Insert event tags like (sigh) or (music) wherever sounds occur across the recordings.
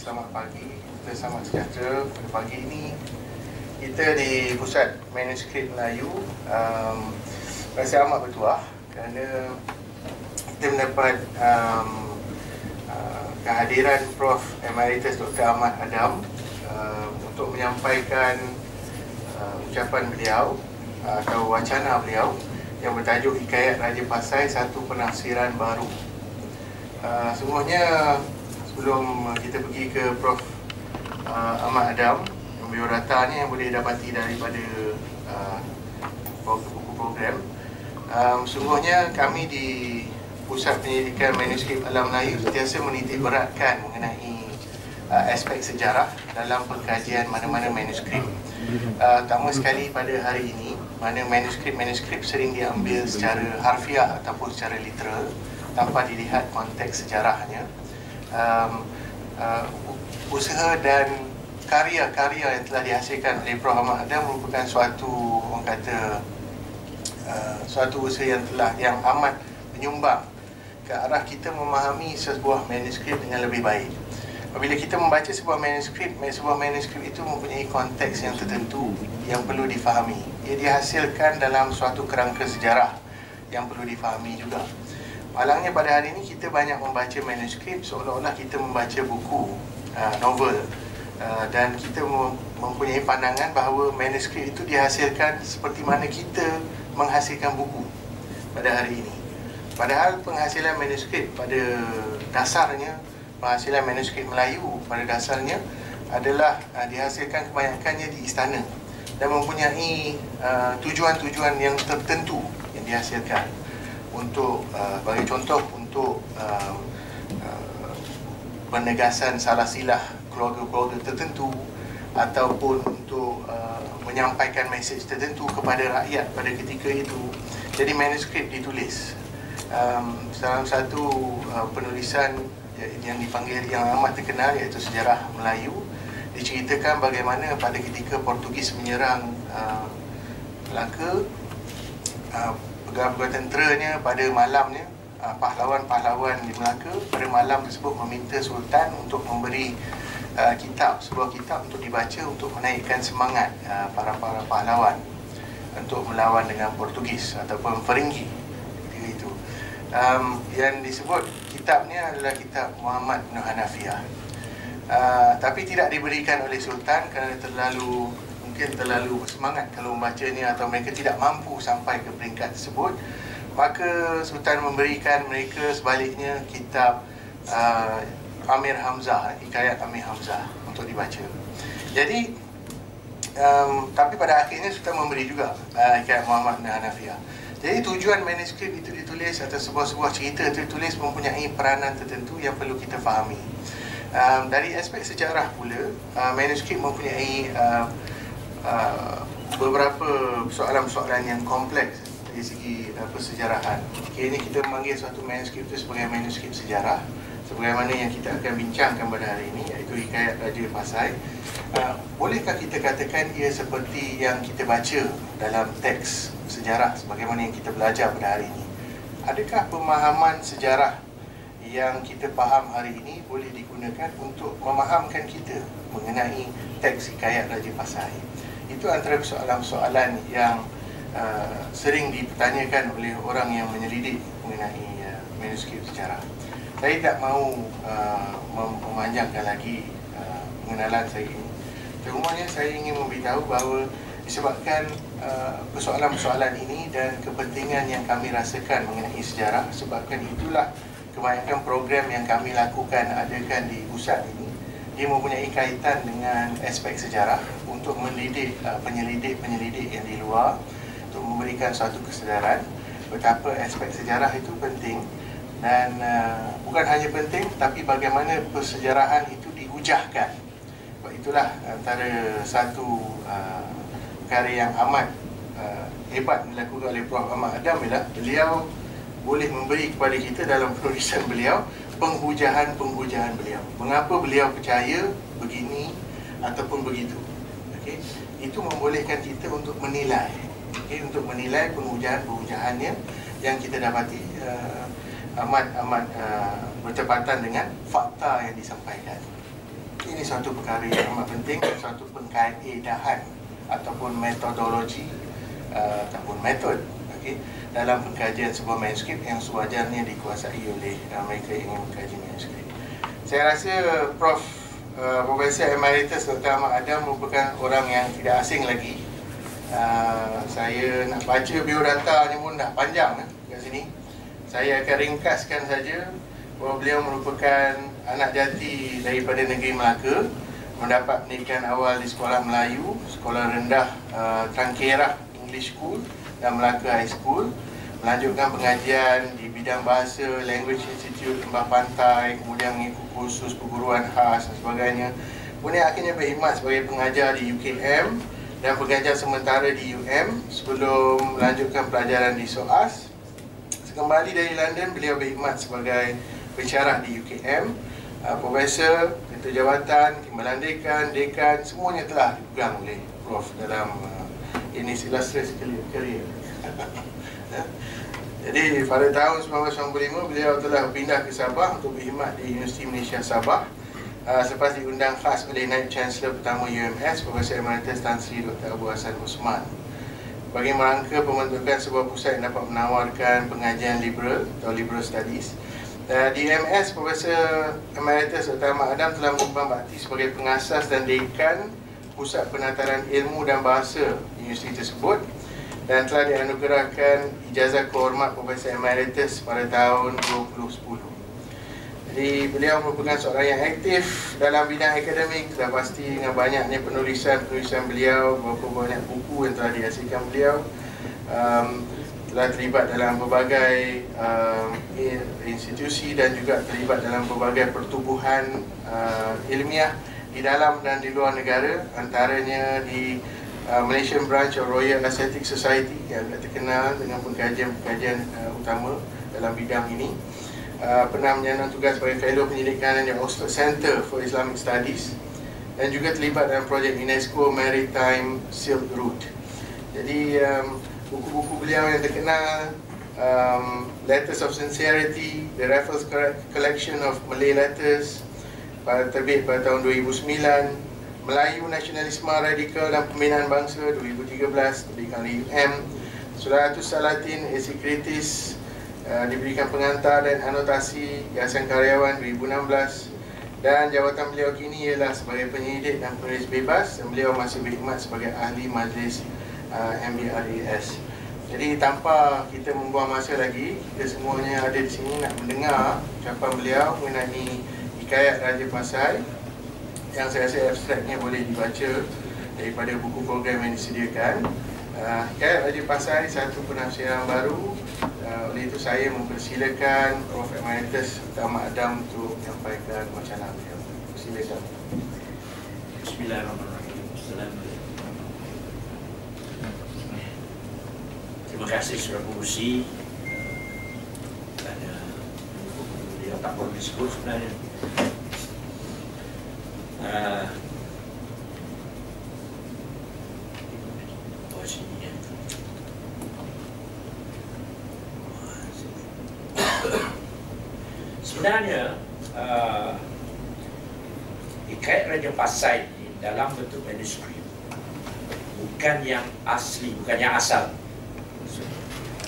selamat pagi kita selamat sejahtera pada pagi ini kita di pusat manuskrip Melayu um, rasa amat bertuah kerana kita mendapat um, uh, kehadiran Prof. Emeritus Dr. Ahmad Adam uh, untuk menyampaikan uh, ucapan beliau uh, atau wacana beliau yang bertajuk Hikayat Raja Pasai Satu Penafsiran Baru. Uh, semuanya sebelum kita pergi ke Prof. Uh, Ahmad Adam, biodata ni yang boleh dapati daripada uh, program. Um, sungguhnya kami di Pusat Penyelidikan Manuskrip Alam Melayu sentiasa menitik beratkan mengenai uh, aspek sejarah dalam pengkajian mana-mana manuskrip. Uh, pertama sekali pada hari ini, mana manuskrip-manuskrip sering diambil secara harfiah ataupun secara literal tanpa dilihat konteks sejarahnya. Um, uh, usaha dan karya-karya yang telah dihasilkan oleh Prof. Ahmad Adam merupakan suatu orang kata uh, suatu usaha yang telah yang amat menyumbang ke arah kita memahami sebuah manuskrip dengan lebih baik. Apabila kita membaca sebuah manuskrip, sebuah manuskrip itu mempunyai konteks yang tertentu yang perlu difahami. Ia dihasilkan dalam suatu kerangka sejarah yang perlu difahami juga. Malangnya pada hari ini kita banyak membaca manuskrip seolah-olah kita membaca buku uh, novel uh, dan kita mempunyai pandangan bahawa manuskrip itu dihasilkan seperti mana kita menghasilkan buku pada hari ini. Padahal penghasilan manuskrip pada dasarnya penghasilan manuskrip Melayu pada dasarnya adalah uh, dihasilkan kebanyakannya di istana dan mempunyai uh, tujuan-tujuan yang tertentu yang dihasilkan. Untuk uh, bagi contoh untuk uh, uh, penegasan salah silah keluarga-keluarga tertentu ataupun untuk uh, menyampaikan mesej tertentu kepada rakyat pada ketika itu jadi manuskrip ditulis. Um, dalam satu uh, penulisan yang dipanggil yang amat terkenal iaitu sejarah Melayu diceritakan bagaimana pada ketika Portugis menyerang uh, Melaka uh, pegawai-pegawai tenteranya pada malamnya uh, pahlawan-pahlawan di Melaka pada malam tersebut meminta Sultan untuk memberi uh, kitab sebuah kitab untuk dibaca untuk menaikkan semangat uh, para-para pahlawan untuk melawan dengan Portugis ataupun Feringgi itu. Um, yang disebut kitab ni adalah kitab Muhammad Nur Hanafiah uh, tapi tidak diberikan oleh Sultan kerana terlalu mungkin terlalu semangat kalau membacanya atau mereka tidak mampu sampai ke peringkat tersebut. Maka Sultan memberikan mereka sebaliknya kitab uh, Amir Hamzah Hikayat Amir Hamzah untuk dibaca. Jadi um, tapi pada akhirnya Sultan memberi juga uh, Hikayat Muhammad Nur Hanafiah jadi tujuan manuskrip itu ditulis atau sebuah-sebuah cerita itu ditulis mempunyai peranan tertentu yang perlu kita fahami. Um, dari aspek sejarah pula, uh, manuskrip mempunyai uh, uh, beberapa soalan-soalan yang kompleks dari segi uh, persejarahan. Kini kita memanggil suatu manuskrip itu sebagai manuskrip sejarah sebagaimana yang kita akan bincangkan pada hari ini iaitu Hikayat Raja Pasai uh, bolehkah kita katakan ia seperti yang kita baca dalam teks sejarah sebagaimana yang kita belajar pada hari ini adakah pemahaman sejarah yang kita faham hari ini boleh digunakan untuk memahamkan kita mengenai teks Hikayat Raja Pasai itu antara soalan-soalan yang uh, sering dipertanyakan oleh orang yang menyelidik mengenai uh, manuskrip sejarah saya tidak mahu uh, memanjangkan lagi uh, pengenalan saya ini. Terumahnya saya ingin memberitahu bahawa disebabkan uh, persoalan-persoalan ini dan kepentingan yang kami rasakan mengenai sejarah sebabkan itulah kebanyakan program yang kami lakukan adakan di pusat ini dia mempunyai kaitan dengan aspek sejarah untuk mendidik uh, penyelidik-penyelidik yang di luar untuk memberikan suatu kesedaran. Betapa aspek sejarah itu penting. Dan uh, bukan hanya penting tapi bagaimana persejarahan itu dihujahkan. Sebab itulah antara satu uh, karya yang amat uh, hebat dilakukan oleh Prof. Ahmad Adam ialah beliau boleh memberi kepada kita dalam penulisan beliau penghujahan-penghujahan beliau mengapa beliau percaya begini ataupun begitu okay? itu membolehkan kita untuk menilai okay? untuk menilai penghujahan-penghujahannya yang kita dapati uh, amat amat uh, bertepatan dengan fakta yang disampaikan. Ini suatu perkara yang amat penting, suatu pengkaedahan ataupun metodologi uh, ataupun metod okay, dalam pengkajian sebuah manuskrip yang sewajarnya dikuasai oleh uh, mereka yang mengkaji manuskrip. Saya rasa Prof. Uh, Profesor Emeritus Dr. Ahmad Adam merupakan orang yang tidak asing lagi. Uh, saya nak baca biodatanya pun dah panjang uh, kat sini. Saya akan ringkaskan saja bahawa beliau merupakan anak jati daripada negeri Melaka mendapat pendidikan awal di sekolah Melayu, sekolah rendah uh, Tangkerah English School dan Melaka High School melanjutkan pengajian di bidang bahasa Language Institute Lembah Pantai kemudian mengikut kursus perguruan khas dan sebagainya. Kemudian akhirnya berkhidmat sebagai pengajar di UKM dan pengajar sementara di UM sebelum melanjutkan pelajaran di SOAS sekembali dari London beliau berkhidmat sebagai pensyarah di UKM uh, profesor, ketua jawatan, timbalan dekan, dekan semuanya telah dipegang oleh Prof dalam uh, ini illustrious career (laughs) Jadi pada tahun 1995 beliau telah pindah ke Sabah untuk berkhidmat di Universiti Malaysia Sabah uh, selepas diundang khas oleh Naib Chancellor pertama UMS Profesor Emeritus Tan Sri Dr. Abu Hassan Osman bagi merangka pembentukan sebuah pusat yang dapat menawarkan pengajian liberal atau liberal studies uh, di MS Profesor Emeritus Dr. Ahmad Adam telah menyumbang bakti sebagai pengasas dan dekan pusat penataran ilmu dan bahasa universiti tersebut dan telah dianugerahkan ijazah kehormat Profesor Emeritus pada tahun 2010. Jadi beliau merupakan seorang yang aktif dalam bidang akademik Sudah pasti dengan banyaknya penulisan-penulisan beliau Berapa banyak buku yang telah dihasilkan beliau um, Telah terlibat dalam berbagai um, institusi dan juga terlibat dalam berbagai pertubuhan uh, ilmiah Di dalam dan di luar negara Antaranya di Uh, Malaysian branch of Royal Aesthetic Society yang terkenal dengan pengkajian-pengkajian uh, utama dalam bidang ini. Uh, pernah menyandang tugas sebagai fellow penyelidikan di Oxford Center for Islamic Studies dan juga terlibat dalam projek UNESCO Maritime Silk Route. Jadi um, buku-buku beliau yang terkenal um, Letters of Sincerity The Raffles Collection of Malay Letters pada terbit pada tahun 2009 Melayu Nasionalisme Radikal dan Pembinaan Bangsa 2013 diberikan oleh UM Suratus Salatin Esi Kritis uh, diberikan pengantar dan anotasi Yayasan Karyawan 2016 dan jawatan beliau kini ialah sebagai penyelidik dan penulis bebas dan beliau masih berkhidmat sebagai ahli majlis uh, MBRAS jadi tanpa kita membuang masa lagi kita semuanya ada di sini nak mendengar ucapan beliau mengenai Hikayat Raja Pasai yang saya rasa abstraknya boleh dibaca daripada buku program yang disediakan. Uh, Hikayat Raja Pasai satu penafsiran baru. Uh, oleh itu saya mempersilakan Prof. Emeritus Ahmad Adam untuk menyampaikan wacana beliau. Silakan Bismillahirrahmanirrahim. Terima kasih sudah dia tak boleh disebut sebenarnya ya. Sebenarnya uh, Hikayat Raja Pasai ini dalam bentuk manuskrip Bukan yang asli, bukan yang asal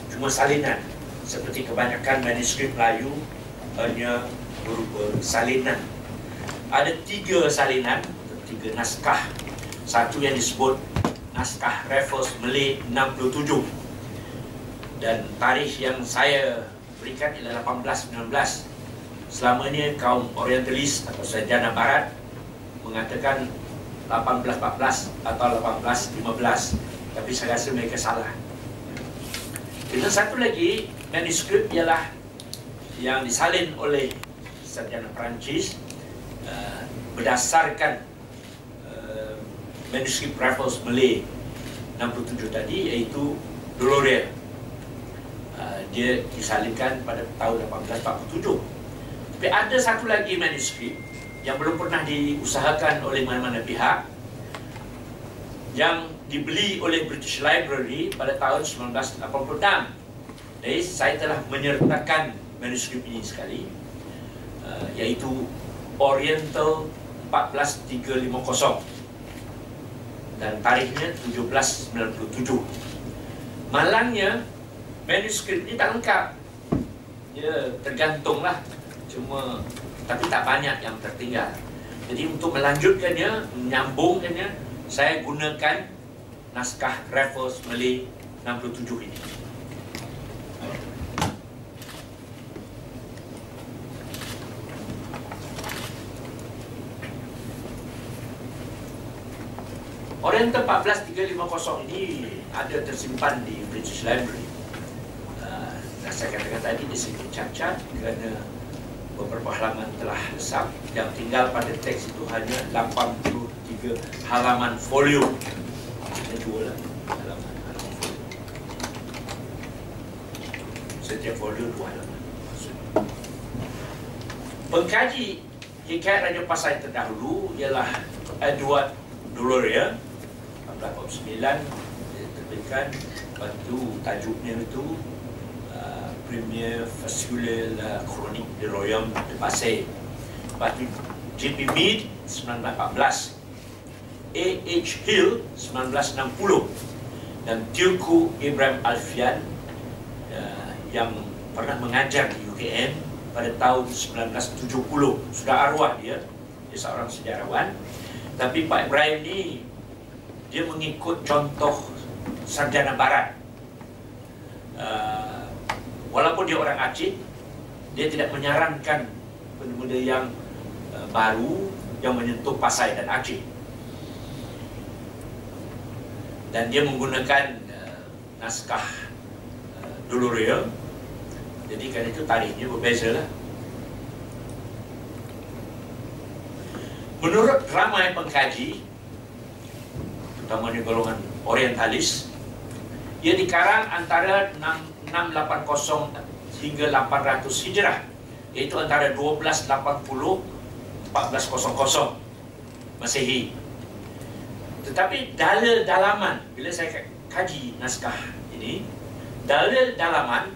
Cuma salinan Seperti kebanyakan manuskrip Melayu Hanya berupa salinan ada tiga salinan, tiga naskah. Satu yang disebut naskah Raffles Malay 67. Dan tarikh yang saya berikan ialah 1819. Selama ini kaum orientalis atau sarjana barat mengatakan 1814 atau 1815. Tapi saya rasa mereka salah. Dan satu lagi manuskrip ialah yang disalin oleh sarjana Perancis Uh, berdasarkan uh, manuskrip Raffles Malay 67 tadi iaitu Doloreal uh, dia disalinkan pada tahun 1847 tapi ada satu lagi manuskrip yang belum pernah diusahakan oleh mana-mana pihak yang dibeli oleh British Library pada tahun 1986 Jadi saya telah menyertakan manuskrip ini sekali uh, Iaitu Oriental 14350 Dan tarikhnya 1797 Malangnya manuskrip ini tak lengkap. Ya tergantunglah. Cuma tapi tak banyak yang tertinggal. Jadi untuk melanjutkannya, menyambungkannya, saya gunakan naskah Raffles Malay 67 ini. Oriental 14350 ini ada tersimpan di British Library. Uh, saya katakan tadi dia sedikit cacat kerana beberapa halaman telah lesap yang tinggal pada teks itu hanya 83 halaman folio ada dua lah halaman, halaman folio setiap folio dua halaman. Pengkaji hikayat Raja Pasai terdahulu ialah Edward Doloria 1849 dia terbitkan lepas tu tajuknya itu uh, Premier Fascule la Chronique de Royaume de Pasay Lepas tu J.P. Mead 1914 A.H. Hill 1960 dan Tilku Ibrahim Alfian uh, yang pernah mengajar di UKM pada tahun 1970 sudah arwah dia dia seorang sejarawan tapi Pak Ibrahim ni dia mengikut contoh sarjana barat. Uh, walaupun dia orang Aceh dia tidak menyarankan benda-benda yang uh, baru yang menyentuh Pasai dan Aceh. Dan dia menggunakan uh, naskah uh, Dolorea jadi kan itu tarikhnya berbeza lah menurut ramai pengkaji terutamanya golongan orientalis ia dikarang antara 680 hingga 800 hijrah iaitu antara 1280 1400 Masehi. Tetapi dalil dalaman bila saya kaji naskah ini dalil dalaman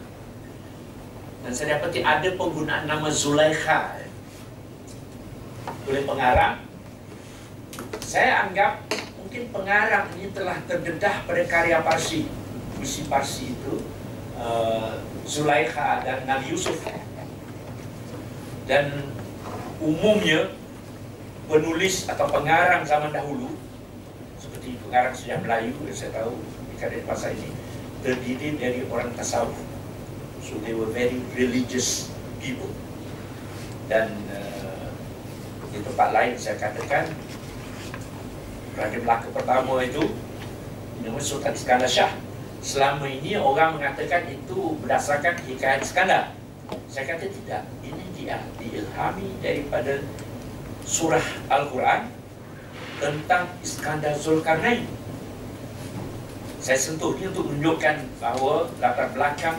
dan saya dapati ada penggunaan nama Zulaikha. Oleh pengarang saya anggap mungkin pengarang ini telah terdedah pada karya Parsi. Puisi Parsi itu uh, Zulaikha dan Nabi Yusuf. Dan umumnya penulis atau pengarang zaman dahulu seperti pengarang sejarah Melayu yang saya tahu di karya pasal ini terdiri dari orang tasawuf. So they were very religious people. Dan uh, di tempat lain saya katakan Raja Melaka pertama itu nama Sultan Iskandar Shah. Selama ini orang mengatakan itu berdasarkan hikayat Iskandar saya kata tidak. Ini dia diilhami daripada surah Al-Quran tentang Iskandar Zulkarnain. Saya sentuh ini untuk menunjukkan bahawa latar belakang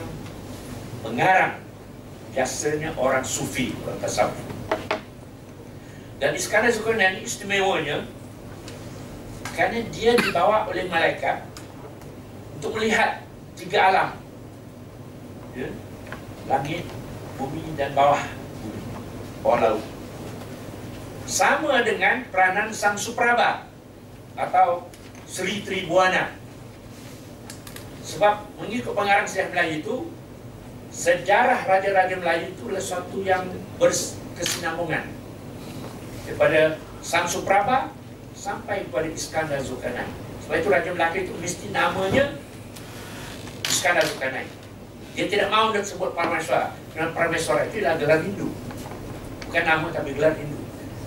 pengarang biasanya orang sufi orang tasawuf. Dan Iskandar Zulkarnain istimewanya kerana dia dibawa oleh malaikat untuk melihat tiga alam. Ya? langit, bumi dan bawah. Bumi, bawah laut. Sama dengan peranan Sang Supraba atau Sri Tribuana. Sebab mengikut pengarang sejarah Melayu itu sejarah Raja-Raja Melayu itu adalah suatu yang berkesinambungan daripada Sang Supraba sampai kepada Iskandar Zulkarnain. Sebab itu Raja Melaka itu mesti namanya Iskandar Zulkarnain. Dia tidak mahu nak sebut Parameswara. Kerana Parameswara itu adalah gelar Hindu. Bukan nama tapi gelar Hindu.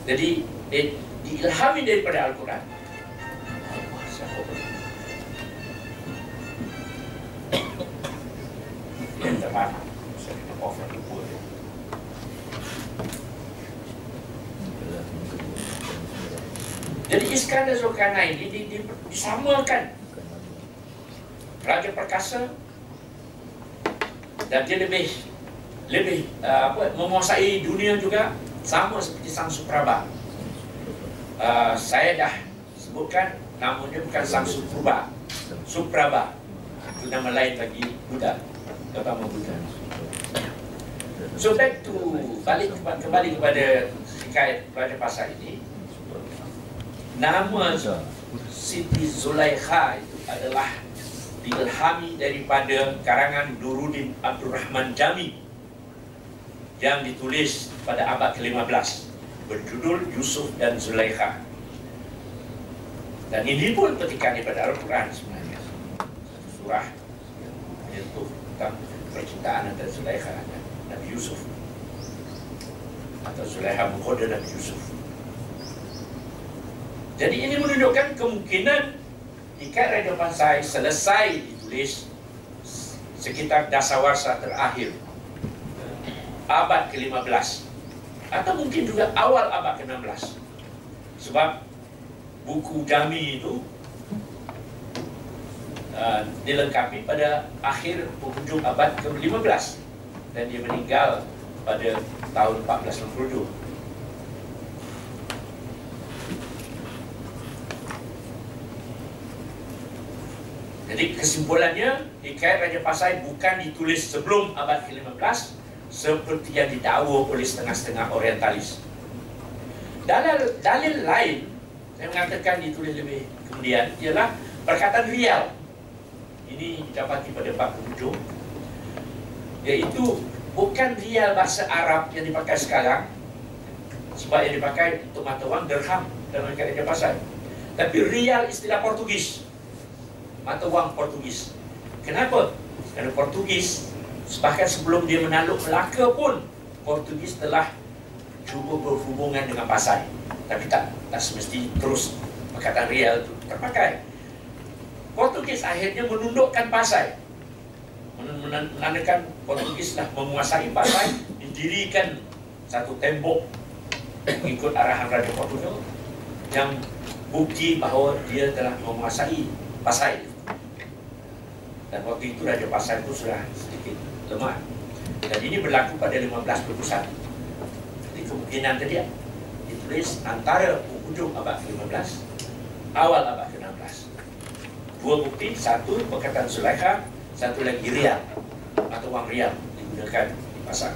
Jadi dia diilhami daripada Al-Quran. (coughs) Yang terbaik. Saya kena off lagi buat dia. Jadi Iskandar Zulkarnain ini di, di, disamakan Raja Perkasa dan dia lebih lebih uh, apa menguasai dunia juga sama seperti Sang Supraba. Uh, saya dah sebutkan namanya bukan Sang Supraba, Supraba itu nama lain bagi Buddha. Kata membuka. So back to balik kembali kepada hikayat Raja Pasar ini. Nama Siti Zulaikha itu adalah diilhami daripada karangan Durudin Abdul Rahman Jami yang ditulis pada abad ke-15 berjudul Yusuf dan Zulaikha. Dan ini pun petikan daripada Al-Quran sebenarnya. Satu surah yang menyentuh tentang percintaan antara Zulaikha dan Nabi Yusuf. Atau Zulaikha mengkoda Nabi Yusuf. Jadi ini menunjukkan kemungkinan ikat Raja Pansai selesai ditulis sekitar dasawarsa terakhir. Abad ke-15 atau mungkin juga awal abad ke-16 sebab buku Jami itu uh, dilengkapi pada akhir penghujung abad ke-15 dan dia meninggal pada tahun 1467 Jadi kesimpulannya, Hikayat Raja Pasai bukan ditulis sebelum abad ke-15 seperti yang didakwa oleh setengah-setengah orientalis. Dalil, dalil lain, saya mengatakan ditulis lebih kemudian, ialah perkataan rial. Ini didapati pada bab penghujung. Iaitu bukan rial bahasa Arab yang dipakai sekarang, sebab yang dipakai untuk mata wang dirham dalam Hikayat Raja Pasai. Tapi rial istilah Portugis mata wang Portugis. Kenapa? Kerana Portugis bahkan sebelum dia menakluk Melaka pun Portugis telah cuba berhubungan dengan Pasai. Tapi tak tak semesti terus perkataan real itu terpakai. Portugis akhirnya menundukkan Pasai. Menandakan Portugis telah menguasai Pasai, didirikan satu tembok mengikut arahan Raja Portugal yang bukti bahawa dia telah menguasai Pasai dan waktu itu Raja Pasar itu sudah sedikit lemah. Dan ini berlaku pada 1521 jadi kemungkinan tadi ya, ditulis antara ujung abad ke-15 awal abad ke-16 dua bukti, satu perkataan Sulaikha satu lagi rial atau wang rial digunakan di pasar.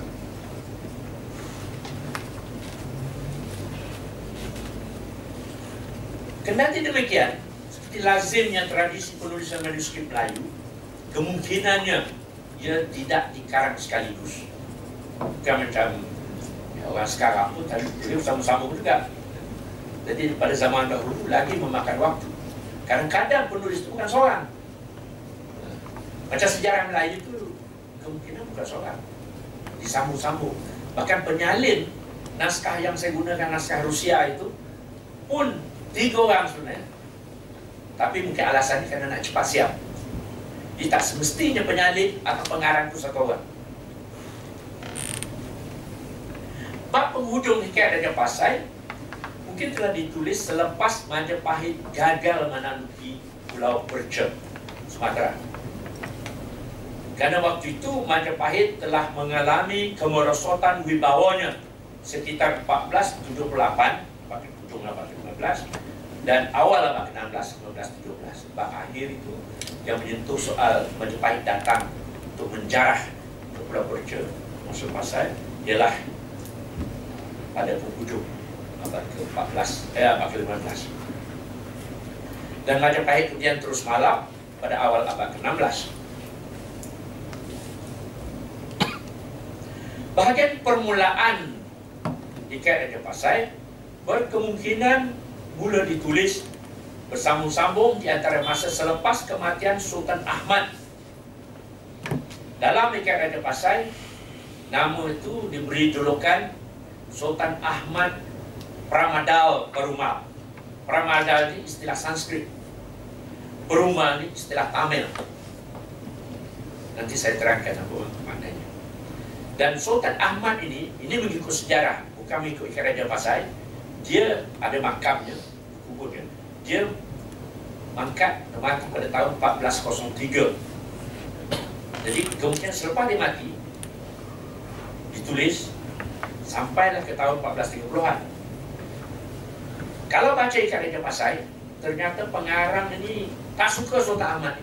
Kendati demikian, seperti lazimnya tradisi penulisan manuskrip Melayu, kemungkinannya ia tidak dikarang sekaligus. Bukan macam ya, orang sekarang pun tadi beliau sama-sama juga. Jadi pada zaman dahulu lagi memakan waktu. Kadang-kadang penulis itu bukan seorang. Macam sejarah Melayu itu kemungkinan bukan seorang. Disambung-sambung. Bahkan penyalin naskah yang saya gunakan naskah Rusia itu pun tiga orang sebenarnya. Tapi mungkin alasannya kerana nak cepat siap. Dia tak semestinya penyalin atau pengarang itu satu orang. Bab penghujung hikayat Raja Pasai mungkin telah ditulis selepas Majapahit gagal menaluki Pulau Perca, Sumatera. Karena waktu itu Majapahit telah mengalami kemerosotan wibawanya sekitar 1478, pakai hujung 1815 dan awal abad ke-16, 1917, bab akhir itu yang menyentuh soal Majapahit datang untuk menjarah ke Pulau Perca masuk pasal ialah pada penghujung abad ke-14, eh abad ke-15. Dan Majapahit kemudian terus malap pada awal abad ke-16. Bahagian permulaan Ikat Raja Pasai berkemungkinan mula ditulis bersambung-sambung di antara masa selepas kematian Sultan Ahmad. Dalam Ikat Raja Pasai, nama itu diberi julukan Sultan Ahmad Pramadal Perumal. Pramadal ini istilah Sanskrit. Perumal ini istilah Tamil. Nanti saya terangkan apa maknanya. Dan Sultan Ahmad ini, ini mengikut sejarah, bukan mengikut Ikat Raja Pasai, dia ada makamnya kuburnya dia mangkat mati pada tahun 1403 jadi kemudian selepas dia mati ditulis sampailah ke tahun 1430-an kalau baca ikat Raja Pasai ternyata pengarang ini tak suka Sultan Ahmad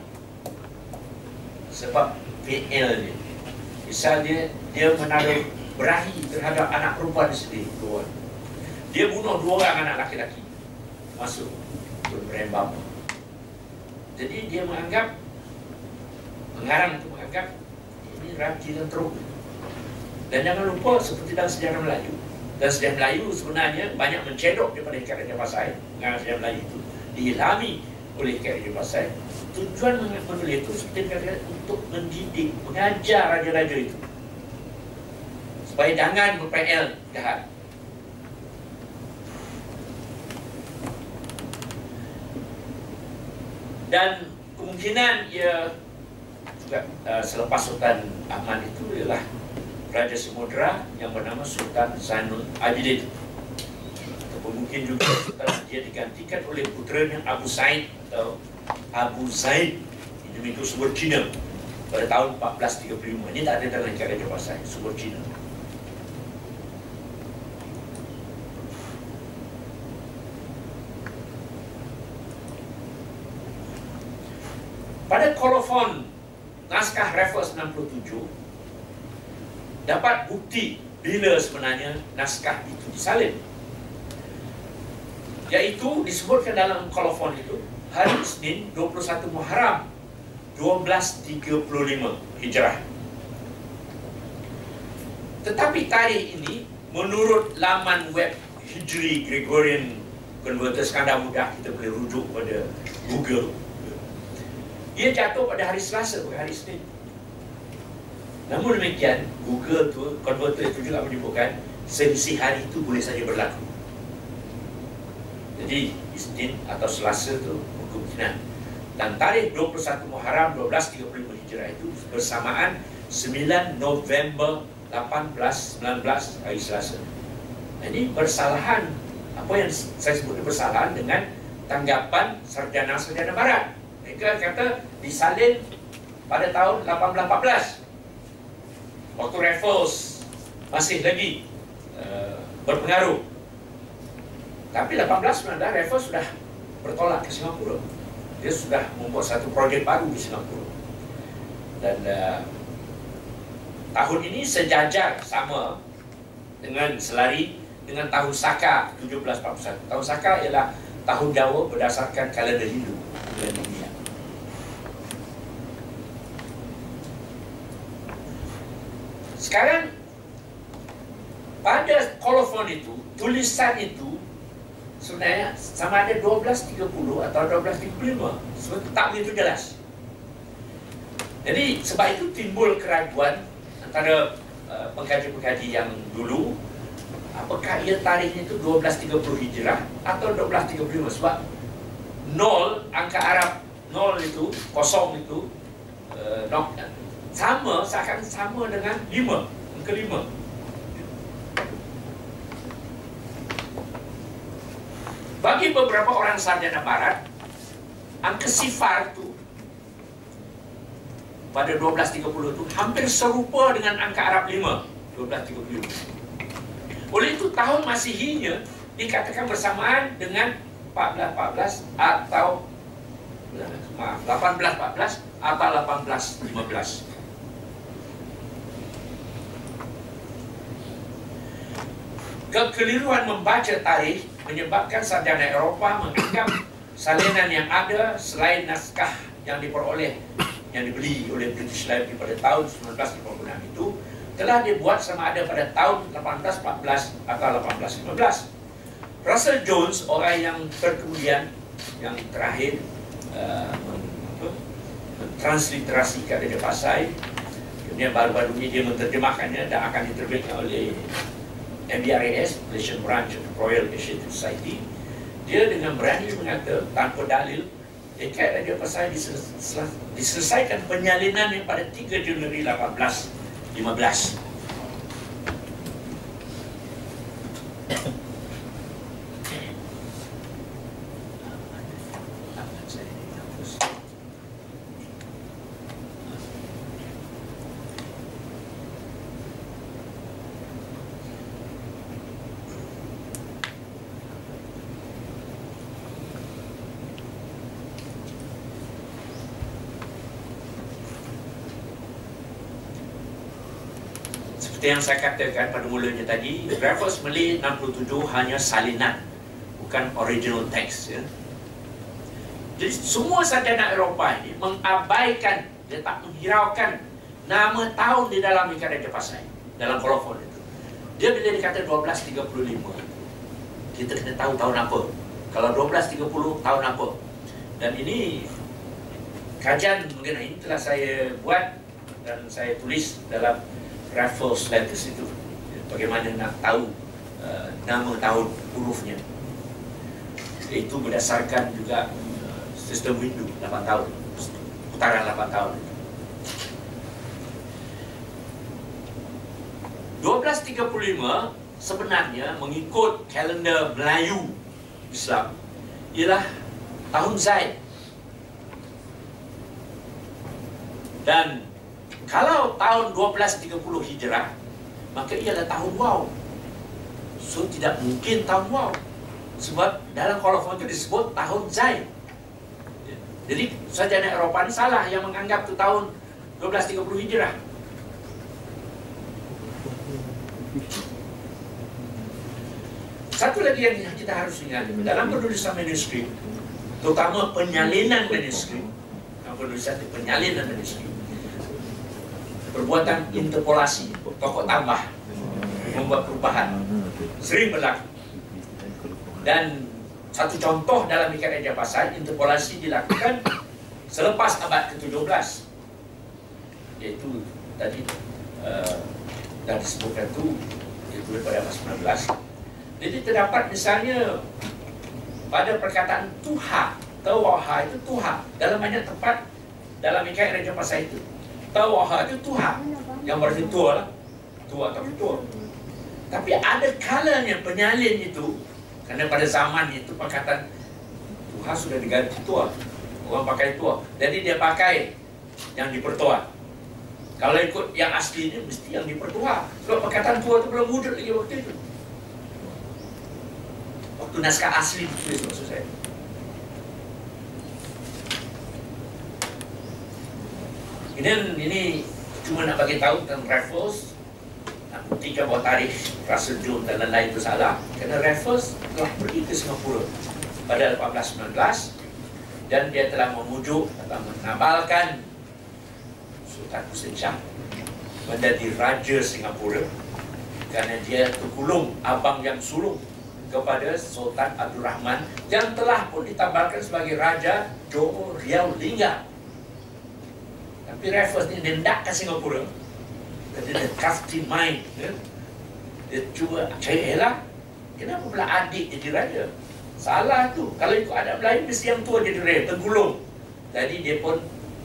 sebab PL dia. Misal dia dia menaruh berahi terhadap anak perempuan sendiri. Dia bunuh dua orang anak laki-laki. Masuk berembam. Jadi dia menganggap pengarang itu menganggap ini raji dan teruk. Dan jangan lupa seperti dalam sejarah Melayu. Dan sejarah Melayu sebenarnya banyak mencedok daripada ikat Raja Pasai. Pengarang sejarah Melayu itu diilhami oleh ikat Raja Pasai. Tujuan menulis itu seperti kata untuk mendidik, mengajar raja-raja itu. Supaya jangan ber-PL jahat. Dan kemungkinan ia juga uh, selepas Sultan Ahmad itu ialah Raja Samudra yang bernama Sultan Zainul Abidin. Ataupun mungkin juga Sultan dia digantikan oleh putranya Abu Said atau Abu Zaid ini mengikut sumber Cina pada tahun 1435. Ini tak ada dalam cara Raja Pasai, sumber Cina. Pada kolofon naskah Raffles 67 dapat bukti bila sebenarnya naskah itu disalin. Iaitu disebutkan dalam kolofon itu hari Isnin 21 Muharram 1235 Hijrah. Tetapi tarikh ini menurut laman web Hijri Gregorian Converter sekadar mudah kita boleh rujuk pada Google ia jatuh pada hari Selasa bukan hari Isnin. Namun demikian, Google tu, converter itu juga menyebutkan selisih hari itu boleh saja berlaku. Jadi, Isnin atau Selasa itu kemungkinan. Dan tarikh 21 Muharram 1235 Hijrah itu bersamaan 9 November 1819 hari Selasa. Ini bersalahan apa yang saya sebut bersalahan dengan tanggapan sarjana-sarjana barat mereka kata disalin pada tahun 1814 waktu Raffles masih lagi uh, berpengaruh. Tapi 1819 Raffles sudah bertolak ke Singapura. Dia sudah membuat satu projek baru di Singapura. Dan uh, tahun ini sejajar sama dengan selari dengan tahun Saka 1741 tahun Saka ialah tahun Jawa berdasarkan kalender Hindu. Bulan dunia Sekarang pada kolofon itu, tulisan itu sebenarnya sama ada 12.30 atau 12.35. Sebab tak begitu jelas. Jadi sebab itu timbul keraguan antara uh, pengkaji-pengkaji yang dulu apakah ia tarikhnya itu 12.30 Hijrah atau 12.35 sebab nol angka Arab nol itu kosong itu uh, sama seakan sama dengan lima. Kelima. Bagi beberapa orang sarjana barat angka sifar itu pada 12.30 itu hampir serupa dengan angka Arab 5 12.30 oleh itu tahun Masihinya dikatakan bersamaan dengan 14.14 atau maaf 18.14 atau 18.15 Kekeliruan membaca tarikh menyebabkan sarjana Eropah menganggap salinan yang ada selain naskah yang diperoleh yang dibeli oleh British Library pada tahun 1956 itu telah dibuat sama ada pada tahun 1814 atau 1815. Russell Jones orang yang terkemudian yang terakhir uh, transliterasikan dari Pasai kemudian baru-baru ini dia menterjemahkannya dan akan diterbitkan oleh MBRAS, Malaysian Branch of Royal Asiatic Society, dia dengan berani mengata tanpa dalil, dekat radio pasal diselesaikan penyalinan yang pada 3 Januari 1815. Seperti yang saya katakan pada mulanya tadi, Raffles Malay 67 hanya salinan, bukan original text. Ya. Jadi semua sarjana Eropah ini mengabaikan, dia tak menghiraukan nama tahun di dalam Ikan Raja Pasai, dalam kolofon itu. Dia bila dikata 1235, kita kena tahu tahun apa. Kalau 1230, tahun apa. Dan ini kajian mengenai ini telah saya buat dan saya tulis dalam Raffles Letters itu bagaimana nak tahu uh, nama tahun hurufnya. Itu berdasarkan juga uh, sistem window 8 tahun. Putaran 8 tahun. 1235 sebenarnya mengikut kalender Melayu Islam ialah tahun Zaid. Dan kalau tahun 1230 Hijrah, maka ialah tahun wow. So tidak mungkin tahun wow. Sebab dalam kolofon itu disebut tahun Zaid. Jadi sarjana Eropah ini salah yang menganggap itu tahun 1230 Hijrah. Satu lagi yang kita harus ingat dalam penulisan manuskrip, terutama penyalinan manuskrip, penulisan penyalinan manuskrip, perbuatan interpolasi pokok tambah membuat perubahan. Sering berlaku. Dan satu contoh dalam ikan Raja Pasal interpolasi dilakukan (coughs) selepas abad ke-17 iaitu tadi uh, dah disebutkan tu iaitu daripada abad 19 jadi terdapat misalnya pada perkataan Tuha Tawaha itu Tuha dalam banyak tempat dalam ikan Raja Pasal itu Tawaha itu Tuhan Yang berarti tua lah. Tua atau tua. Tapi ada kalanya penyalin itu Kerana pada zaman itu perkataan Tuhan sudah diganti tua. Orang pakai tua. Jadi dia pakai yang dipertua. Kalau ikut yang asli ini Mesti yang dipertua. Sebab perkataan tua itu belum wujud lagi waktu itu. Waktu naskah asli ditulis maksud saya Ini ini cuma nak bagi tahu tentang Raffles. Nak buktikan bahawa tarikh Russell Jones dan lain-lain itu salah. Kerana Raffles telah pergi ke Singapura pada 1819 dan dia telah memujuk atau menabalkan Sultan Hussein Shah menjadi Raja Singapura kerana dia terkulung abang yang sulung kepada Sultan Abdul Rahman yang telah pun ditabalkan sebagai Raja Johor Riau Lingga tapi Raffles ni dia nak ke Singapura. Kata dia crafty mind ya? Dia cuba cari lah Kenapa pula adik jadi raja? Salah tu. Kalau ikut adab Melayu Mesti yang tua jadi raja Tergulung. Jadi dia pun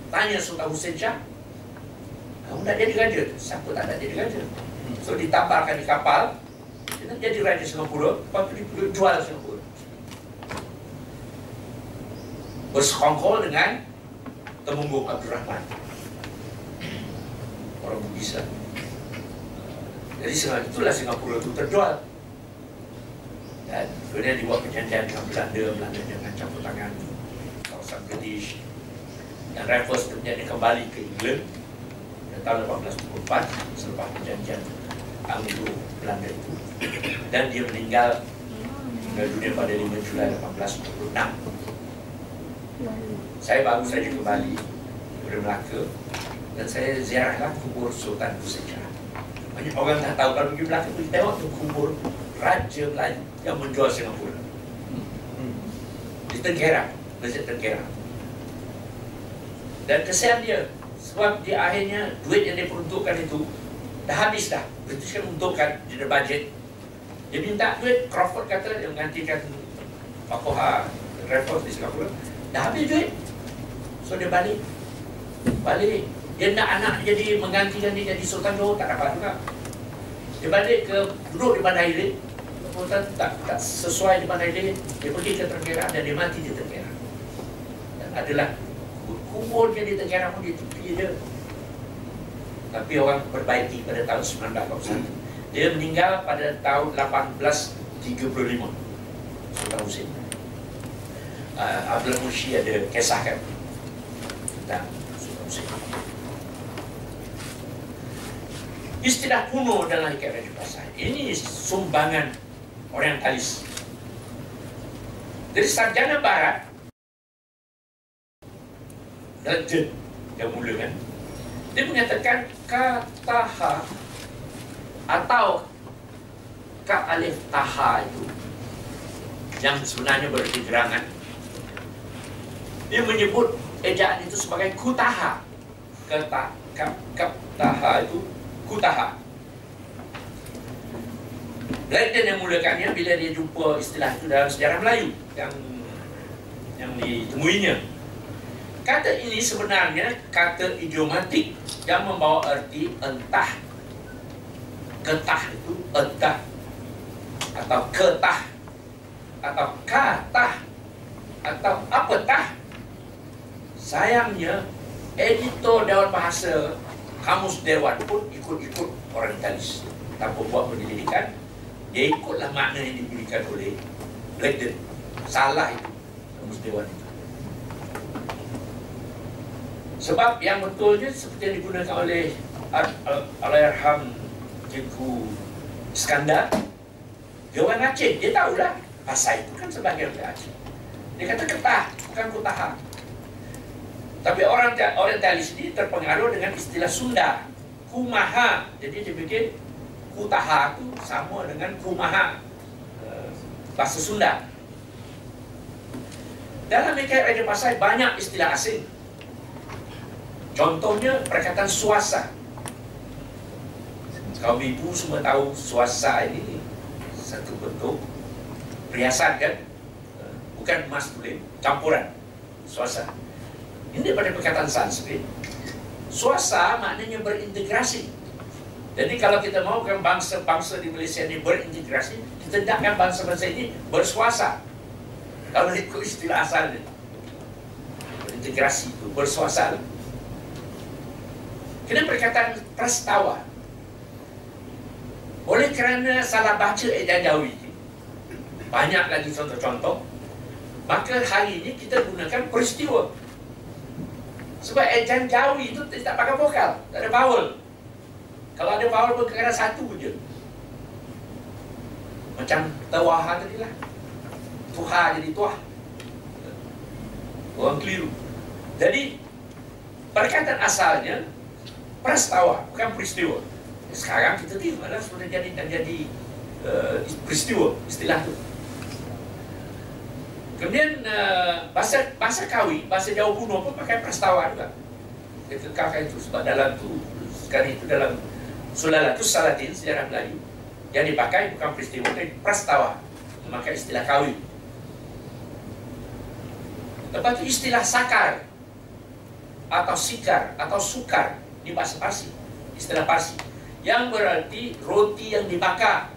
Tanya Sultan Hussein Shah Kamu nak jadi raja Siapa tak nak jadi raja? So ditabarkan di kapal Dia nak jadi raja Singapura. Lepas tu dia jual Singapura. Bersekongkol dengan Temunggung Abdul Rahman orang Bugis. Jadi sebab itulah Singapura itu terjual. Dan kemudian dibuat perjanjian dengan Belanda, Belanda dengan campur tangan kawasan British. Dan Raffles kemudian dia kembali ke England tahun 1824 selepas perjanjian Anglo Belanda itu. Dan dia meninggal meninggal dunia pada 5 Julai 1826. Saya baru saja kembali dari Melaka dan saya ziarahlah kubur Sultan Shah. Banyak orang tak tahu kalau pergi belakang pergi tengok tu kubur Raja Melayu yang menjual Singapura. Hmm. Di Tengkera, Masjid Tengkera. Dan kesian dia sebab di akhirnya duit yang diperuntukkan itu dah habis dah. British kan untukkan di budget. Dia minta duit, Crawford kata dia menggantikan Pakoha Raffles di Singapura. Dah habis duit. So dia balik. Balik dia nak anak jadi menggantikan dia jadi Sultan Johor tak dapat juga. Dia balik ke duduk di Bandar Hilir. Sultan tak, tak sesuai di Bandar Hilir. Dia pergi ke Tenggara dan dia mati di Tenggara. Dan adalah kuburnya di Tenggara pun di tepi dia. Tapi orang perbaiki pada tahun 1981. Dia meninggal pada tahun 1835. Sultan Hussein. Uh, Abdul Mushi ada kisahkan tentang Sultan Hussein. Istilah kuno dalam Raja Pasai. Ini sumbangan orientalis. Dari sarjana barat, Legend yang mula kan Dia mengatakan kataha Atau Ka alif taha itu Yang sebenarnya berarti gerangan Dia menyebut ejaan itu sebagai kutaha Kata kap, kap taha itu kutaha Legend yang mulakannya bila dia jumpa istilah itu dalam sejarah Melayu yang yang ditemuinya Kata ini sebenarnya kata idiomatik yang membawa erti entah. Ketah itu entah. Atau ketah. Atau katah. Atau apa tah. Sayangnya, editor Dewan Bahasa Kamus Dewan pun ikut-ikut orientalis. Tanpa buat penyelidikan, dia ikutlah makna yang diberikan oleh Blackden. Salah itu, Kamus Dewan itu. Sebab yang betulnya seperti yang digunakan oleh Alayarham Cikgu Iskandar orang Aceh, dia tahulah Pasal itu kan sebagai orang Aceh Dia kata ketah, bukan kutaha Tapi orang orientalis ini terpengaruh dengan istilah Sunda Kumaha Jadi dia bikin kutaha itu sama dengan kumaha eh, Bahasa Sunda dalam Mekah Raja Pasai banyak istilah asing Contohnya perkataan suasa. Kaum ibu semua tahu suasa ini satu bentuk perhiasan kan? Bukan emas tulen, campuran suasa. Ini daripada perkataan Sanskrit. Suasa maknanya berintegrasi. Jadi kalau kita mau kan bangsa-bangsa di Malaysia ini berintegrasi, kita hendakkan bangsa-bangsa ini bersuasa. Kalau ikut istilah asalnya. Berintegrasi itu, bersuasa. Kena perkataan prastawa Oleh kerana salah baca Edan Jawi Banyak lagi contoh-contoh Maka hari ini kita gunakan peristiwa Sebab Edan Jawi itu tak pakai vokal Tak ada vowel. Kalau ada vowel pun kena satu je. Macam tawaha tadi lah. Tuha jadi tuah. Orang keliru. Jadi Perkataan asalnya prastawa, bukan peristiwa. Sekarang kita tengok lah sudah jadi jadi uh, peristiwa istilah tu. Kemudian uh, bahasa bahasa kawi, bahasa Jawa kuno pun pakai prastawa juga. Dia kekalkan itu sebab dalam tu sekarang itu dalam Sulalatus Salatin sejarah Melayu yang dipakai bukan peristiwa tapi prastawa. Memakai istilah kawi. Lepas itu istilah sakar atau sikar atau sukar di bahasa Parsi. Istilah Parsi. Yang berarti roti yang dibakar.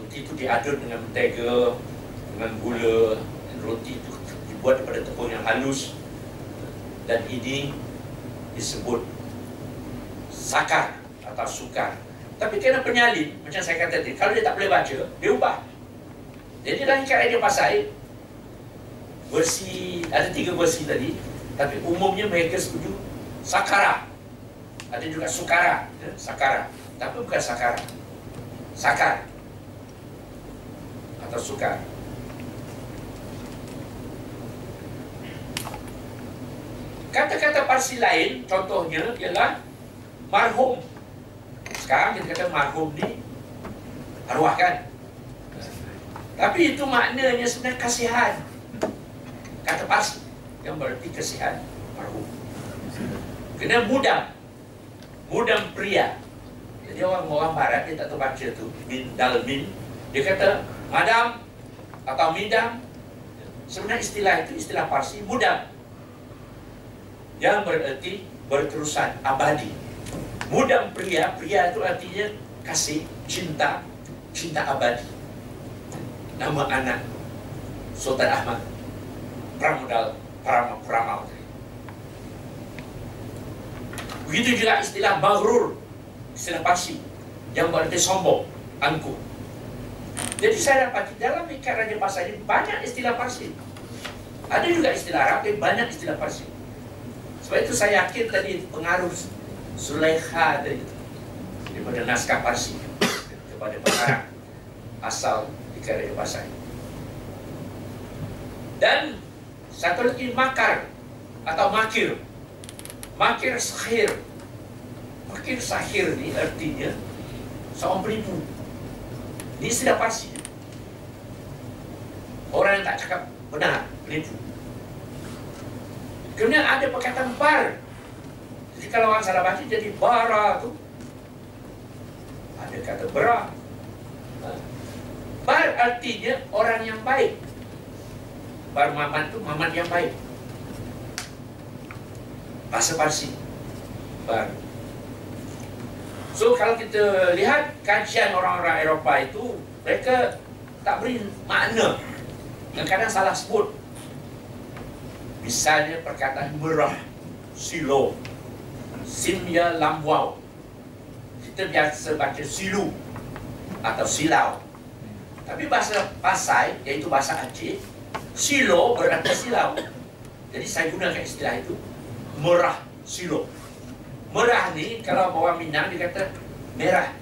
Roti itu diadun dengan mentega dengan gula roti itu dibuat daripada tepung yang halus dan ini disebut sakar atau sukar tapi kena penyalin macam saya kata tadi kalau dia tak boleh baca dia ubah jadi dalam ikat radio pasai versi ada tiga versi tadi tapi umumnya mereka setuju sakara ada juga sukara, ya, sakara. Tapi bukan sakara. Sakar. Atau sukar. Kata-kata parsi lain, contohnya ialah marhum. Sekarang kita kata marhum ni arwah kan? Tapi itu maknanya sebenarnya kasihan. Kata parsi yang berarti kasihan marhum. Kena mudah mudam pria. Jadi orang orang barat dia tak tahu baca tu min dal min. Dia kata madam atau midam. Sebenarnya istilah itu istilah Parsi mudam. Yang berarti berterusan abadi. Mudam pria, pria itu artinya kasih, cinta, cinta abadi. Nama anak Sultan Ahmad Pramodal Pram Pramal. Begitu juga istilah maghrur, istilah Parsi yang berarti sombong, angkuh. Jadi saya dapat dalam ikat Raja Pasar ini banyak istilah Parsi. Ada juga istilah Arab, banyak istilah Parsi. Sebab itu saya yakin tadi pengaruh Sulaiha tadi daripada naskah Parsi kepada pengarang asal di Kerajaan Pasai. Dan satu lagi makar atau makir. Makir sahir. Makir sahir ni artinya seorang penipu. Ini sudah pasti. Orang yang tak cakap benar, penipu. Kemudian ada perkataan bar. Jadi kalau orang salah baca jadi bara tu. Ada kata bera. Ha. Bar artinya orang yang baik. Bar Mamat tu Mamat yang baik. Bahasa Parsi. Bar. So kalau kita lihat kajian orang-orang Eropah itu, mereka tak beri makna. Yang kadang salah sebut. Misalnya perkataan merah, silo, simya lambwau. Kita biasa baca silu atau silau. Tapi bahasa Pasai, iaitu bahasa Aceh, silo berarti silau. Jadi saya gunakan istilah itu, merah silo. Merah ni kalau orang Minang dia kata merah.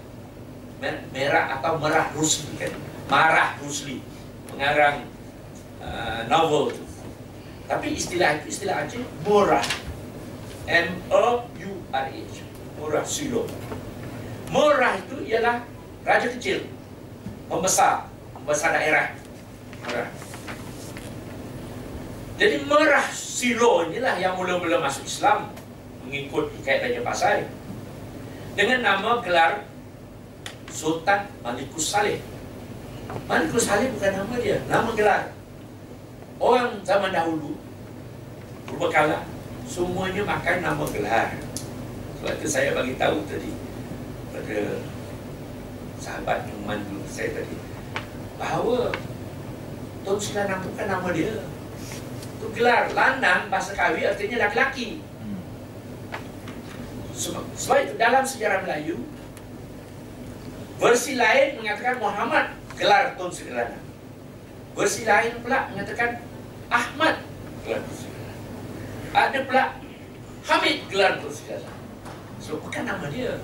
Merah atau merah rusli kan. Marah rusli. Pengarang uh, novel tu. Tapi istilah itu istilah Aceh murah. M O U R H. Murah silo. Murah itu ialah raja kecil. Pembesar, pembesar daerah. Murah. Jadi merah silo inilah yang mula-mula masuk Islam mengikut hikayat Raja Pasai dengan nama gelar Sultan Malikus Saleh. Malikus Saleh bukan nama dia, nama gelar. Orang zaman dahulu, berbekala, semuanya makan nama gelar. Sebab itu saya bagi tahu tadi pada sahabat yang mandu saya tadi bahawa Tun itu bukan nama dia. Itu gelar lanang bahasa kawi artinya laki-laki. Sebab, itu dalam sejarah Melayu versi lain mengatakan Muhammad gelar Tun Sri. Versi lain pula mengatakan Ahmad gelar Lanang. Ada pula Hamid gelar Lanang. So bukan nama dia.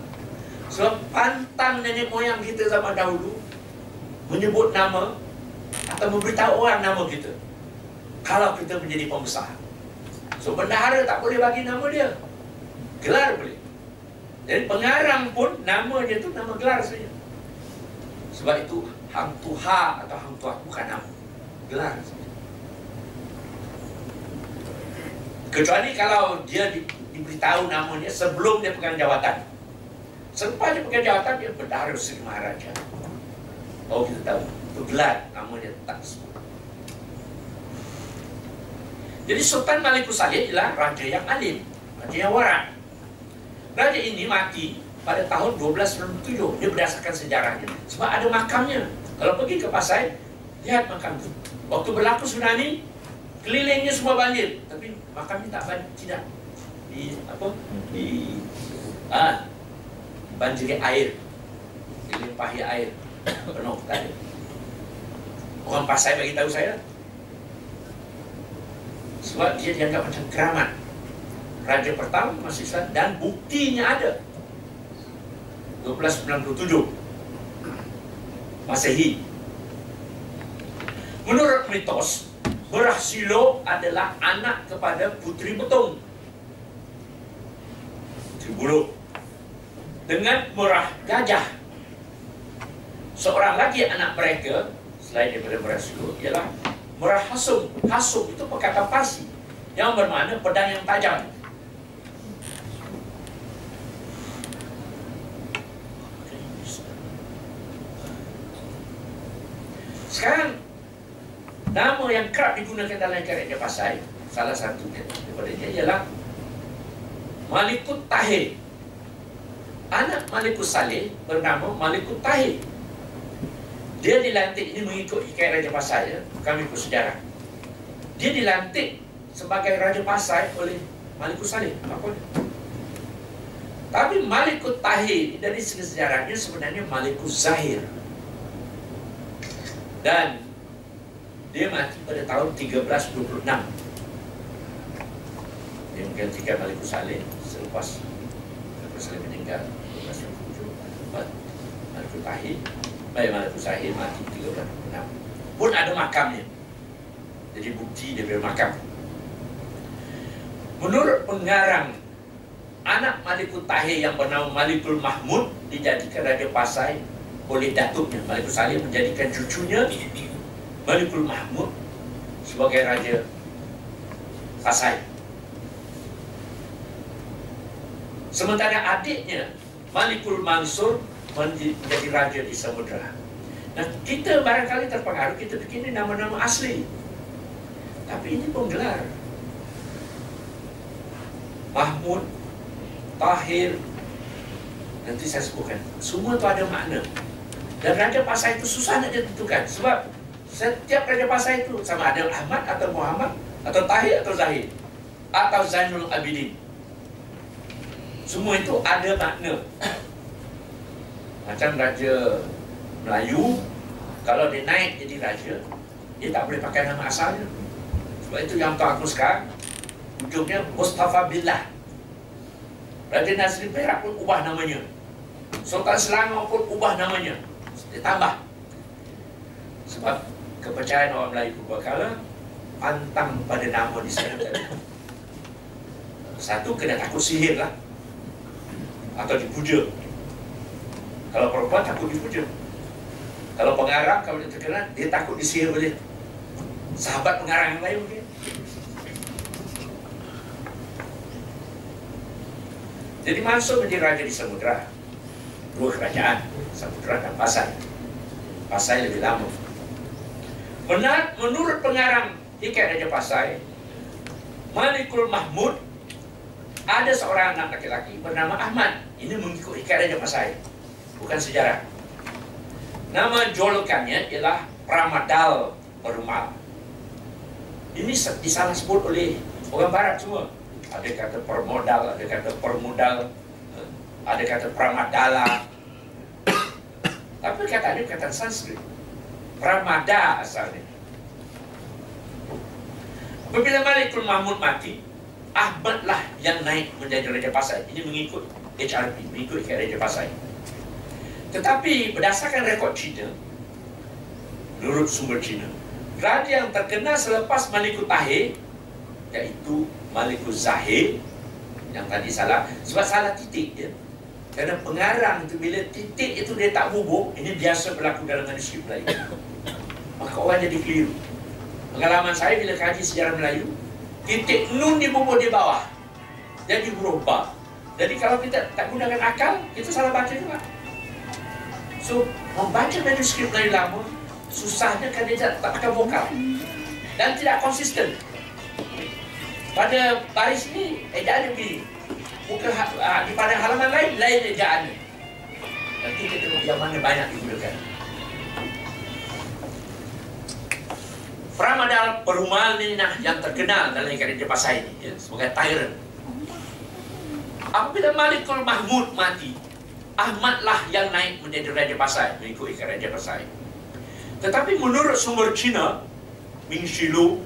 Sebab pantang nenek moyang kita zaman dahulu menyebut nama atau memberitahu orang nama kita. Kalau kita menjadi pembesar. So bendahara tak boleh bagi nama dia. Gelar boleh. Dan pengarang pun nama dia tu nama gelar saja. Sebab itu Hang Tuha atau Hang Tuha bukan nama. Gelar saja. Kecuali kalau dia di, diberitahu namanya sebelum dia pegang jawatan. Selepas dia pegang jawatan, dia berdara Sri Maharaja. Oh, kita tahu. Itu gelar. Nama dia tak sebut. Jadi Sultan Malikus Saleh adalah raja yang alim. Raja yang warak. Raja ini mati pada tahun 1297. Dia berdasarkan sejarahnya. Sebab ada makamnya. Kalau pergi ke Pasai, lihat makam itu. Waktu berlaku tsunami, kelilingnya semua banjir. Tapi tak banjir. Tidak. Di, apa? Di... Ah, banjiri air. Dilimpahi air. (coughs) Penuh tadi. Orang Pasai bagi tahu saya. Sebab dia dianggap macam keramat. Raja pertama masih Islam dan buktinya ada. 1297 Masehi. Menurut mitos, Berah Silo adalah anak kepada Putri Betung. Bulu. Dengan Merah Gajah. Seorang lagi anak mereka, selain daripada Berah Silo, ialah Merah Hasum. Hasum itu perkataan Parsi yang bermakna pedang yang tajam. Sekarang nama yang kerap digunakan dalam kerajaan Pasai salah satunya daripada dia ialah Malikut Tahir. Anak Malikut Saleh bernama Malikut Tahir. Dia dilantik ini mengikut hikayat Raja Pasai ya, kami ikut sejarah. Dia dilantik sebagai Raja Pasai oleh Malikut Saleh. Apa dia? Tapi Malikut Tahir dari segi sejarahnya sebenarnya Malikut Zahir. Dan dia mati pada tahun 1326. Dia menggantikan Malikut Saleh selepas Malikut Saleh meninggal 1327. Malikul Tahir Baik Malikul Zahir mati 13 Pun ada makamnya Jadi bukti daripada makam Menurut pengarang Anak Malikul Tahir yang bernama Malikul Mahmud Dijadikan Raja Pasai oleh datuknya Malikul Salim menjadikan cucunya Malikul Mahmud sebagai Raja Pasai Sementara adiknya Malikul Mansur menjadi raja di Samudra. Nah, kita barangkali terpengaruh, kita fikir ini nama-nama asli. Tapi ini penggelar. Mahmud, Tahir, nanti saya sebutkan. Semua itu ada makna. Dan Raja Pasai itu susah nak ditentukan. Sebab setiap Raja Pasai itu sama ada Ahmad atau Muhammad, atau Tahir atau Zahid, atau Zainul Abidin. Semua itu ada makna. (coughs) Macam Raja Melayu, kalau dia naik jadi Raja, dia tak boleh pakai nama asalnya. Sebab itu yang tahu aku sekarang, ujungnya Mustafa Billah. Raja Nazri Perak pun ubah namanya. Sultan Selangor pun ubah namanya. Dia tambah. Sebab kepercayaan orang Melayu berbakala pantang pada nama di sana Satu kena takut sihir lah atau dipuja. Kalau perempuan takut dipuja. Kalau pengarang kalau dia terkenal, dia takut disihir oleh sahabat pengarang yang lain mungkin. Jadi Mansur menjadi raja di Samudra. Dua kerajaan, Samudra dan Pasai. Pasai lebih lama. Benar, menurut pengarang Hikayat Raja Pasai, Malikul Mahmud ada seorang anak laki-laki bernama Ahmad. Ini mengikut hikayat Raja Pasai. Bukan sejarah. Nama julukannya ialah Pramadal Perumal. Ini disalah sebut oleh orang barat semua. Ada kata permodal, ada kata permodal, ada kata pramadala. (coughs) Tapi kata dia kata Sanskrit. Pramada asalnya. Apabila Malikul Mahmud mati, Ahmad lah yang naik menjadi Raja Pasai. Ini mengikut HRP, mengikut Raja Pasai. Tetapi berdasarkan rekod Cina, menurut sumber Cina, Raja yang terkenal selepas Malikul Tahir, iaitu Malikul Zahir, yang tadi salah, sebab salah titik ya. Kerana pengarang itu bila titik itu dia tak bubuk, ini biasa berlaku dalam manuskrip Melayu. Maka orang jadi keliru. Pengalaman saya bila kaji sejarah Melayu, titik nun dibubur di bawah jadi ba. Jadi kalau kita tak gunakan akal kita salah baca juga. So membaca manuskrip dari lama susahnya kan dia tak pakai vokal dan tidak konsisten. Pada baris ini ejaan begini bukan ha, di pada halaman lain lain ejaannya nanti kita tengok yang mana banyak digunakan Pramadal Perumal ni nah yang terkenal dalam kerajaan Pasai ini ya, sebagai tyrant. Apabila Malikul Mahmud mati, Ahmad lah yang naik menjadi Raja Pasai mengikuti kerajaan Pasai. Tetapi menurut sumber Cina, Ming Shilu,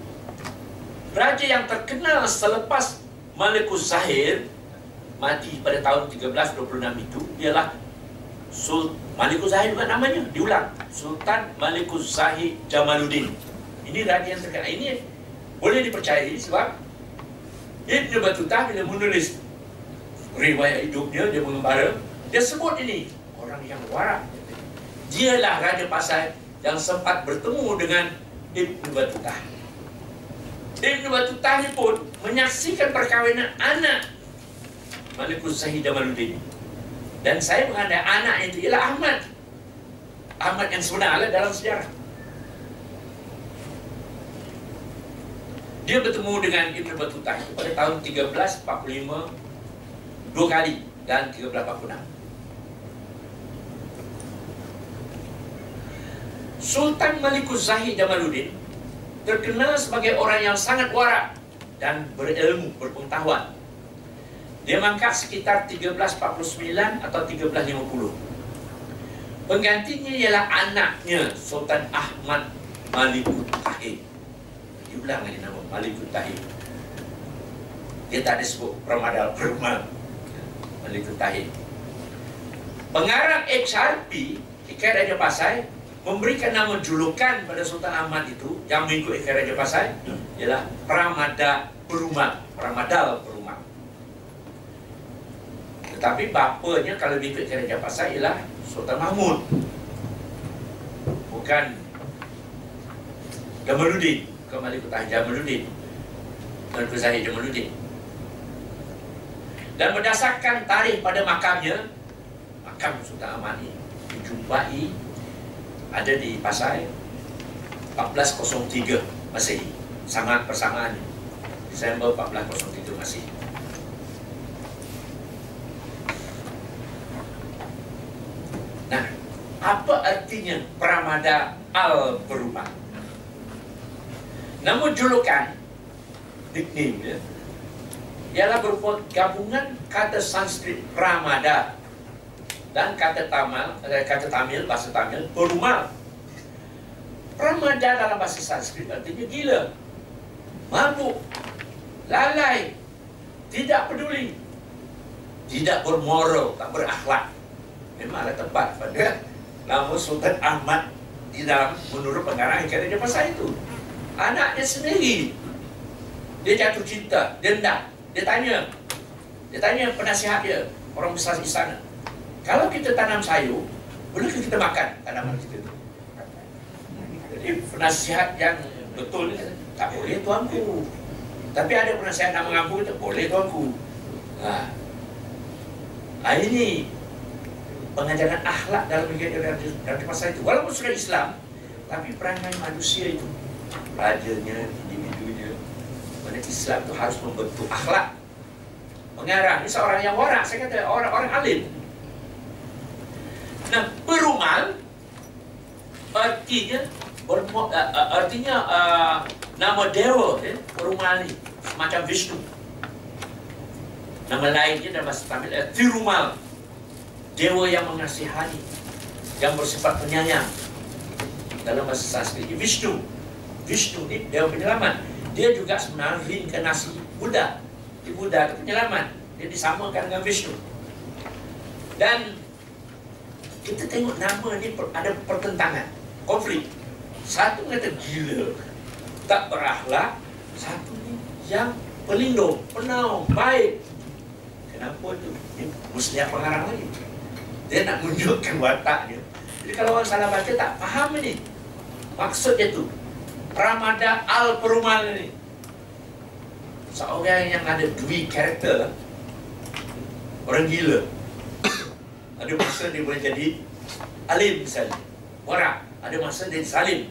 raja yang terkenal selepas Malikul Zahir mati pada tahun 1326 itu ialah Sul Malikul Zahir bukan namanya, diulang. Sultan Malikul Zahir Jamaluddin. Ini raja yang terkenal. Ini boleh dipercayai sebab Ibn Battuta bila menulis riwayat hidupnya, dia mengembara, dia sebut ini orang yang warak. Dialah Raja Pasai yang sempat bertemu dengan Ibn Battuta. Ibn Battuta ini pun menyaksikan perkahwinan anak Malikul Sahih Jamaluddin. Dan saya mengandai anak itu ialah Ahmad. Ahmad yang sebenarnya dalam sejarah. Dia bertemu dengan Ibn Battuta pada tahun 1345 dua kali dan 1346. Sultan Malikul Zahid Jamaluddin terkenal sebagai orang yang sangat warak dan berilmu, berpengetahuan. Dia mangkat sekitar 1349 atau 1350. Penggantinya ialah anaknya Sultan Ahmad Malikul Tahir. Diulang lagi nama Malikul Tahir. Dia tak ada sebut Ramadal Perumal Malikul Tahir. Pengarang XRP Ikat Raja Pasai memberikan nama julukan pada Sultan Ahmad itu yang mengikut Ikat Raja Pasai ialah Pramada Perumal, Pramadal Perumal. Tetapi bapanya kalau mengikut Ikat Raja Pasai ialah Sultan Mahmud. Bukan Jamaluddin, kembali ke Tahir Jamaluddin. Dan ke Zahid Jamaluddin. Dan berdasarkan tarikh pada makamnya, makam Sultan Ahmad ini dijumpai ada di Pasai 1403 Masehi. Sangat persamaan Desember 1403 Masehi. Nah, apa artinya Pramada Al-Berumah? Namun julukan nickname ya, ialah berupa gabungan kata Sanskrit Pramada dan kata Tamil, eh, kata Tamil bahasa Tamil perumal. Pramada dalam bahasa Sanskrit artinya gila, mabuk, lalai, tidak peduli, tidak bermoral, tak berakhlak. Memanglah tepat pada nama Sultan Ahmad di dalam menurut pengarang ikan dia pasal itu. Anaknya sendiri dia jatuh cinta, dia dia tanya, dia tanya penasihat dia, orang besar di sana. Kalau kita tanam sayur, bolehkah kita makan tanaman kita itu? Jadi penasihat yang betul tak boleh tuanku. Tapi ada penasihat nak mengampu kita, boleh tuanku. Ha. Ha, ini pengajaran akhlak dalam kehidupan dari pasal itu. Walaupun sudah Islam, tapi perangai manusia itu, rajanya, individunya, mana Islam itu harus membentuk akhlak. Pengarang, ini seorang yang warak, saya kata orang-orang alim. Nah, perumal artinya bermo, uh, artinya uh, nama dewa eh, perumal ni macam Vishnu. Nama lainnya dalam bahasa Tamil adalah Tirumal. Dewa yang mengasihani, yang bersifat penyayang. Dalam bahasa Sanskrit Vishnu. Vishnu ni dewa penyelamat. Dia juga sebenarnya reinkarnasi Buddha. Di Buddha itu penyelamat. Dia disamakan dengan Vishnu. Dan kita tengok nama ni ada pertentangan, konflik. Satu kata gila, tak berakhlak. Satu ni yang pelindung, penaung, baik. Kenapa tu? Ini muslihat pengarang lagi. Dia nak menunjukkan watak dia. Jadi kalau orang salah baca tak faham ini. Maksud dia tu. Ramada al-Perumal ini. Seorang yang ada dua karakter. Orang gila. Ada masa dia boleh jadi alim misalnya. Warak. Ada masa dia salim.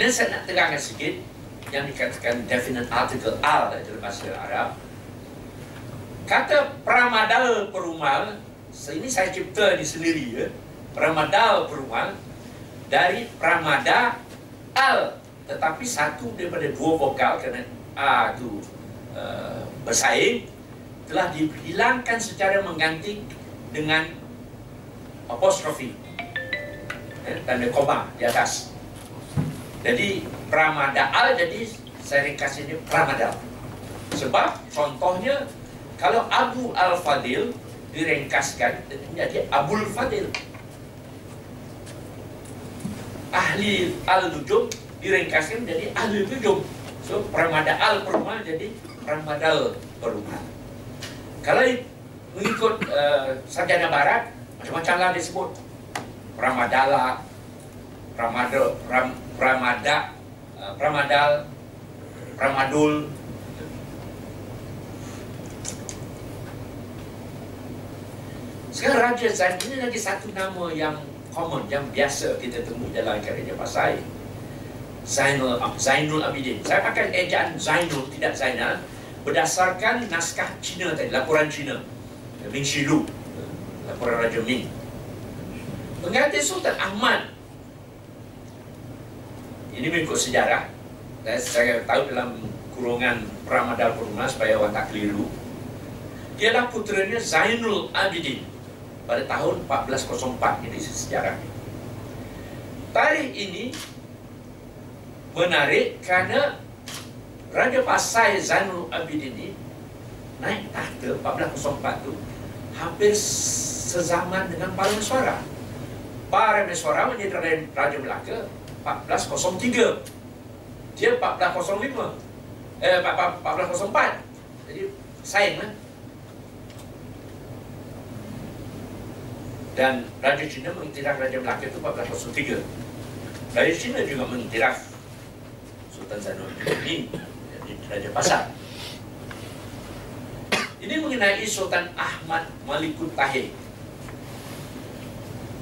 Ini saya nak terangkan sikit yang dikatakan definite article al dalam bahasa Arab. Kata pramadal perumal, ini saya cipta di sendiri ya. Pramadal perumal dari pramada al tetapi satu daripada dua vokal kerana a itu uh, bersaing telah dihilangkan secara mengganti dengan apostrofi eh, tanda koma di atas. Jadi Pramada Al jadi saya ringkas ini Pramada. Sebab contohnya kalau Abu Al Fadil diringkaskan menjadi Abul Fadil. Ahli Al Nujum diringkaskan menjadi Ahli Nujum. So Pramada Al Perumah jadi Pramadal Perumah. Kalau mengikut uh, sarjana barat macam-macam lah disebut Pramadala, Pramada, Pram, Pramada, Pramadal, Pramadul. Sekarang Raja Zain ini lagi satu nama yang common, yang biasa kita temui dalam kerja Pasai. Zainul, Zainul Abidin. Saya pakai ejaan Zainul, tidak Zainal, berdasarkan naskah Cina tadi, laporan Cina. Ming Shilu, laporan Raja Ming. Pengganti Sultan Ahmad ini mengikut sejarah. Dan saya tahu dalam kurungan Ramadhan Purna supaya orang tak keliru. Ialah putranya Zainul Abidin pada tahun 1404 ini sejarah. Tarikh ini menarik kerana Raja Pasai Zainul Abidin ini naik tahta 1404 tu hampir sezaman dengan Parameswara. Parameswara menjadi Raja Melaka 1403. Dia 1405. Eh 1404. Jadi saing lah. Dan Raja Cina mengiktiraf Raja Melaka itu 1403. Raja Cina juga mengiktiraf Sultan Zainuddin jadi Raja Pasar. Ini mengenai Sultan Ahmad Malikut Tahir.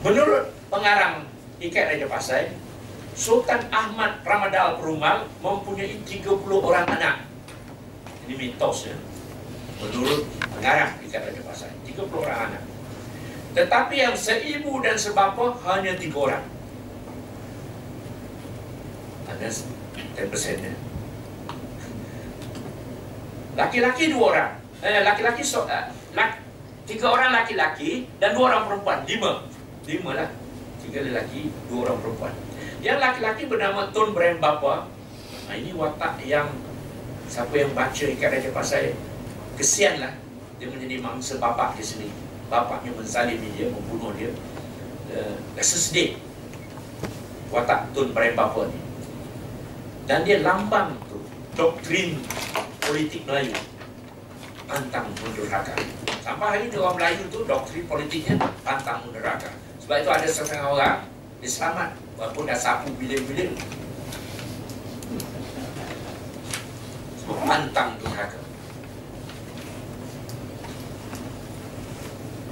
Menurut pengarang Ikat Raja Pasai, Sultan Ahmad Ramadal Perumal mempunyai 30 orang anak. Ini mitos ya. Menurut pengarang Ikat Raja Pasai, 30 orang anak. Tetapi yang seibu dan sebapa hanya tiga orang. Ada 10% ya. Laki-laki dua orang eh, laki-laki so, uh, laki, tiga orang laki-laki dan dua orang perempuan lima lima lah tiga lelaki dua orang perempuan yang laki-laki bernama Tun Brem Bapa. Nah, ini watak yang siapa yang baca ikat Raja Pasai kesian lah dia menjadi mangsa bapak di sini bapaknya menzalimi dia membunuh dia. Uh, rasa sedih watak Tun Brem Bapa ni. Dan dia lambang tu doktrin politik Melayu pantang mundur raka. Sampai hari ini orang Melayu tu doktrin politiknya pantang mundur raka. Sebab itu ada setengah orang dia selamat walaupun dah sapu bilik-bilik. Sebab pantang mundur raka.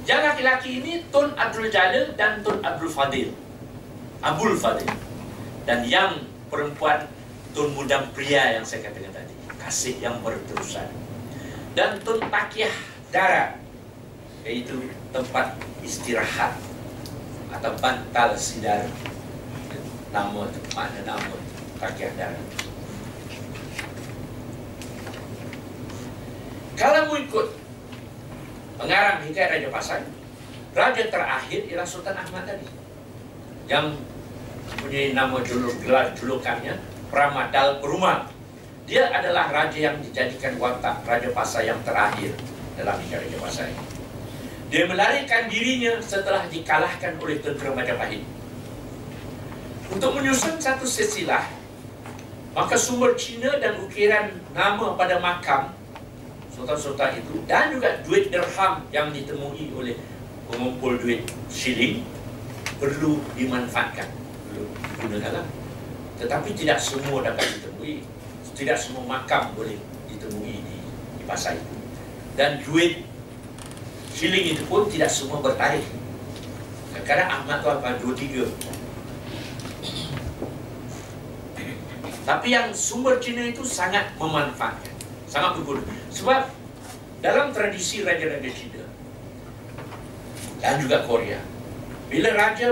Yang laki-laki ini Tun Abdul Jalil dan Tun Abdul Fadil. Abdul Fadil. Dan yang perempuan Tun Mudam Pria yang saya katakan tadi. Kasih yang berterusan dan Tun Takiyah Darat iaitu tempat istirahat atau bantal sidar nama mana nama Takiyah Darat kalau ikut pengarang hikayat Raja Pasang Raja terakhir ialah Sultan Ahmad tadi yang punya nama juluk gelar julukannya Ramadal Perumal dia adalah raja yang dijadikan watak Raja Pasai yang terakhir dalam hidup Raja Pasai. Dia melarikan dirinya setelah dikalahkan oleh tentera Majapahit. Untuk menyusun satu sesilah, maka sumber Cina dan ukiran nama pada makam sultan-sultan itu dan juga duit dirham yang ditemui oleh pengumpul duit shilling perlu dimanfaatkan, perlu digunakan. Tetapi tidak semua dapat ditemui tidak semua makam boleh ditemui di, di pasar itu. Dan duit shilling itu pun tidak semua bertarikh. Kadang-kadang Ahmad tu apa? Dua, tiga. Tapi yang sumber Cina itu sangat memanfaatkan. Sangat berguna. Sebab dalam tradisi Raja-Raja Cina dan juga Korea, bila Raja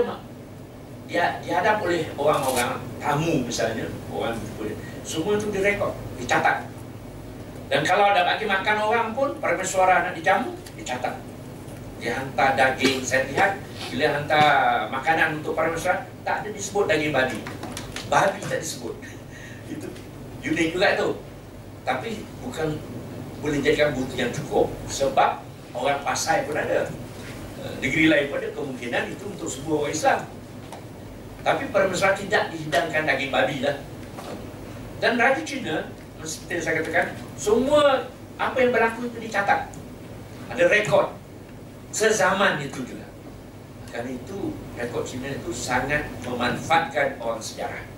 dia dihadap oleh orang-orang tamu misalnya, orang semua itu direkod, dicatat. Dan kalau ada bagi makan orang pun, permesuara nak dijamu, dicatat. Dia hantar daging, saya lihat, bila hantar makanan untuk permesuara, tak ada disebut daging babi. Babi tak disebut. Unik juga itu. Tapi bukan boleh jadikan bukti yang cukup sebab orang pasai pun ada. Eh, negeri lain pun ada kemungkinan itu untuk sebuah orang Islam. Tapi permesuara tidak dihidangkan daging babi lah. Dan Raja Cina, seperti yang saya katakan, semua apa yang berlaku itu dicatat. Ada rekod. Sezaman itu juga. Karena itu, rekod Cina itu sangat memanfaatkan orang sejarah.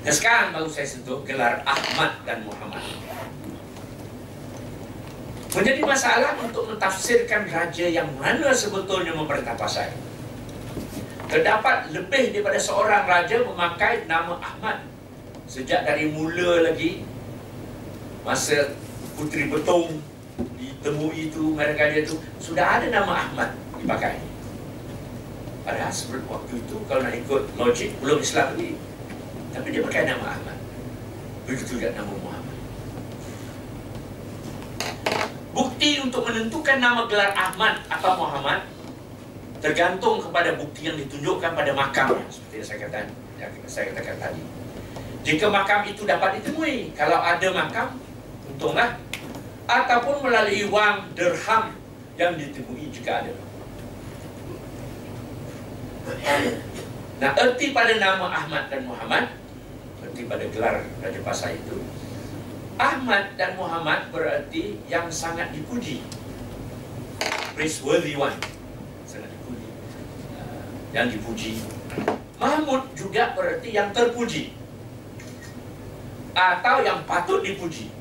Dan sekarang baru saya sentuh gelar Ahmad dan Muhammad. Menjadi masalah untuk mentafsirkan raja yang mana sebetulnya memerintah pasai. Terdapat lebih daripada seorang raja memakai nama Ahmad Sejak dari mula lagi Masa Puteri Betong ditemui itu mereka dia itu Sudah ada nama Ahmad dipakai Padahal sebelum waktu itu kalau nak ikut logik belum Islam lagi Tapi dia pakai nama Ahmad Begitu juga nama Muhammad Bukti untuk menentukan nama gelar Ahmad atau Muhammad tergantung kepada bukti yang ditunjukkan pada makam seperti yang saya katakan yang saya katakan tadi Jika makam itu dapat ditemui, kalau ada makam, untunglah. Ataupun melalui wang dirham yang ditemui jika ada. Nah, erti pada nama Ahmad dan Muhammad, erti pada gelar Raja Pasar itu, Ahmad dan Muhammad berarti yang sangat dipuji. Praiseworthy one. Sangat dipuji. Uh, yang dipuji. Mahmud juga berarti yang terpuji. Atau yang patut dipuji.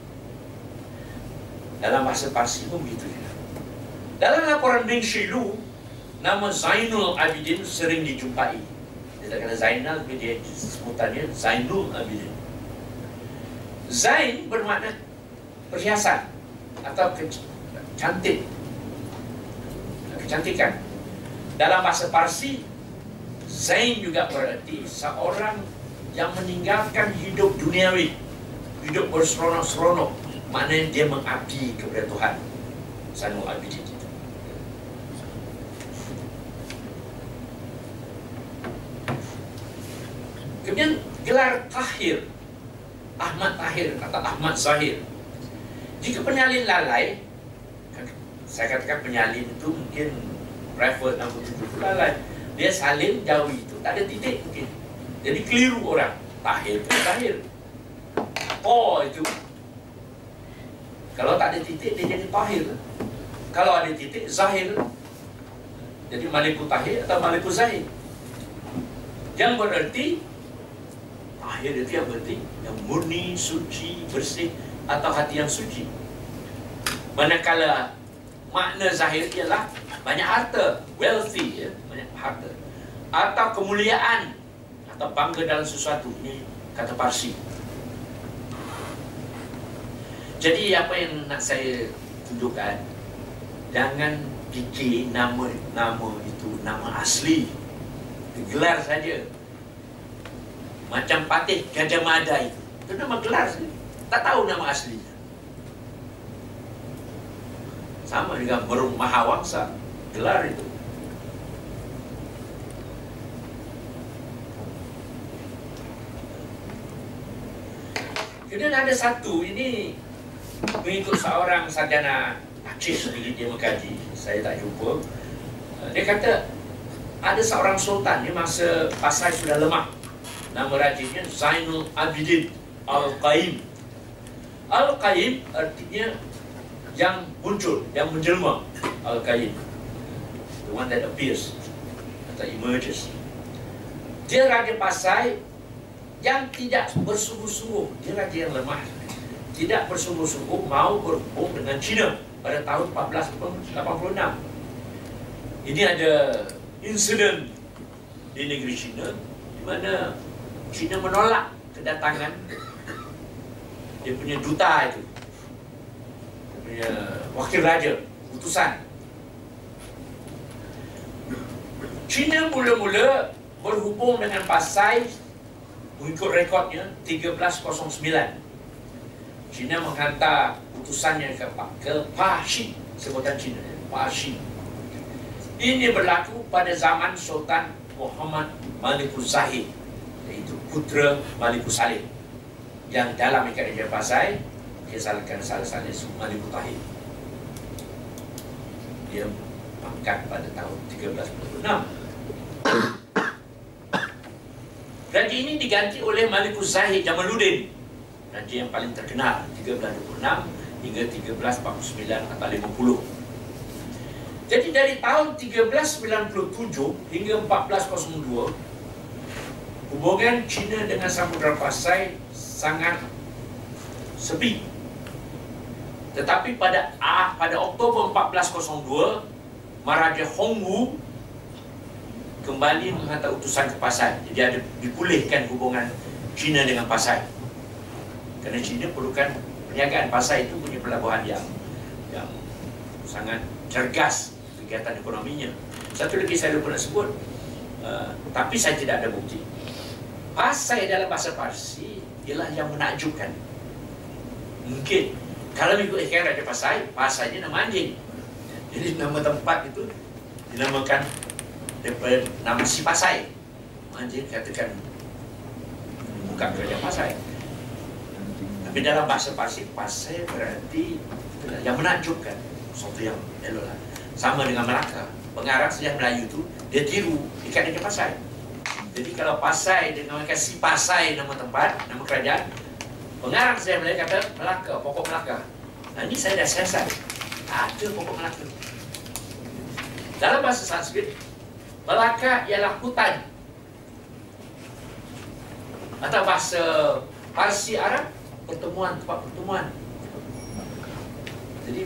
Dalam bahasa Parsi pun begitu juga. Dalam laporan Bing Shilu, nama Zainul Abidin sering dijumpai. Kata Zainal, tapi dia sebutannya Zainul Abidin. Zain bermakna perhiasan atau cantik. Kecantikan. Dalam bahasa Parsi, Zain juga berarti seorang yang meninggalkan hidup duniawi, hidup berseronok-seronok, maknanya dia mengabdi kepada Tuhan. Zainul Abidin. Kemudian gelar Tahir. Ahmad Tahir kata Ahmad Zahir. Jika penyalin lalai Saya katakan penyalin itu mungkin Refer nama tujuh lalai Dia salin jauh itu. Tak ada titik mungkin. Jadi keliru orang. Tahir itu Tahir. Oh itu. Kalau tak ada titik dia jadi Tahir. Kalau ada titik Zahir. Jadi Malikul Tahir atau Malikul Zahir. Yang berarti Akhir itu yang penting. Yang murni, suci, bersih Atau hati yang suci. Manakala Makna zahir ialah Banyak harta. Wealthy ya? Banyak harta. Atau kemuliaan Atau bangga dalam sesuatu. Ini kata Parsi. Jadi apa yang nak saya tunjukkan? Jangan fikir nama nama itu nama asli. Gelar saja macam Patih Gajah Mada itu. Itu nama gelar sendiri Tak tahu nama aslinya. Sama dengan Merung Mahawangsa. Gelar itu. Kemudian ada satu Ini Mengikut seorang sarjana Aceh sendiri dia mengkaji. Saya tak jumpa. Dia kata Ada seorang sultan Di masa Pasai sudah lemah Nama rajinnya Zainul Abidin Al-Qaim. Al-Qaim artinya yang muncul, yang menjelma Al-Qaim. The one that appears Atau emerges. Dia Raja Pasai Yang tidak bersungguh-sungguh. Dia Raja yang lemah. Tidak bersungguh-sungguh mau berhubung dengan China Pada tahun 1486 Ini ada insiden di negeri China di mana China menolak kedatangan dia punya duta itu. Dia punya wakil raja utusan. China mula-mula berhubung dengan Pasai mengikut rekodnya 1309 China menghantar utusannya ke, ke Pashi sebutan China Pashi ini berlaku pada zaman Sultan Muhammad Malikul Zahid putra Maliku Salim yang dalam ikat Pasai dia salahkan salah satu Maliku Tahir. Dia pangkat pada tahun 1326 Raja ini diganti oleh Maliku Zahid Jamaluddin. Raja yang paling terkenal 1326 hingga 1349 atau 50 jadi dari tahun 1397 hingga 1402 hubungan China dengan Samudra Pasai sangat sepi. Tetapi pada ah, pada Oktober 1402, Maharaja Hongwu kembali menghantar utusan ke Pasai. Jadi ada dipulihkan hubungan China dengan Pasai. Kerana China perlukan perniagaan Pasai itu punya pelabuhan yang yang sangat cergas kegiatan ekonominya. Satu lagi saya lupa nak sebut, uh, tapi saya tidak ada bukti. Pasai dalam bahasa Parsi ialah yang menakjubkan. Mungkin kalau mengikut ikan Raja Pasai, Pasainya nama anjing. Jadi nama tempat itu dinamakan daripada nama si Pasai. Anjing katakan bukan kerajaan Pasai. Tapi dalam bahasa Pasir, Pasai berarti yang menakjubkan. Sesuatu yang elok lah. Sama dengan Melaka. Pengarang sejarah Melayu tu, dia tiru ikat dia Pasai. Jadi kalau Pasai, dia nama si Pasai nama tempat, nama kerajaan. Pengarang sejarah Melayu kata Melaka, pokok Melaka. Nah ini saya dah siasat. Ada pokok Melaka. Dalam bahasa Sanskrit, Melaka ialah hutan. Atau bahasa Parsi Arab, pertemuan, tempat pertemuan. Jadi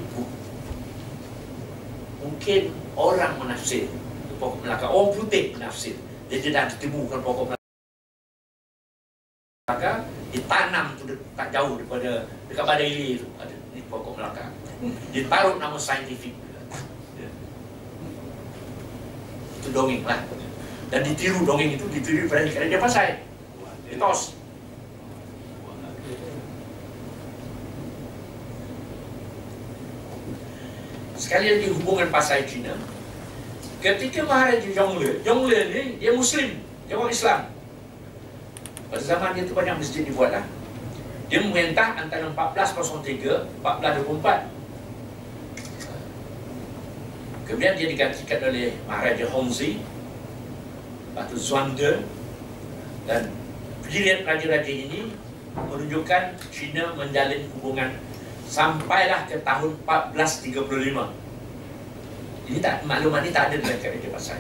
mungkin orang menafsir pokok Melaka. Orang putih menafsir. Dia tidak ditemukan pokok Melaka ditanam tu tak jauh daripada dekat Badai Ili tu ada ni pokok Melaka. Ditaruh nama saintifik. Itu dongeng lah. Dan ditiru dongeng itu ditiru pada kerana dia pasai. Etos. Sekali lagi hubungan pasai Cina. Ketika Maharaja Zhongle, Zhongle ni dia Muslim, dia orang Islam. Pada zaman dia tu banyak masjid dibuat lah. Dia memerintah antara 1403 1424. Kemudian dia digantikan oleh Maharaja Hongzi Batu Zhuangde dan pilihan raja-raja ini menunjukkan China menjalin hubungan sampailah ke tahun 1435 ini tak maklumat ni tak ada dalam kerajaan pasal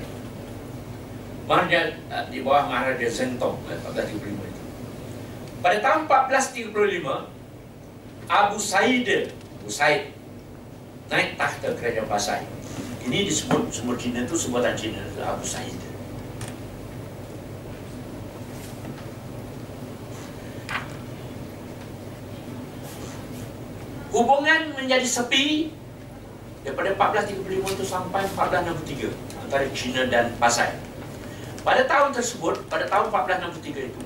Maharaja uh, di bawah Maharaja Zentong 1435 eh, itu. Pada tahun 1435 Abu Said Abu Said naik tahta kerajaan Pasai. Ini disebut semua Cina itu sebutan Cina Abu Said. Hubungan menjadi sepi daripada 1435 itu sampai 1463 antara China dan Pasai. Pada tahun tersebut, pada tahun 1463 itu,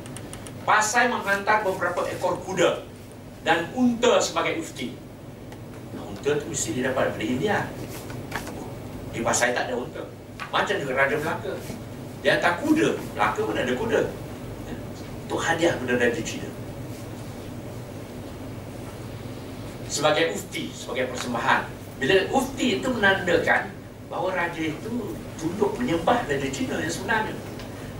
Pasai menghantar beberapa ekor kuda dan unta sebagai ufti. Nah, unta itu mesti didapat dari India. Di Pasai tak ada unta. Macam juga Raja Melaka. Dia hantar kuda. Melaka pun ada kuda. Untuk hadiah kepada Raja China. Sebagai ufti, sebagai persembahan bila ufti itu menandakan bahawa raja itu tunduk menyembah raja Cina yang sebenarnya.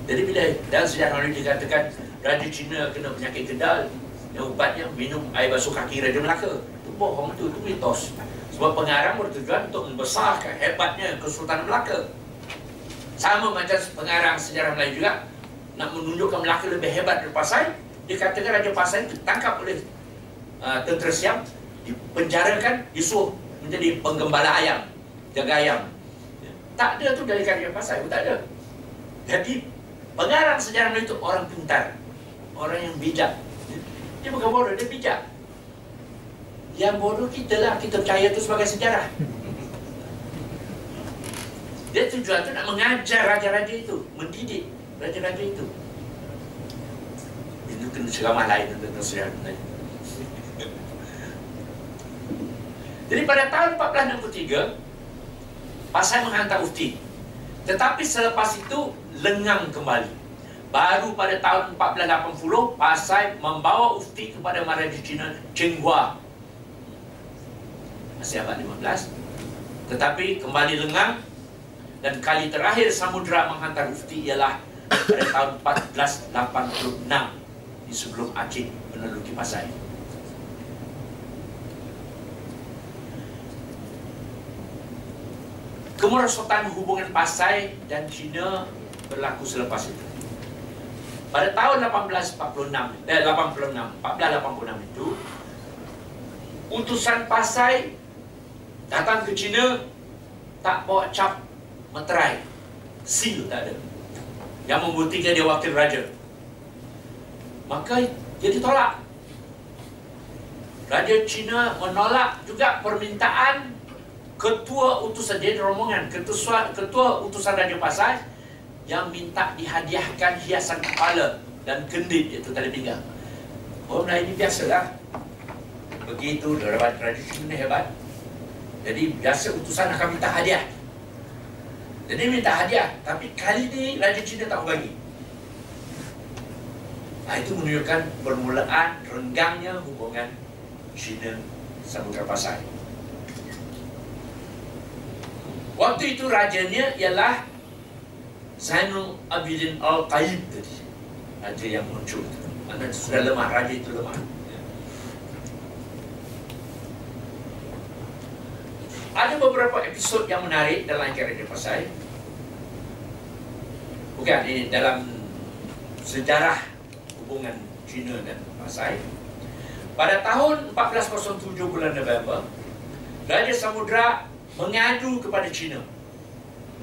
Jadi bila dalam sejarah ini dikatakan raja Cina kena penyakit kedal, yang ubatnya minum air basuh kaki raja Melaka. Itu bohong itu, itu mitos. Sebab pengarang bertujuan untuk membesarkan hebatnya Kesultanan Melaka. Sama macam pengarang sejarah Melayu juga nak menunjukkan Melaka lebih hebat dari Pasai, dikatakan Raja Pasai ditangkap oleh uh, tentera Siam, dipenjarakan, disuruh menjadi penggembala ayam, jaga ayam. Tak ada tu dari karya pasal, tak ada. Jadi pengarang sejarah itu orang pintar, orang yang bijak. Dia bukan bodoh, dia bijak. Yang bodoh kita lah, kita percaya itu sebagai sejarah. Dia tujuan tu nak mengajar raja-raja itu, mendidik raja-raja itu. Itu kena ceramah lain tentang sejarah lain. Jadi pada tahun 1463 Pasai menghantar Ufti. Tetapi selepas itu lengang kembali. Baru pada tahun 1480 Pasai membawa Ufti kepada Maharaja Cina Chenghua Masih abad 15 Tetapi kembali lengang Dan kali terakhir Samudra menghantar Ufti ialah pada tahun 1486 Di sebelum Aceh meneluki Pasai kemerosotan hubungan Pasai dan China berlaku selepas itu. Pada tahun 1846, eh 86, 1486 itu, utusan Pasai datang ke China tak bawa cap meterai, seal tak ada, yang membuktikan dia wakil raja. Maka dia ditolak. Raja China menolak juga permintaan ketua utusan jadi rombongan ketua ketua utusan Raja Pasai yang minta dihadiahkan hiasan kepala dan kendit iaitu tali pinggang. Orang lain ini biasalah. Begitu dapat tradisi ini hebat. Jadi biasa utusan akan minta hadiah. Jadi minta hadiah, tapi kali ini Raja Cina tak bagi. Nah, itu menunjukkan permulaan renggangnya hubungan China Samudra Pasai. Waktu itu rajanya ialah Zainul Abidin Al-Qaib tadi. Raja yang muncul. Mana sudah lemah, raja itu lemah. Ada beberapa episod yang menarik dalam kerajaan Pasai. Bukan ini dalam sejarah hubungan China dan Pasai. Pada tahun 1407 bulan November, Raja Samudra mengadu kepada China.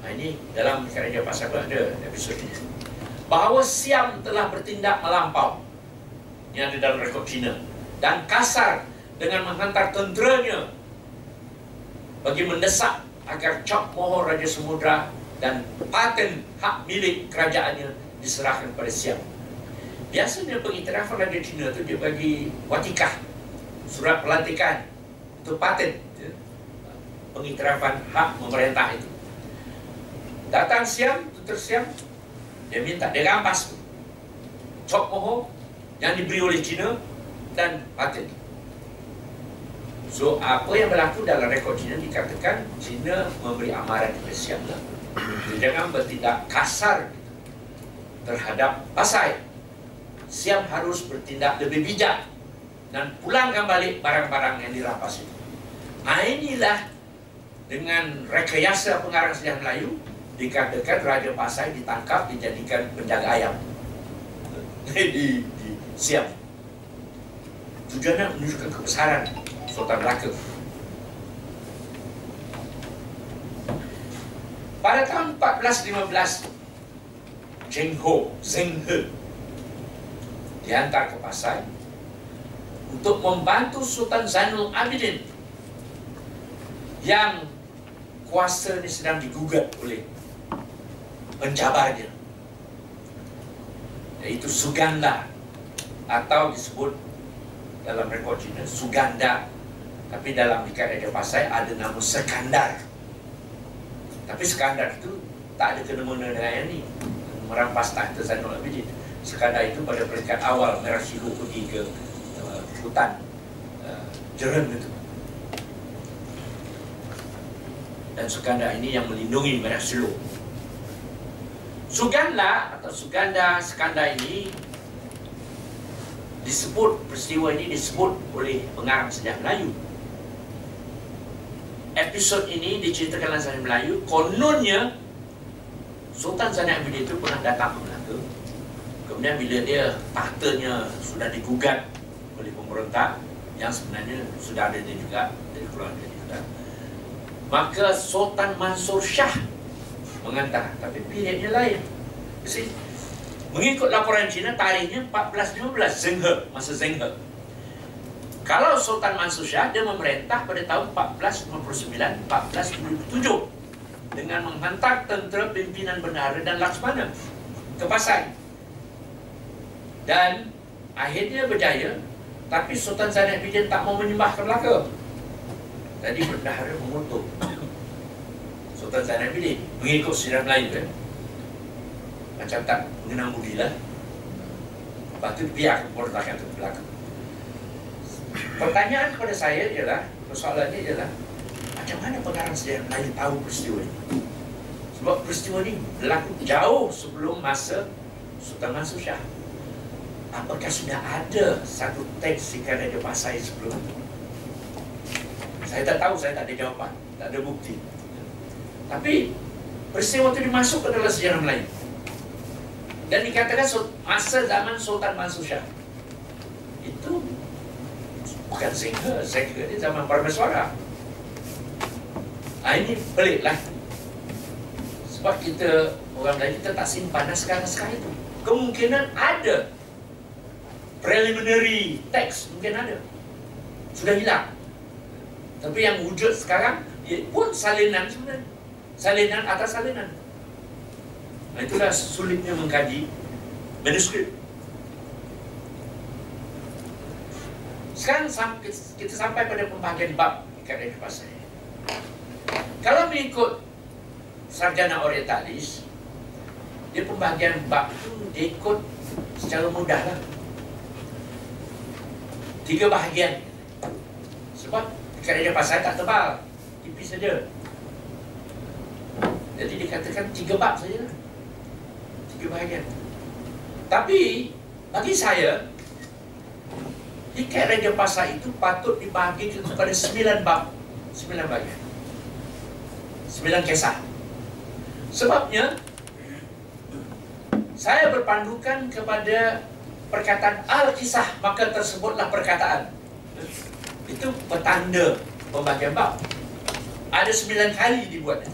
Nah, ini dalam kerajaan Pasai pun ada episod ini. Bahawa Siam telah bertindak melampau. Ini ada dalam rekod China. Dan kasar dengan menghantar tenteranya bagi mendesak agar Chok Moho Raja Samudra dan paten hak milik kerajaannya diserahkan kepada Siam. Biasanya pengiktirafan Raja Cina itu dia bagi watikah, surat pelantikan, itu paten. Pengiktirafan hak memerintah itu. Datang Siam, tutur Siam, dia minta, dia rampas tu. Chok Moho yang diberi oleh Cina dan paten. So apa yang berlaku dalam rekod Cina dikatakan Cina memberi amaran kepada Siam lah. Jangan bertindak kasar terhadap Pasai. Siam harus bertindak lebih bijak dan pulangkan balik barang-barang yang dirampas itu. Nah inilah dengan rekayasa pengarang sejarah Melayu dikatakan Raja Pasai ditangkap dijadikan penjaga ayam (laughs) di, di Siam. Tujuannya menunjukkan kebesaran Sultan Melaka. Pada tahun 1415, Cheng Ho, Zheng He dihantar ke Pasai untuk membantu Sultan Zainul Abidin yang kuasa ini sedang digugat oleh penjabarnya iaitu Suganda atau disebut dalam rekod Cina Suganda tapi dalam Ikat Raja Pasai ada nama Sekandar. Tapi Sekandar itu tak ada kena-mena dengan yang ni. Merampas tahta Zainul Abidin. Sekandar itu pada peringkat awal Silu pergi ke uh, hutan uh, Jeren itu. Dan Suganda ini yang melindungi Merah Silu. Suganda atau Suganda Sekandar ini disebut peristiwa ini disebut oleh pengarang sejarah Melayu. Episod ini diceritakan dalam Zain Melayu. Kononnya Sultan Zainal Abidin itu pernah datang ke Melaka. Kemudian bila dia tahtanya sudah digugat oleh pemerintah yang sebenarnya sudah ada dia juga dari keluarga maka Sultan Mansur Shah mengantar tapi periodnya lain mengikut laporan Cina tarikhnya 1415 Zheng He masa Zheng He kalau Sultan Mansur Shah dia memerintah pada tahun 1459 1477 dengan menghantar tentera pimpinan bendahara dan Laksmana ke Pasai. Dan akhirnya berjaya tapi Sultan Zainal Abidin tak mau menyembah ke Melaka. Jadi bendahara mengutuk Sultan Zainal Abidin mengikut sejarah Melayu kan. Macam tak mengenang budi lah. Lepas tu biar pemberontakan itu belakang. Pertanyaan kepada saya ialah Persoalannya ialah Macam mana pengarang sejarah Melayu tahu peristiwa ini Sebab peristiwa ini berlaku jauh sebelum masa Sultan Mansur Shah Apakah sudah ada satu teks ikan Raja Pasai sebelum itu? Saya tak tahu, saya tak ada jawapan Tak ada bukti Tapi peristiwa itu dimasuk ke dalam sejarah Melayu dan dikatakan masa zaman Sultan Mansur Shah itu bukan singa, singa ni zaman Parameswara. Ah ini pelik lah. Sebab kita orang lain kita tak simpan naskah-naskah itu. Kemungkinan ada preliminary text mungkin ada. Sudah hilang. Tapi yang wujud sekarang ia pun salinan sebenarnya. Salinan atas salinan. Nah, itulah sulitnya mengkaji manuskrip. Sekarang kita sampai pada pembahagian bab dari pasal Kalau mengikut sarjana orientalis, dia pembahagian bab itu dia ikut secara mudah lah. tiga bahagian. Sebab dekat dia pasal tak tebal, tipis saja. Jadi dikatakan tiga bab saja lah. Tiga bahagian. Tapi bagi saya Tiket Raja Pasar itu patut dibagi kepada sembilan bab Sembilan bagian Sembilan kisah Sebabnya Saya berpandukan kepada Perkataan Al-Kisah Maka tersebutlah perkataan Itu petanda pembagian bab. Ada sembilan kali dibuat.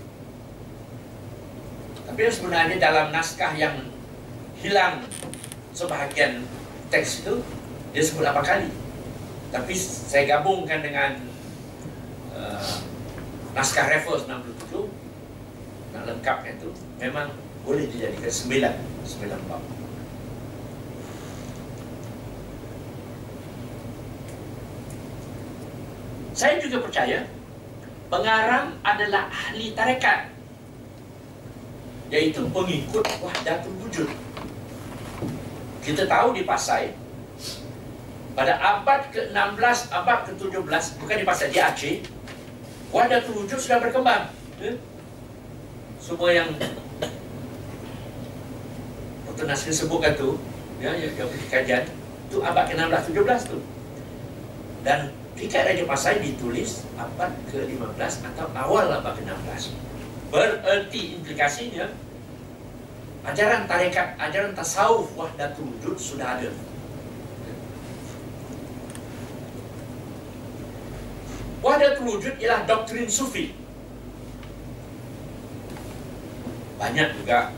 Tapi sebenarnya dalam naskah yang Hilang sebahagian teks itu dia sebut 8 kali. Tapi saya gabungkan dengan uh, naskah Raffles 67 nak lengkapkan itu memang boleh dijadikan 9 9 bab saya juga percaya pengarang adalah ahli tarekat iaitu pengikut wahdatul wujud kita tahu di Pasai pada abad ke-16, abad ke-17 bukan di pasal di Aceh wadah terwujud sudah berkembang ya? semua yang Dr. Nasir sebutkan tu ya, yang, yang kajian tu abad ke-16, 17 tu dan Tiket Raja Pasai ditulis abad ke-15 atau awal abad ke-16 bererti implikasinya ajaran tarekat, ajaran tasawuf wahdatul wujud sudah ada Wahdatul wujud ialah doktrin sufi. Banyak juga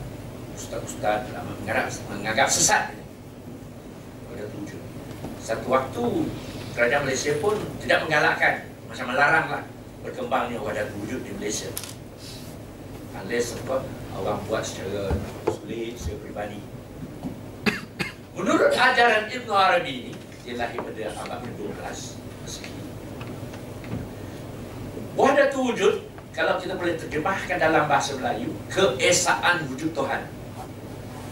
ustaz-ustaz menganggap, menganggap sesat Wahdatul wujud. Satu waktu kerajaan Malaysia pun tidak menggalakkan, macam melaranglah berkembangnya wahdatul wujud di Malaysia. Unless apa, orang buat secara sulit, secara peribadi. Menurut ajaran Ibn Arabi ini, dia lahir pada abad ke-12 Wahdatul wujud kalau kita boleh terjemahkan dalam bahasa Melayu keesaan wujud Tuhan.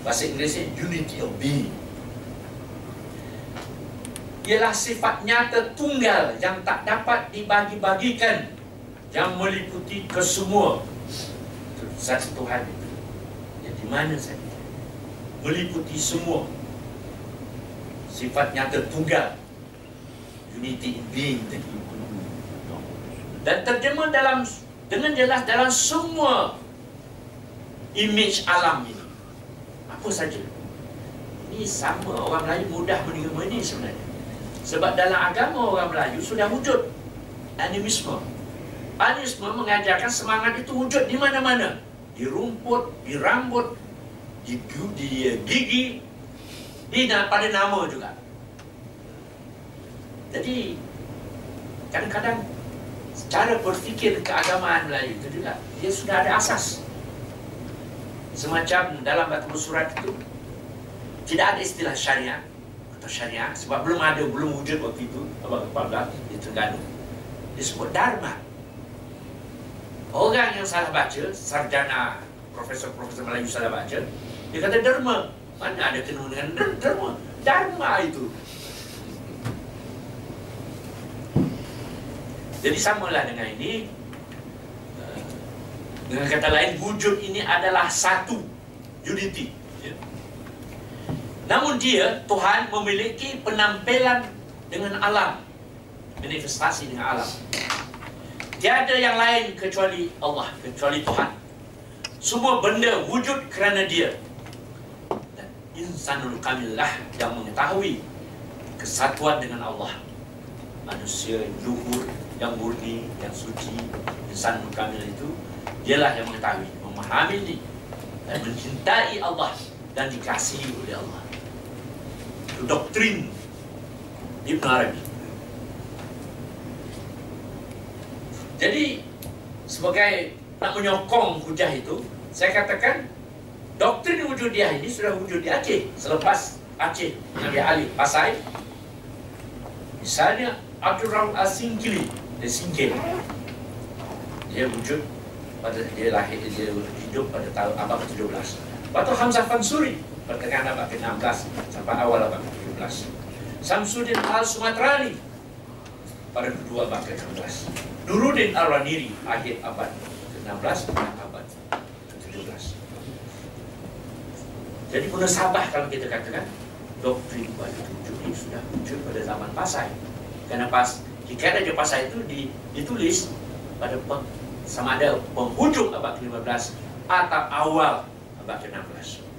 Bahasa Inggerisnya unity of being. Ialah sifat nyata tunggal yang tak dapat dibagi-bagikan yang meliputi kesemua. Zat Tuhan itu. Yang di mana saja meliputi semua. Sifat nyata tunggal. Unity in being tadi. Dan terjemah dalam dengan jelas dalam semua image alam ini. Apa saja. Ini sama orang Melayu mudah menerima ini sebenarnya sebab dalam agama orang Melayu sudah wujud animisme. Animisme mengajarkan semangat itu wujud di mana-mana. Di rumput, di rambut di, di gigi di pada nama juga. Jadi kadang-kadang cara berfikir keagamaan Melayu itu juga dia sudah ada asas. Semacam dalam batu surat itu tidak ada istilah syariah atau syariah sebab belum ada belum wujud waktu itu abad ke-14 di Terengganu disebut dharma. Orang yang salah baca sarjana profesor-profesor Melayu salah baca dia kata dharma. Mana ada kena dengan dharma dharma itu. Jadi samalah dengan ini. Eh, Dengan kata lain Wujud ini adalah satu Unity. Namun dia Tuhan memiliki penampilan Dengan alam Manifestasi dengan alam. Tiada yang lain kecuali Allah Kecuali Tuhan. Semua benda wujud kerana dia. Insanul kamillah Yang mengetahui Kesatuan dengan Allah. Manusia luhur yang murni, yang suci, insan kamil itu dialah yang mengetahui, memahami ini dan mencintai Allah dan dikasihi oleh Allah. Doktrin Ibn Arabi. Jadi sebagai nak menyokong hujah itu, saya katakan doktrin wujud dia ini sudah wujud di Aceh selepas Aceh Nabi Ali Pasai. Misalnya Abdul Rahman Asingkili dia singkir dia wujud pada dia lahir dia hidup pada tahun abad ke-17 lepas tu Hamzah Fansuri pertengahan abad ke-16 sampai awal abad ke-17 Samsudin Al-Sumatrani pada kedua abad ke-16. Nuruddin Al-Raniri akhir abad ke-16 dan abad ke-17. Jadi munasabah kalau kita katakan doktrin bagi tujuh ini sudah muncul pada zaman Pasai. Kerana pas hikayat Raja Pasai itu ditulis pada sama ada penghujung abad ke-15 atau awal abad ke-16.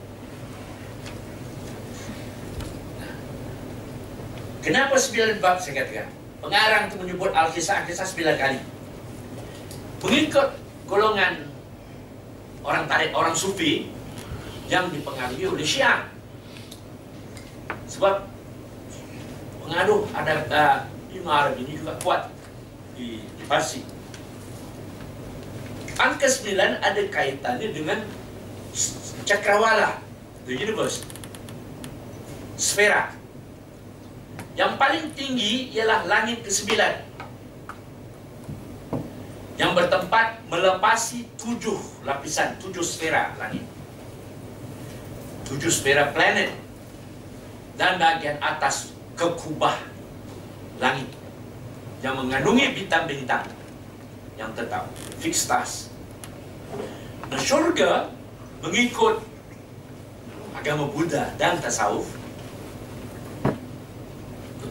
Kenapa sembilan bab saya katakan? Pengarang itu menyebut Al-Kisah-Kisah sembilan kali. Mengikut golongan orang tarik, orang sufi yang dipengaruhi oleh Syiah. Sebab pengaruh ada lima Arab ini juga kuat di, di Parsi. Angka sembilan ada kaitannya dengan cakrawala, the universe, sfera. Yang paling tinggi ialah langit ke-9 Yang bertempat melepasi tujuh lapisan, tujuh sfera langit. Tujuh sfera planet Dan bagian atas kekubah langit Yang mengandungi bintang-bintang Yang tetap, fixed stars. Nah syurga mengikut agama Buddha dan tasawuf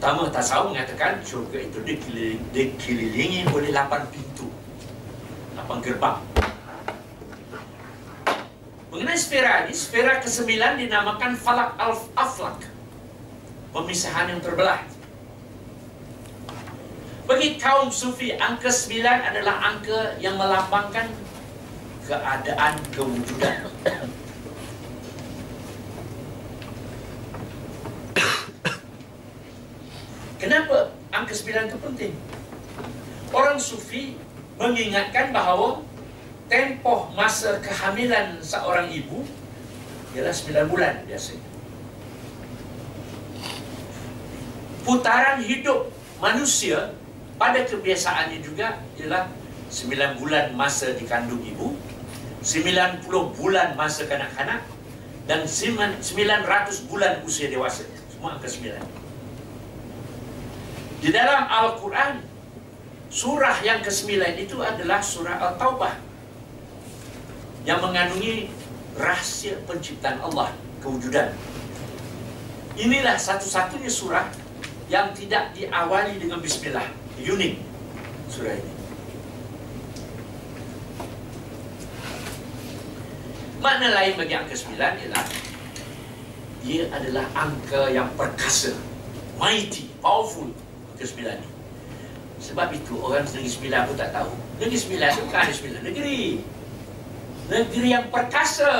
Pertama, tasawuf mengatakan syurga itu dikelilingi, dikelilingi oleh lapan pintu. Lapan gerbang. Mengenai sfera ini, sfera kesembilan dinamakan Falak Al-Aflak. Pemisahan yang terbelah. Bagi kaum sufi, angka sembilan adalah angka yang melambangkan keadaan kewujudan. Kenapa angka sembilan itu penting? Orang sufi mengingatkan bahawa tempoh masa kehamilan seorang ibu ialah sembilan bulan biasanya. Putaran hidup manusia pada kebiasaannya juga ialah sembilan bulan masa dikandung ibu, sembilan puluh bulan masa kanak-kanak dan sembilan ratus bulan usia dewasa. Semua angka sembilan. Di dalam Al-Quran Surah yang ke-9 itu adalah surah Al-Taubah Yang mengandungi rahsia penciptaan Allah Kewujudan. Inilah satu-satunya surah Yang tidak diawali dengan Bismillah. Unik surah ini. Makna lain bagi angka 9 ialah Dia adalah angka yang perkasa Mighty, powerful ke-9 ni. Sebab itu orang Negeri Sembilan pun tak tahu. Negeri Sembilan itu bukan sembilan negeri. Negeri yang perkasa.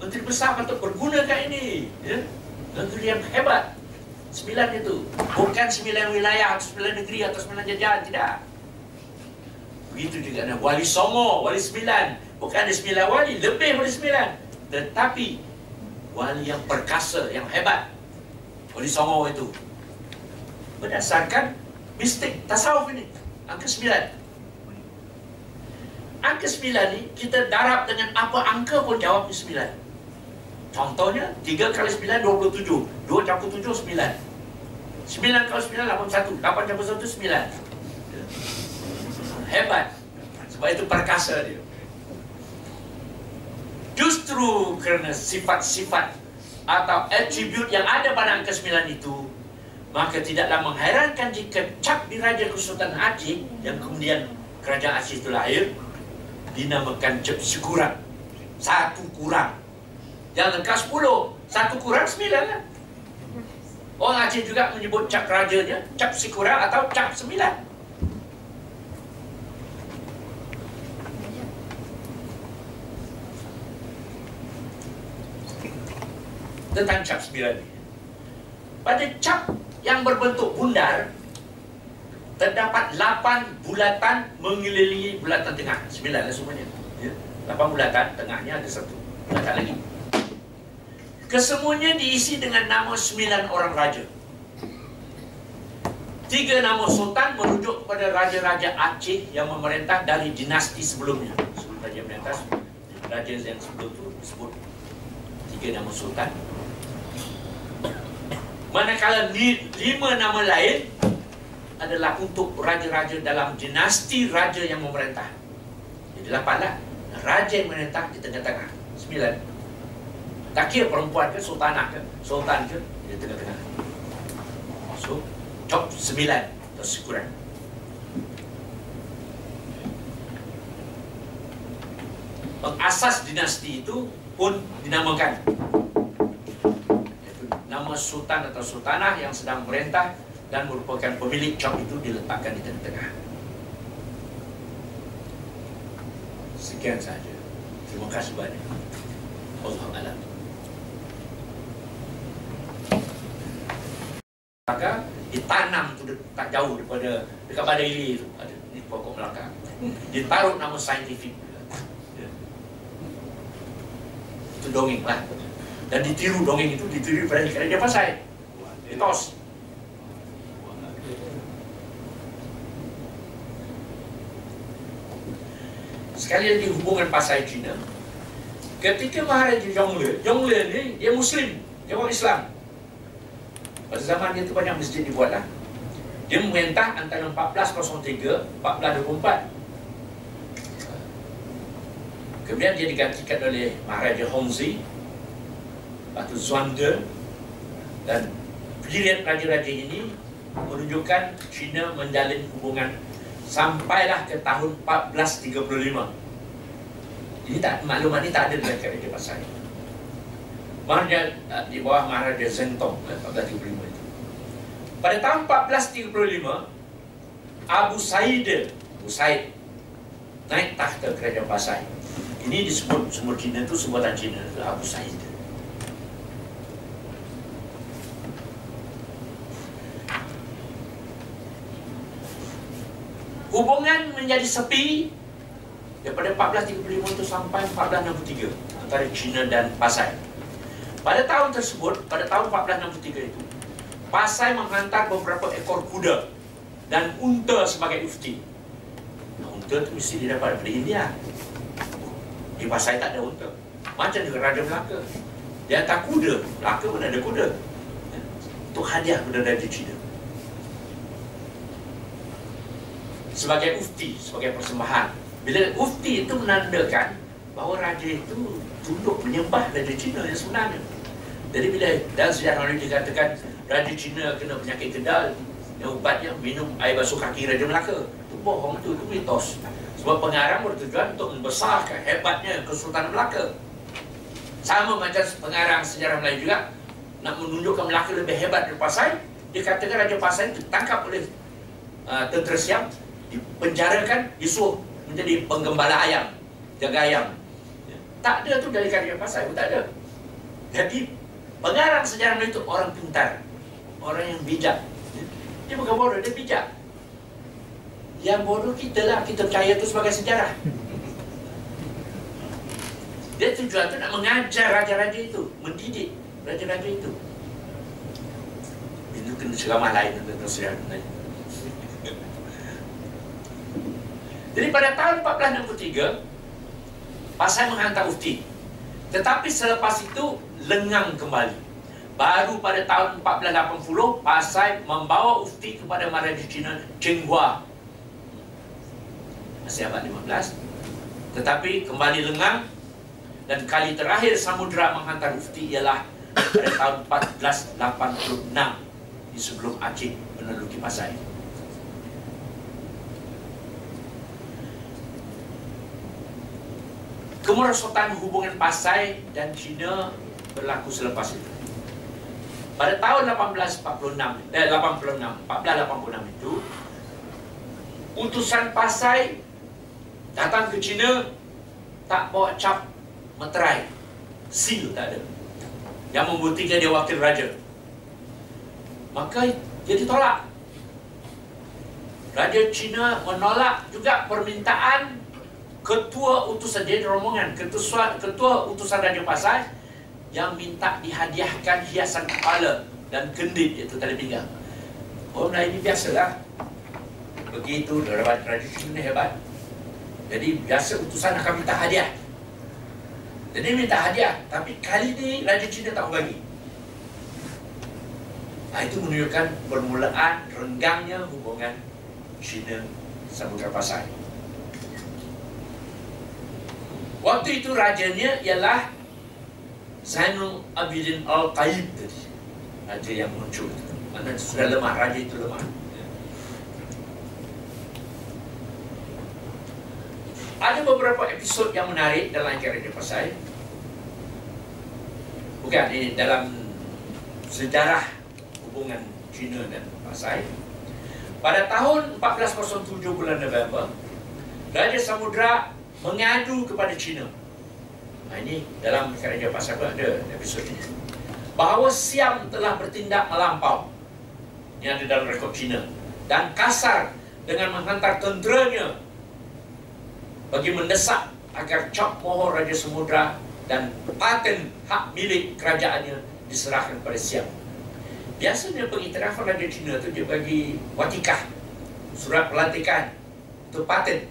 Menteri Besar patut bergunakan ini. Ya? Negeri yang hebat. Sembilan itu. Bukan sembilan wilayah atau sembilan negeri atau sembilan jajahan. Tidak. Begitu juga ada Wali Songo, Wali Sembilan. Bukan ada sembilan wali, lebih Wali Sembilan. Tetapi Wali yang perkasa, yang hebat. Wali Songo itu berdasarkan mistik tasawuf ini. Angka sembilan. Angka sembilan ni kita darab dengan apa angka pun jawab di sembilan. Contohnya tiga kali sembilan dua puluh tujuh. Dua campur tujuh sembilan. Sembilan kali sembilan lapan satu. Lapan campur satu sembilan. Hebat. Sebab itu perkasa dia. Justru kerana sifat-sifat atau atribut yang ada pada angka sembilan itu Maka tidaklah mengherankan jika cap di Raja Kesultanan Aceh yang kemudian kerajaan Aceh itu lahir dinamakan cap sekurang. Satu kurang. Yang lengkap sepuluh. Satu kurang sembilan lah. Orang Aceh juga menyebut cap rajanya cap sekurang atau cap sembilan. Tentang cap sembilan ini. Pada cap yang berbentuk bundar terdapat 8 bulatan mengelilingi bulatan tengah. 9 lah semuanya. Ya. 8 bulatan, tengahnya ada satu. Bulatan lagi. Kesemuanya diisi dengan nama 9 orang raja. Tiga nama sultan merujuk kepada raja-raja Aceh yang memerintah dari dinasti sebelumnya. Sebelum raja memerintah, raja yang sebelum itu disebut tiga nama sultan. Manakala lima nama lain adalah untuk raja-raja dalam dinasti raja yang memerintah. Jadi lapanlah raja yang memerintah di tengah-tengah. Sembilan. Tak kira perempuan ke, sultanah ke, sultan ke, di tengah-tengah. So, top sembilan atau sekurang. Pengasas dinasti itu pun dinamakan nama sultan atau sultanah yang sedang merintah dan merupakan pemilik job itu diletakkan di tengah-tengah. Sekian saja. Terima kasih banyak. Allah alam. Maka ditanam tu tak jauh daripada dekat Badaili itu ada di pokok Melaka. Ditaruh nama saintifik. Ya. Itu dongeng lah dan ditiru dongeng itu ditiru pada kerajaan Pasai. Mitos sekali lagi hubungan Pasai Cina ketika Maharaja Zhongle Zhongle ni dia Muslim dia orang Islam. Pada zaman dia tu banyak masjid dibuat lah dia memerintah antara 1403 1424 Kemudian dia digantikan oleh Maharaja Hongzi Batu Zhuangde dan period raja-raja ini menunjukkan China menjalin hubungan sampailah ke tahun 1435. Ini tak maklumat ini tak ada dalam kerajaan Pasai. Maharaja uh, di bawah Maharaja Zhengtong 1435 itu. Pada tahun 1435 Abu Said Abu Said naik tahta kerajaan Pasai. Ini disebut semua Cina itu sebutan Cina Abu Said. Hubungan menjadi sepi daripada 1435 itu sampai 1463 antara China dan Pasai. Pada tahun tersebut, pada tahun 1463 itu, Pasai menghantar beberapa ekor kuda dan unta sebagai ufti. Nah, unta itu mesti didapat dari India. Di Pasai tak ada unta. Macam dengan Raja Melaka. Dia hantar kuda. Melaka pun ada kuda. Untuk hadiah kepada Raja China. Sebagai ufti, sebagai persembahan. Bila ufti itu menandakan bahawa raja itu tunduk menyembah raja Cina yang sebenarnya. Jadi bila dalam sejarah ini dikatakan raja Cina kena penyakit kedal, yang ubatnya minum air basuh kaki raja Melaka. Itu bohong itu, itu mitos. Sebab pengarang bertujuan untuk membesarkan hebatnya Kesultanan Melaka. Sama macam pengarang sejarah Melayu juga nak menunjukkan Melaka lebih hebat dari Pasai, dikatakan Raja Pasai itu tangkap oleh uh, tentera Siam dipenjarakan disuruh menjadi penggembala ayam jaga ayam. Ya. tak ada tu dari karya pasal pun tak ada. Jadi pengarang sejarah itu orang pintar orang yang bijak. Ya. dia bukan bodoh dia bijak. Yang bodoh kita lah kita percaya tu sebagai sejarah. Dia tujuan tu nak mengajar raja-raja itu mendidik raja-raja itu. Itu kena ceramah lain tentang sejarah lain Jadi pada tahun 1463 Pasai menghantar ufti. Tetapi selepas itu Lengang kembali. Baru pada tahun 1480 Pasai membawa ufti kepada Maharaja Cina Cheng Hua Masih abad 15 Tetapi kembali lengang Dan kali terakhir Samudra menghantar ufti ialah Pada tahun 1486 Di sebelum Aceh meneluki Pasai kemerosotan hubungan Pasai dan China berlaku selepas itu. Pada tahun 1846, eh 86, 1486 itu, utusan Pasai datang ke China tak bawa cap meterai, seal tak ada, yang membuktikan dia wakil raja. Maka dia ditolak. Raja China menolak juga permintaan ketua utusan dia rombongan ketua ketua utusan Raja Pasai yang minta dihadiahkan hiasan kepala dan kendit itu tali pinggang. Orang lain ini biasalah. Begitu dapat Raja Cina hebat. Jadi biasa utusan akan minta hadiah. Jadi minta hadiah, tapi kali ini Raja Cina tak bagi. Nah, itu menunjukkan permulaan renggangnya hubungan China Samudra Pasai. Waktu itu rajanya ialah Zainul Abidin Al-Qaib tadi. Raja yang muncul. Mana sudah lemah, raja itu lemah. Ada beberapa episod yang menarik dalam Raja Pasai. Bukan, ini dalam sejarah hubungan China dan Pasai. Pada tahun 1407 bulan November, Raja Samudra mengadu kepada China. Nah, ini dalam Raja Pasai pun ada episod ini. Bahawa Siam telah bertindak melampau. Ini ada dalam rekod China. Dan kasar dengan menghantar tenteranya bagi mendesak agar Chok Mohor Raja Samudra dan paten hak milik kerajaannya diserahkan kepada Siam. Biasanya pengiktirafan Raja Cina itu dia bagi watikah, surat pelantikan, itu paten.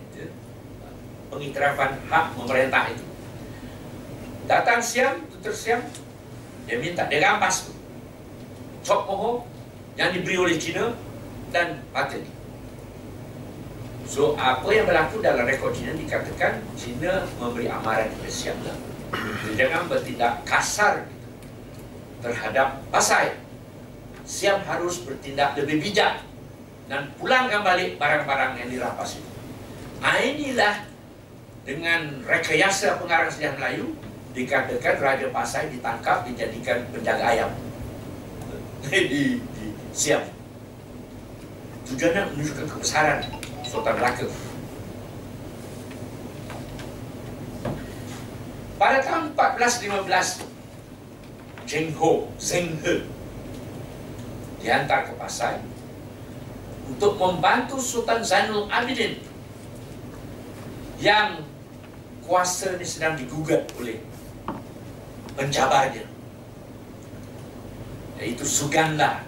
Pengiktirafan hak memerintah itu. Datang Siam, tutur Siam, dia minta, dia rampas Chok Mohor yang diberi oleh Cina dan paten So apa yang berlaku dalam rekod Cina dikatakan Cina memberi amaran kepada Siam lah. Jangan bertindak kasar terhadap Pasai. Siam harus bertindak lebih bijak dan pulangkan balik barang-barang yang dirampas itu. Nah, inilah dengan rekayasa pengarang sejarah Melayu dikatakan Raja Pasai ditangkap dijadikan penjaga ayam (laughs) di, di Siam. Tujuannya menunjukkan kebesaran Sultan Melaka. Pada tahun 1415, Cheng Ho, Zheng He dihantar ke Pasai untuk membantu Sultan Zainul Abidin yang kuasa ini sedang digugat oleh penjabarnya yaitu Suganda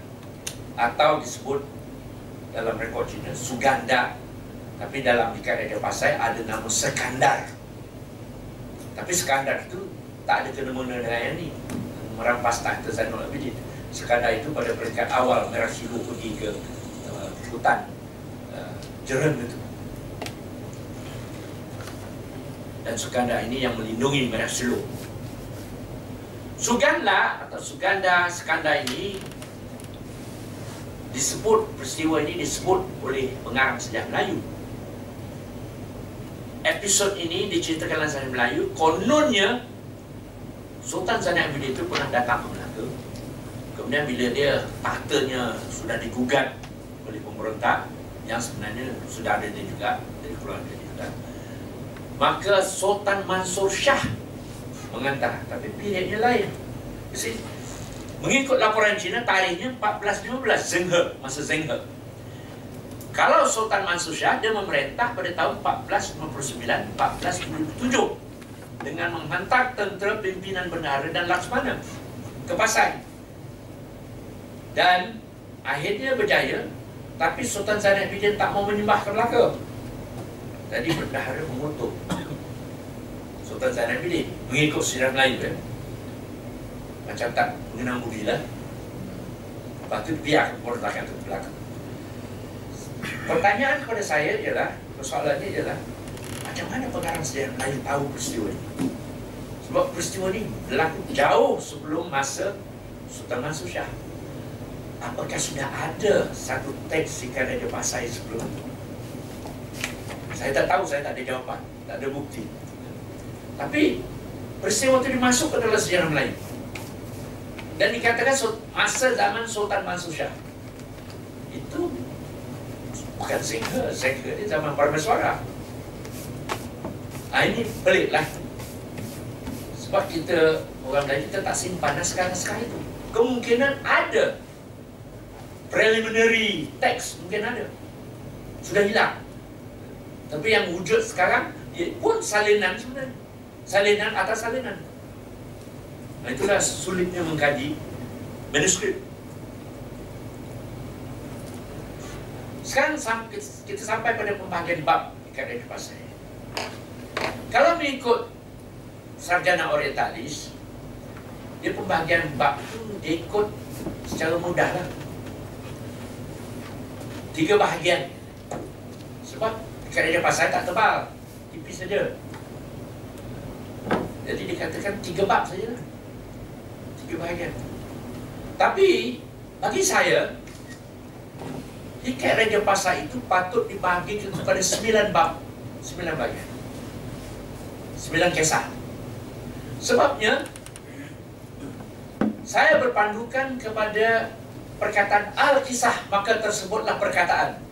atau disebut dalam rekod Cina Suganda tapi dalam Ikan Raja Pasai ada nama Sekandar. Tapi Sekandar itu tak ada kena-mena dengan yang ni. Merampas tahta Zainul Abidin. Sekandar itu pada peringkat awal Merah Silu pergi ke uh, hutan uh, Jerem itu. Dan Suganda ini yang melindungi Merah Silu. Suganda atau Suganda Sekandar ini disebut peristiwa ini disebut oleh pengarang sejarah Melayu. Episod ini diceritakan dalam sejarah Melayu. Kononnya Sultan Zainal Abidin itu pernah datang ke Melaka. Kemudian bila dia tahtanya sudah digugat oleh pemerintah yang sebenarnya sudah ada dia juga dari keluarga maka Sultan Mansur Shah mengantar tapi pilihannya lain mengikut laporan Cina tarikhnya 1415 Zheng He masa Zheng He kalau Sultan Mansur Shah dia memerintah pada tahun 1459 1477 dengan menghantar tentera pimpinan bendahara dan Laksmana ke Pasai. Dan akhirnya berjaya tapi Sultan Zainal Abidin tak mau menyembah ke Melaka. Jadi bendahara mengutuk Sultan Zainal Abidin mengikut sejarah Melayu kan. Macam tak mengenang budi lah. Lepas tu biar pemerintahan itu belakang. Pertanyaan kepada saya ialah Persoalannya ialah Macam mana pengarang sejarah Melayu tahu peristiwa ini Sebab peristiwa ini berlaku jauh sebelum masa Sultan Mansur Shah Apakah sudah ada satu teks ikan Raja Pasai sebelum itu? Saya tak tahu, saya tak ada jawapan Tak ada bukti Tapi peristiwa itu dimasuk ke dalam sejarah Melayu Dan dikatakan masa zaman Sultan Mansur Shah Itu bukan Zenghe, Zenghe ni zaman Parameswara. Ah ini peliklah. Sebab kita orang Melayu kita tak simpan naskah-naskah itu. Kemungkinan ada preliminary text mungkin ada. Sudah hilang. Tapi yang wujud sekarang dia pun salinan sebenarnya. Salinan atas salinan. Nah, itulah sulitnya mengkaji manuskrip. Sekarang kita sampai pada pembahagian bab ikat dari pasal. Kalau mengikut sarjana orientalis, dia pembahagian bab itu dia ikut secara mudah lah. Tiga bahagian. Sebab dekat Raja Pasai tak tebal. Tipis saja. Jadi dikatakan tiga bab saja lah. Tiga bahagian. Tapi bagi saya Tiket Raja Pasar itu patut dibagi kepada sembilan bab Sembilan bagian Sembilan kisah Sebabnya Saya berpandukan kepada Perkataan Al-Kisah Maka tersebutlah perkataan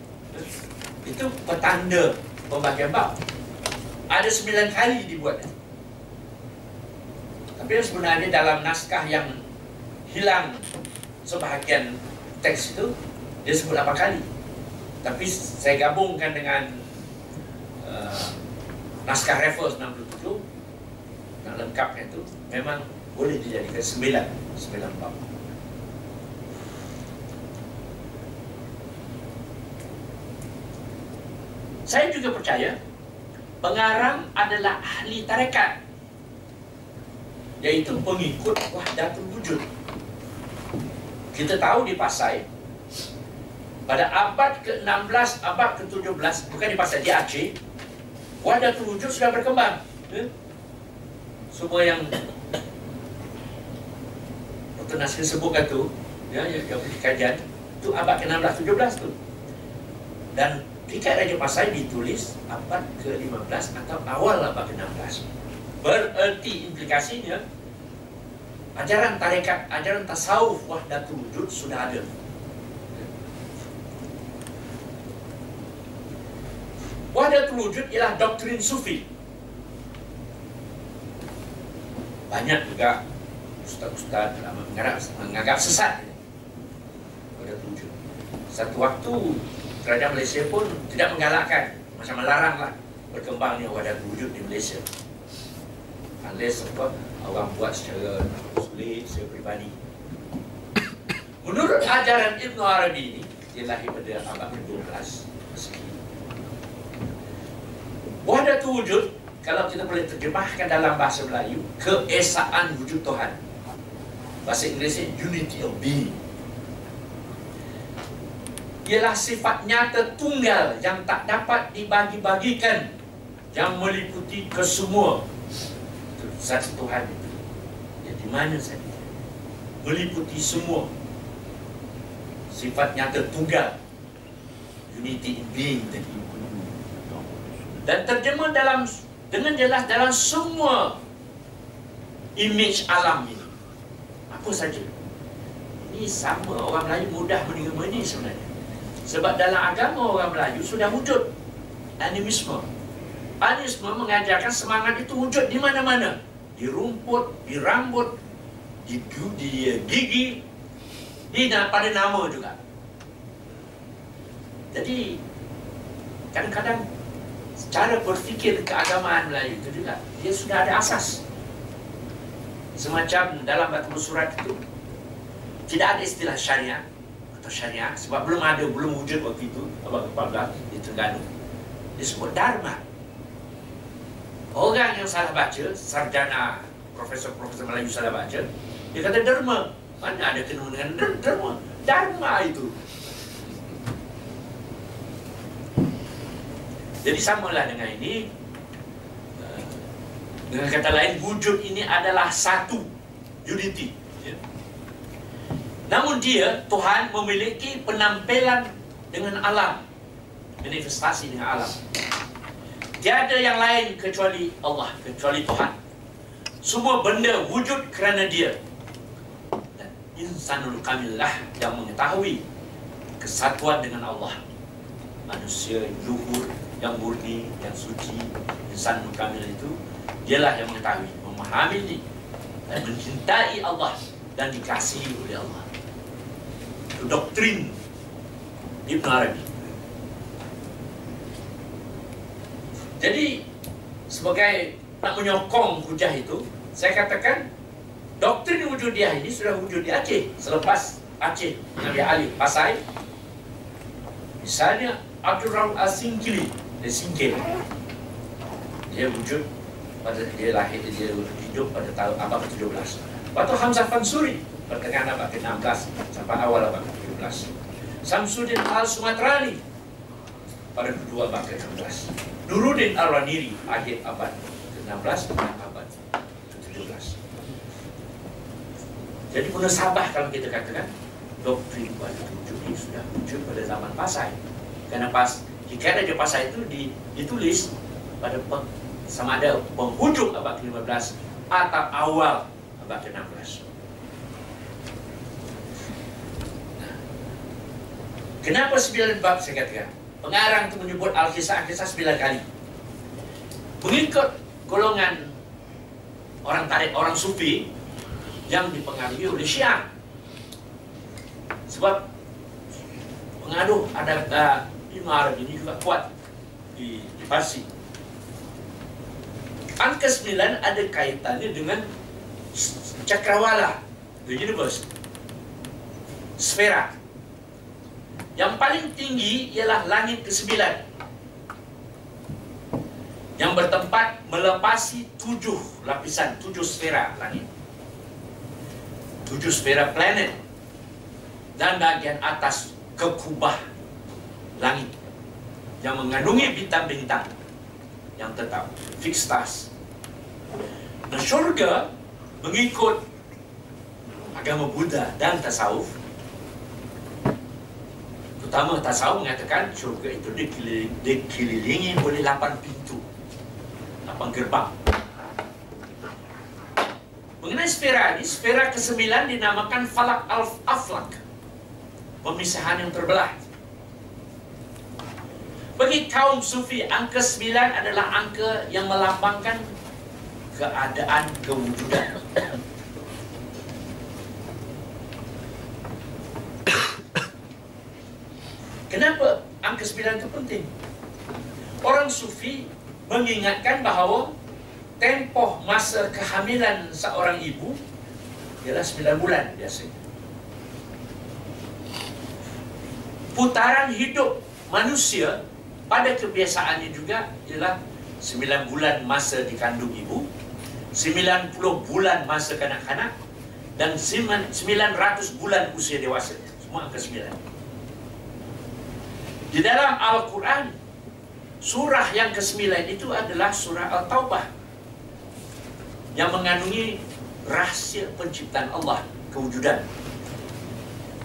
Itu petanda Pembagian bab. Ada sembilan kali dibuat. Tapi sebenarnya dalam naskah yang Hilang Sebahagian teks itu dia sebut 8 kali. Tapi saya gabungkan dengan uh, naskah Raffles 67 nak lengkapkan itu memang boleh dijadikan 9 9 bab saya juga percaya pengarang adalah ahli tarekat iaitu pengikut wahdatul wujud kita tahu di Pasai pada abad ke-16, abad ke-17 Bukan di pasal di Aceh Wadah wujud sudah berkembang ya? Semua yang Dr. Nasir sebutkan tu ya, Yang, yang kajian Itu abad ke-16, 17 tu Dan Tiket Raja Pasai ditulis abad ke-15 atau awal abad ke-16 Bererti implikasinya Ajaran tarekat, ajaran tasawuf wahdatul wujud sudah ada Wahdatul wujud ialah doktrin sufi. Banyak juga ustaz-ustaz menganggap, menganggap sesat Wahdatul wujud. Satu waktu kerajaan Malaysia pun tidak menggalakkan, macam melaranglah berkembangnya wahdatul wujud di Malaysia. Unless apa, orang buat secara sulit, secara peribadi. Menurut ajaran Ibn Arabi ini, dia lahir pada abad ke-12 Mesir. Wahdatul wujud kalau kita boleh terjemahkan dalam bahasa Melayu keesaan wujud Tuhan. Bahasa Inggerisnya unity of being. Ialah sifat nyata tunggal yang tak dapat dibagi-bagikan yang meliputi kesemua zat Tuhan itu. Ya, di mana saja. Meliputi semua sifat nyata tunggal unity in being tadi dan terjemah dalam dengan jelas dalam semua image alam ini. Apa saja. Ini sama orang Melayu mudah menerima ini sebenarnya. Sebab dalam agama orang Melayu sudah wujud animisme. Animisme mengajarkan semangat itu wujud di mana-mana. Di rumput, di rambut, di, di gigi, di pada nama juga. Jadi kadang-kadang cara berfikir keagamaan Melayu itu juga dia sudah ada asas semacam dalam batu surat itu tidak ada istilah syariah atau syariah. Sebab belum ada belum wujud waktu itu abad ke-14 di Terengganu disebut dharma. Orang yang salah baca sarjana profesor-profesor Melayu salah baca dia kata dharma. Mana ada kena dengan dharma dharma itu. Jadi samalah dengan ini. Eh, Dengan kata lain Wujud ini adalah satu Unity. Namun dia Tuhan memiliki penampilan Dengan alam. Manifestasi dengan alam. Tiada yang lain kecuali Allah Kecuali Tuhan. Semua benda wujud kerana dia. Dan insanul kamillah Yang mengetahui Kesatuan dengan Allah. Manusia luhur yang murni, yang suci, insan kamil itu dialah yang mengetahui, memahami ini dan mencintai Allah dan dikasihi oleh Allah. Doktrin Ibn Arabi. Jadi sebagai nak menyokong hujah itu, saya katakan doktrin wujud dia ini sudah wujud di Aceh selepas Aceh Nabi Ali Pasai. Misalnya Abdul Rahman Asingkili dia singkir dia wujud pada dia lahir dia hidup pada tahun abad ke-17 Lepas tu Hamzah Fansuri pertengahan abad ke-16 sampai awal abad ke-17. Samsudin Al-Sumatrani pada kedua abad ke-16. Nuruddin Al-Raniri akhir abad ke-16 dan abad ke-17. Jadi munasabah kalau kita katakan doktrin tujuh ini sudah muncul pada zaman Pasai. Kerana pas jika ada Pasai itu ditulis pada sama ada penghujung abad ke-15 atau awal abad ke-16. Kenapa sembilan bab saya katakan? Pengarang itu menyebut Al-Kisah-Kisah sembilan kali. Mengikut golongan orang tarik, orang sufi yang dipengaruhi oleh Syiah. Sebab pengaruh ada uh, lima ini juga kuat di, di Parsi. Angka sembilan ada kaitannya dengan cakrawala, the universe, sfera. Yang paling tinggi ialah langit ke-9 Yang bertempat melepasi tujuh lapisan, tujuh sfera langit. Tujuh sfera planet Dan bagian atas kekubah langit Yang mengandungi bintang-bintang Yang tetap, fixed stars. Nah syurga mengikut agama Buddha dan tasawuf Pertama, tasawuf mengatakan syurga itu dikelilingi, dikelilingi oleh lapan pintu. Lapan gerbang. Mengenai sfera ini, sfera kesembilan dinamakan Falak Al-Aflak. Pemisahan yang terbelah. Bagi kaum sufi, angka sembilan adalah angka yang melambangkan keadaan kewujudan. Kenapa angka sembilan itu penting? Orang sufi mengingatkan bahawa tempoh masa kehamilan seorang ibu ialah sembilan bulan biasanya. Putaran hidup manusia pada kebiasaannya juga ialah sembilan bulan masa dikandung ibu, sembilan puluh bulan masa kanak-kanak dan sembilan ratus bulan usia dewasa. Semua angka sembilan. Di dalam Al-Quran Surah yang ke-9 itu adalah surah Al-Taubah Yang mengandungi rahsia penciptaan Allah Kewujudan.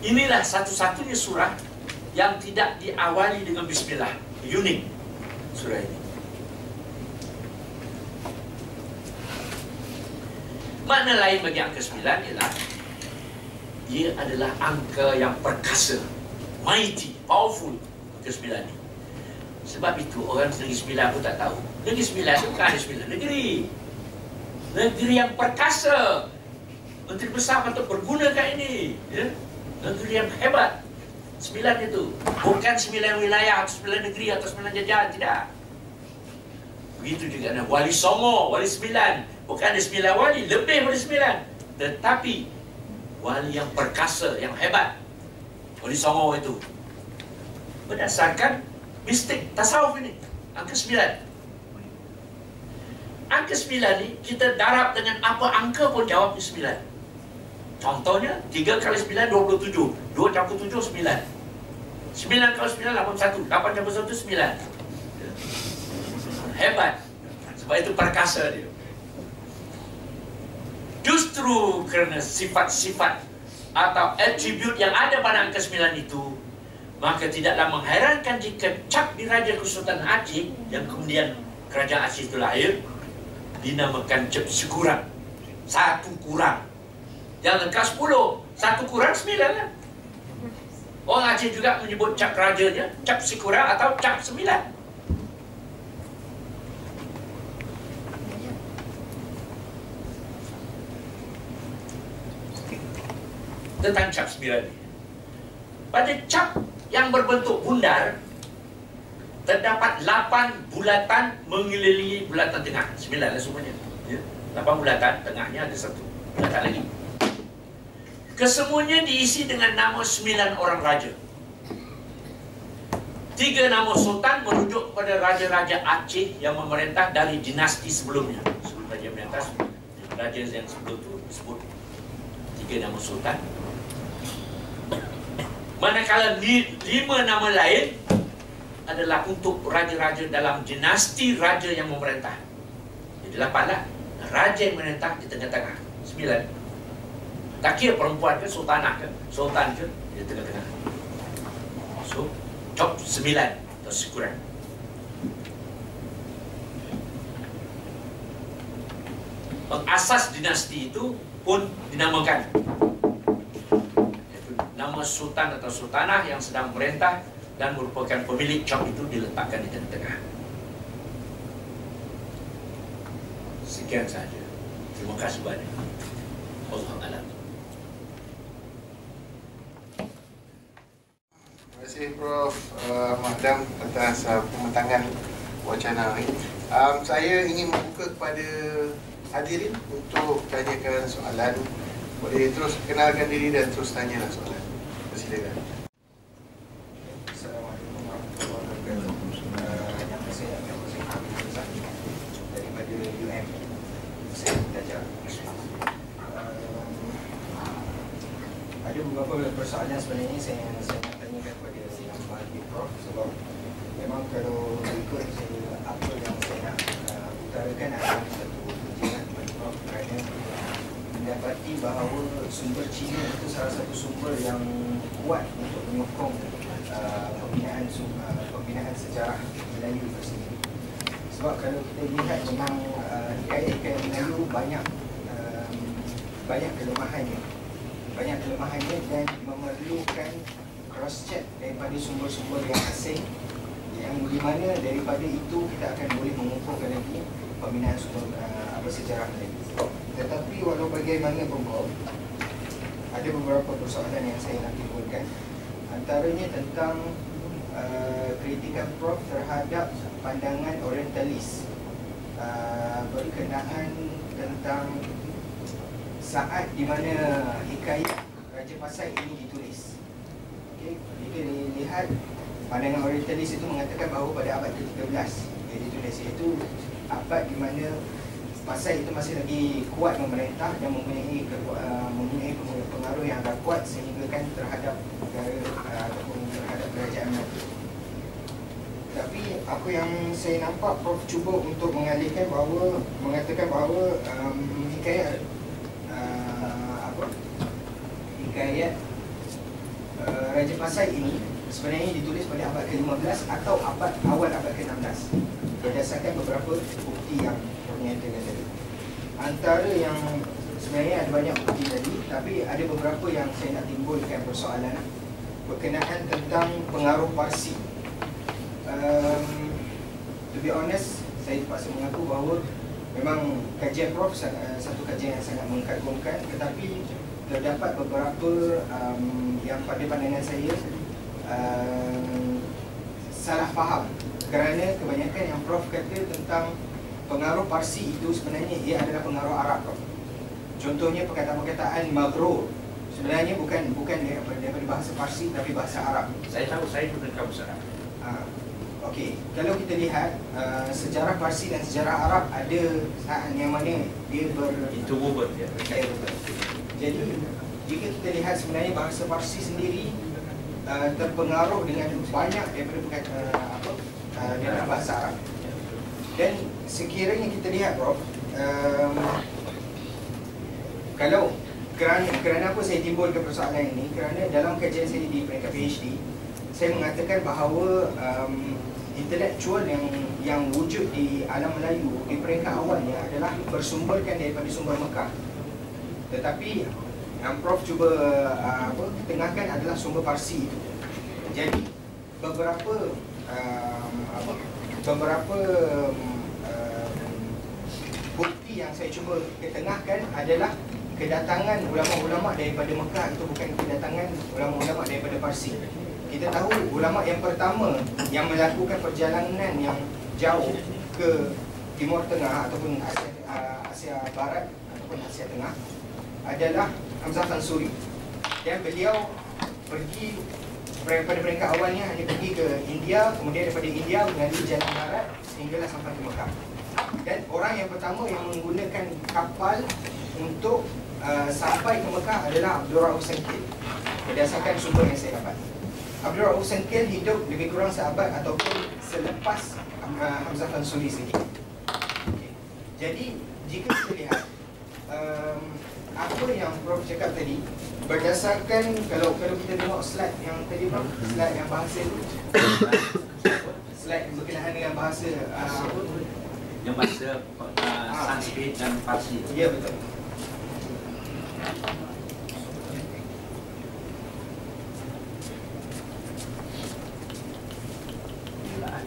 Inilah satu-satunya surah Yang tidak diawali dengan Bismillah. Unik surah ini. Makna lain bagi angka 9 ialah Ia adalah angka yang perkasa Mighty, powerful ke-9 ni. Sebab itu orang Negeri Sembilan pun tak tahu. Negeri Sembilan itu bukan ada sembilan negeri. Negeri yang perkasa. Menteri Besar patut bergunakan ini. Ya? Negeri yang hebat. Sembilan itu. Bukan sembilan wilayah atau sembilan negeri atau sembilan jajahan. Tidak. Begitu juga ada Wali Songo, Wali Sembilan. Bukan ada sembilan wali, lebih dari sembilan. Tetapi wali yang perkasa, yang hebat. Wali Songo itu berdasarkan mistik tasawuf ini. Angka sembilan. Angka sembilan ni kita darab dengan apa angka pun jawab sembilan. Contohnya tiga kali sembilan dua puluh tujuh. Dua campur tujuh sembilan. Sembilan kali sembilan lapan satu. Lapan campur satu sembilan. Hebat. Sebab itu perkasa dia. Justru kerana sifat-sifat atau atribut yang ada pada angka sembilan itu Maka tidaklah mengherankan jika cap di Raja Kesultanan Aceh yang kemudian kerajaan Aceh itu lahir dinamakan cap sekurang. Satu kurang. Jangan kau sepuluh. Satu kurang sembilan lah. Orang Aceh juga menyebut cap rajanya cap sekurang atau cap sembilan. Tentang cap sembilan ini. Pada cap yang berbentuk bundar terdapat 8 bulatan mengelilingi bulatan tengah. 9 lah semuanya. Ya. 8 bulatan, tengahnya ada satu. Bulatan lagi. Kesemuanya diisi dengan nama 9 orang raja. Tiga nama sultan merujuk kepada raja-raja Aceh yang memerintah dari dinasti sebelumnya. Sebelum raja memerintah, raja yang sebelum itu disebut tiga nama sultan. Manakala li, lima nama lain adalah untuk raja-raja dalam dinasti raja yang memerintah. Jadi lapanlah raja yang memerintah di tengah-tengah. Sembilan. Tak kira perempuan ke, sultanah ke, sultan ke, di tengah-tengah. So, top sembilan atau sekurang. Pengasas dinasti itu pun dinamakan nama sultan atau sultanah yang sedang merintah dan merupakan pemilik cok itu diletakkan di tengah-tengah. Sekian saja. Terima kasih banyak. Allah Alam. Terima kasih Prof. Uh, Madam atas uh, pembentangan wacana ini. Um, saya ingin membuka kepada hadirin untuk tanyakan soalan. Boleh terus kenalkan diri dan terus tanyalah soalan. Silakan. Assalamualaikum warahmatullahi wabarakatuh. Nama saya Abdul Hussein Hamid Razak daripada. Saya belajar. Um, ada beberapa persoalan sebenarnya saya saya nak tanyakan kepada yang Mahdi Prof sebab memang kalau ikut saya, apa yang saya nak uh, utarakan adalah satu ujian kepada Prof kerana mendapati bahawa sumber Cina itu salah satu sumber yang kuat untuk menyokong uh, pembinaan uh, pembinaan sejarah Melayu itu sendiri. Sebab kalau kita lihat memang uh, hikayat-hikayat Melayu banyak um, banyak kelemahannya. Banyak kelemahannya dan memerlukan cross check daripada sumber-sumber yang asing yang di mana daripada itu kita akan boleh mengukuhkan lagi pembinaan sumber uh, apa sejarah Melayu. Tetapi walau bagaimanapun Prof, ada beberapa persoalan yang saya nak timbulkan. Antaranya tentang uh, kritikan Prof terhadap pandangan orientalis uh, berkenaan tentang saat di mana hikayat Raja Pasai ini ditulis. Okay, jika dilihat pandangan orientalis itu mengatakan bahawa pada abad ke-13 dia ditulis iaitu abad di mana Pasai itu masih lagi kuat memerintah dan mempunyai uh, mempunyai pengaruh yang agak kuat sehingga kan terhadap negara uh, ataupun terhadap kerajaan. Tapi apa yang saya nampak Prof cuba untuk mengalihkan bahawa mengatakan bahawa um, hikayat uh, apa hikayat uh, Raja Pasai ini sebenarnya ditulis pada abad ke-15 atau abad awal abad ke-16 berdasarkan beberapa bukti yang menyatakan tadi. Antara yang sebenarnya ada banyak bukti tadi tapi ada beberapa yang saya nak timbulkan persoalan berkenaan tentang pengaruh Parsi. Um, to be honest, saya terpaksa mengaku bahawa memang kajian Prof sangat- satu kajian yang sangat mengkagumkan tetapi terdapat beberapa um, yang pada pandangan saya um, salah faham kerana kebanyakan yang Prof kata tentang pengaruh Parsi itu sebenarnya ia adalah pengaruh Arab. Contohnya perkataan-perkataan magrur sebenarnya bukan bukan daripada, bahasa Parsi tapi bahasa Arab. Saya tahu saya pun kamu serap. Ah, Okey, kalau kita lihat uh, sejarah Parsi dan sejarah Arab ada saat yang mana dia ber Itu woven ya. Ya. Jadi jika kita lihat sebenarnya bahasa Parsi sendiri uh, terpengaruh dengan banyak daripada uh, apa uh, daripada bahasa Arab. Dan sekiranya kita lihat Prof, um, kalau kerana kerana apa saya timbulkan persoalan ini? Kerana dalam kajian saya di peringkat PhD saya mengatakan bahawa um, intelektual yang yang wujud di alam Melayu di peringkat awalnya adalah bersumberkan daripada sumber Mekah. Tetapi yang Prof cuba uh, apa tengahkan adalah sumber Parsi. Itu jadi beberapa um, apa beberapa um, bukti yang saya cuba ketengahkan adalah kedatangan ulama-ulama daripada Mekah itu bukan kedatangan ulama-ulama daripada Parsi. Kita tahu ulama yang pertama yang melakukan perjalanan yang jauh ke Timur Tengah ataupun Asia, uh, Asia Barat ataupun Asia Tengah adalah Hamzah Tansuri. Dan beliau pergi pada peringkat awalnya hanya pergi ke India, kemudian daripada India melalui jalan darat sehinggalah sampai ke Mekah. Dan orang yang pertama yang menggunakan kapal untuk uh, sampai ke Mekah adalah Abdul Rauf Sengkil berdasarkan sumber yang saya dapat. Abdul Rauf Sengkil hidup lebih kurang seabad ataupun selepas uh, Hamzah Fansuri sedikit. Okay. Jadi jika kita lihat um, apa yang Prof cakap tadi berdasarkan kalau kalau kita tengok slide yang tadi Prof, slide yang bahasa tu slide berkenaan dengan bahasa uh, apa Yang bahasa uh, Sanskrit dan Parsi. Ya betul. Ah,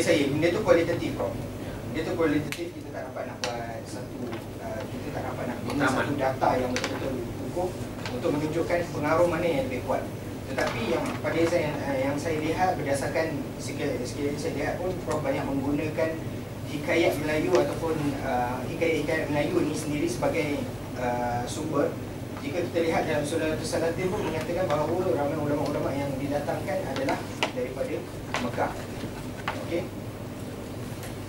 pada saya benda tu kualitatif Prof. Dia tu kualitatif kita tak dapat nak buat satu uh, kita tak dapat nak Pengalaman. satu data yang betul-betul ukur untuk menunjukkan pengaruh mana yang lebih kuat. Tetapi yang pada saya uh, yang saya lihat berdasarkan sekiranya, saya lihat pun Prof banyak menggunakan hikayat Melayu ataupun uh, hikayat-hikayat Melayu ini sendiri sebagai uh, sumber jika kita lihat dalam surah Al-Salatin pun menyatakan bahawa ramai ulama-ulama yang didatangkan adalah daripada Mekah. Okey.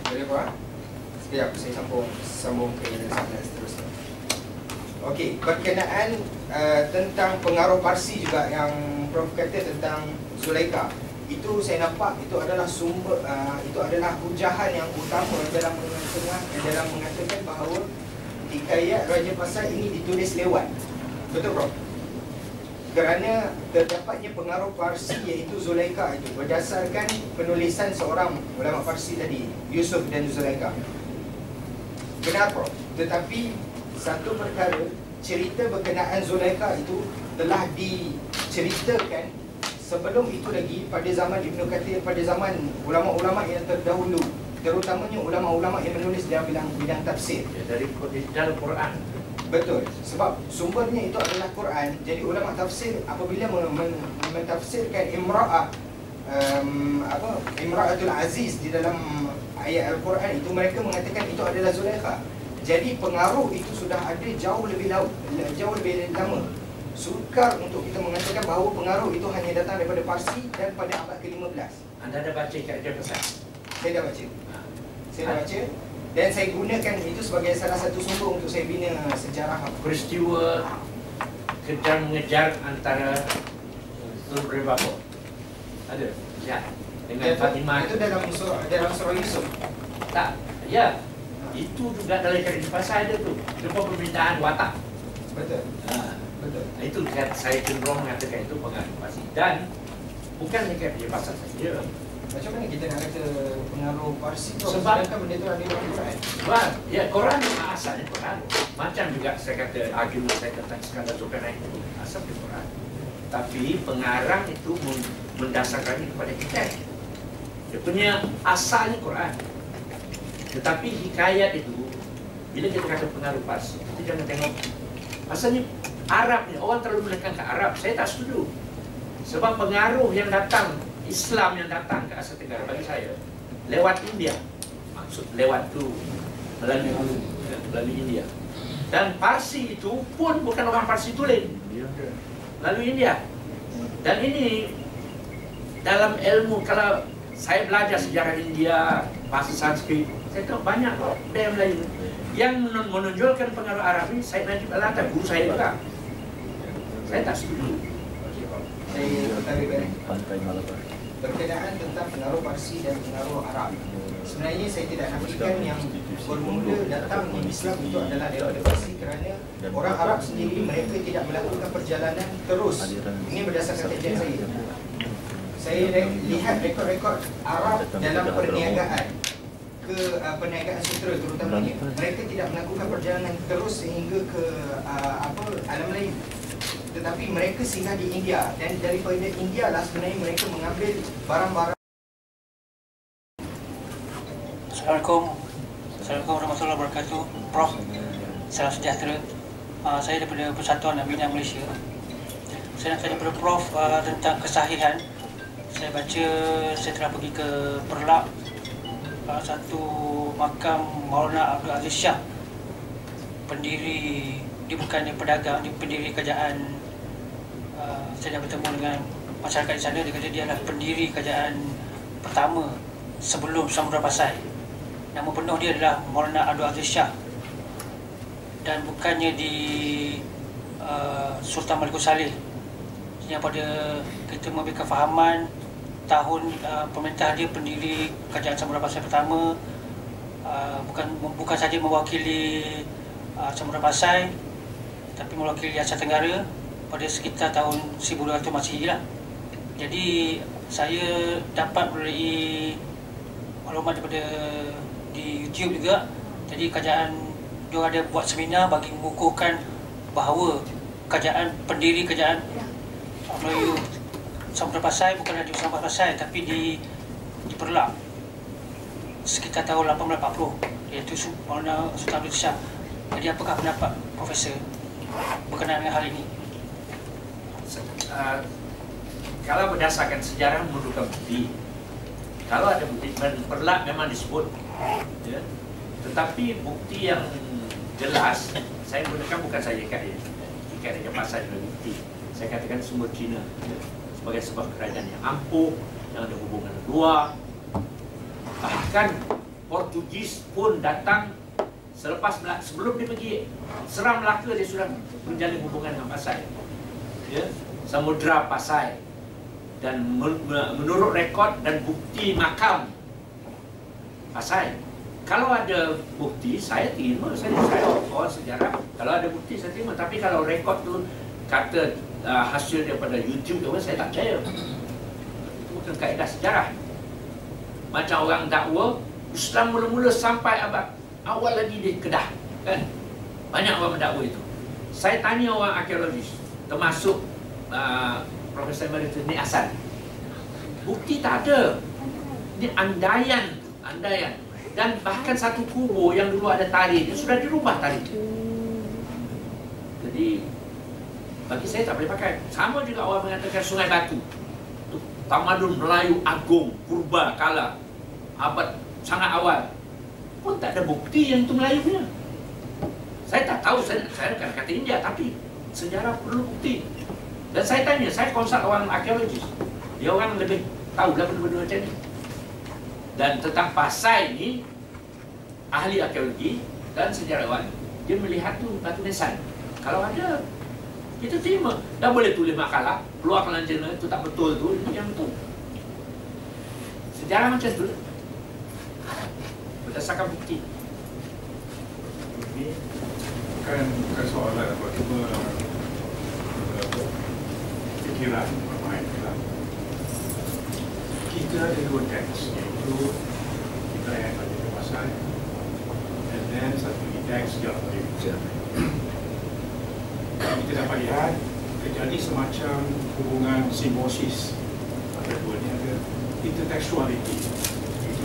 Boleh Pak? Sekejap saya sambung sambung ke sana seterusnya. Okey, berkenaan uh, tentang pengaruh Parsi juga yang Prof kata tentang Zulaika. Itu saya nampak itu adalah sumber uh, itu adalah hujahan yang utama dalam tengah dalam mengatakan bahawa hikayat Raja Pasai ini ditulis lewat. Betul Prof? Kerana terdapatnya pengaruh Parsi iaitu Zulaika itu berdasarkan penulisan seorang ulama Parsi tadi, Yusuf dan Zulaika. Benar Prof. Tetapi satu perkara cerita berkenaan Zulaika itu telah diceritakan sebelum itu lagi pada zaman Ibnu Kathir pada zaman ulama-ulama yang terdahulu terutamanya ulama-ulama yang menulis dalam bidang bidang tafsir. ya, dari dalam Quran. Betul. Sebab sumbernya itu adalah Quran. Jadi ulama tafsir apabila men- men- mentafsirkan imra'ah um, apa Imra'atul Aziz di dalam ayat Al-Quran itu mereka mengatakan itu adalah Zulaikha. Jadi pengaruh itu sudah ada jauh lebih lau, jauh lebih lama. Sukar untuk kita mengatakan bahawa pengaruh itu hanya datang daripada Parsi dan pada abad ke-15. Anda ada baca kat dia pasal? Saya dah baca. Saya dah baca dan saya gunakan itu sebagai salah satu sumber untuk saya bina sejarah Peristiwa kejar mengejar antara Tur Berbabo. Ada? Ya. Dengan Fatimah. Itu dalam surah dalam surah Yusuf. Tak. Ya. Itu juga dalam cerita pasal ada tu. Lepas permintaan watak. Betul. Ha. Betul. Itu saya cenderung mengatakan itu pengaruh. Dan bukan dia pasal saja. Macam mana kita nak kata pengaruh Parsi tu? Sebab- Sedangkan benda tu ada dalam Quran. Sebab ya Quran asalnya Quran. Macam juga saya kata argument saya tentang skandal Zulkarnain itu asal di Quran. Tapi pengarang itu men- mendasarkannya kepada kita. Dia punya asalnya Quran. Tetapi hikayat itu bila kita kata pengaruh Parsi, kita jangan tengok asalnya Arab ni orang terlalu menekan ke Arab. Saya tak setuju. Sebab pengaruh yang datang Islam yang datang ke Asia Tenggara bagi saya lewat India. Maksud lewat tu melalui melalui India. Dan Parsi itu pun bukan orang Parsi tulen. Lalu India. Dan ini dalam ilmu kalau saya belajar sejarah India, bahasa Sanskrit, saya tahu banyak budaya Melayu yang menonjolkan pengaruh Arab ini saya Najib Al-Atta, guru saya juga. Saya tak setuju. Saya Berkenaan tentang pengaruh Parsi dan pengaruh Arab. Sebenarnya saya tidak nafikan yang bermula datangnya Islam itu adalah daripada Parsi kerana orang Arab sendiri mereka tidak melakukan perjalanan terus. Ini berdasarkan kajian saya. Saya re- lihat rekod-rekod Arab dalam perniagaan. ke uh, perniagaan sutra terutamanya. Mereka tidak melakukan perjalanan terus sehingga ke uh, apa alam Melayu tetapi mereka singgah di India. Dan daripada India lah sebenarnya mereka mengambil barang-barang. Assalamualaikum. Assalamualaikum warahmatullahi wabarakatuh. Prof Salam sejahtera. Uh, Saya daripada Persatuan Bina Malaysia. Saya nak tanya kepada Prof uh, tentang kesahihan. Saya baca Saya telah pergi ke Perlak uh, Satu makam Maulana Abdul Aziz Shah. Pendiri Dia bukannya pedagang Dia pendiri kerajaan Saya dah bertemu dengan masyarakat di sana Dia kata dia adalah pendiri kerajaan pertama sebelum Samudra Pasai. Nama penuh dia adalah Maulana Abdul Aziz Shah. Dan bukannya di uh, Sultan Malikus Saleh. Yang pada kita memberi kefahaman tahun uh, pemerintah dia pendiri kerajaan Samudra Pasai pertama uh, bukan bukan saja mewakili uh, Samudra Pasai tapi mewakili Asia Tenggara pada sekitar tahun 1200 Masihi lah. Jadi saya dapat melalui maklumat daripada di YouTube juga. Jadi kerajaan dia ada buat seminar bagi mengukuhkan bahawa kerajaan pendiri kerajaan Melayu Samudra Pasai bukan di Samudra Pasai tapi di di Perlak sekitar tahun 1840 iaitu Maulana Sultan Abdul Shah. Jadi apakah pendapat Profesor berkenaan dengan hal ini? Uh, kalau berdasarkan sejarah menunjukkan bukti kalau ada bukti perlak memang disebut ya. tetapi bukti yang jelas saya gunakan bukan saja ikat ikat dia pasal juga bukti saya katakan sumber Cina ya. sebagai sebuah kerajaan yang ampuh yang ada hubungan luar bahkan Portugis pun datang selepas sebelum dia pergi serang Melaka dia sudah menjalin hubungan dengan Pasai ya Samudra Pasai dan men- me- menurut rekod dan bukti makam Pasai kalau ada bukti saya terima saya saya orang sejarah. Kalau ada bukti saya terima. Tapi kalau rekod tu kata uh, hasil daripada YouTube tu saya tak percaya. Itu bukan kaedah sejarah. Macam orang dakwa Islam mula-mula sampai abad awal lagi di Kedah kan? Banyak orang mendakwa itu. Saya tanya orang arkeologis termasuk uh, Profesor Emeritus ni asal bukti tak ada. Ini andaian andaian. Dan bahkan satu kubur yang dulu ada tali dia sudah dirubah tali. Jadi bagi saya tak boleh pakai. Sama juga orang mengatakan sungai batu. Tamadun Melayu agung purba kala. Abad sangat awal. Pun tak ada bukti yang itu Melayu punya. Saya tak tahu saya, saya bukan kata India tapi sejarah perlu bukti dan saya tanya saya konsult orang arkeologis. Dia orang lebih tahu lah benda-benda macam ni. Dan tentang pasai ni ahli arkeologi dan sejarawan dia melihat tu batu nisan. Kalau ada kita terima. Dah boleh tulis makalah keluarkan jurnal itu tak betul tu ini yang betul. Sejarah macam tu. Berdasarkan bukti. Bukan bukan soalan apa cuma uh, fikiran bermain fikiran. Kita ada dua teks iaitu kita yang ada di pasal and then satu lagi teks yang dari kita dapat lihat terjadi semacam hubungan simbiosis antara dua ni ada intertextuality.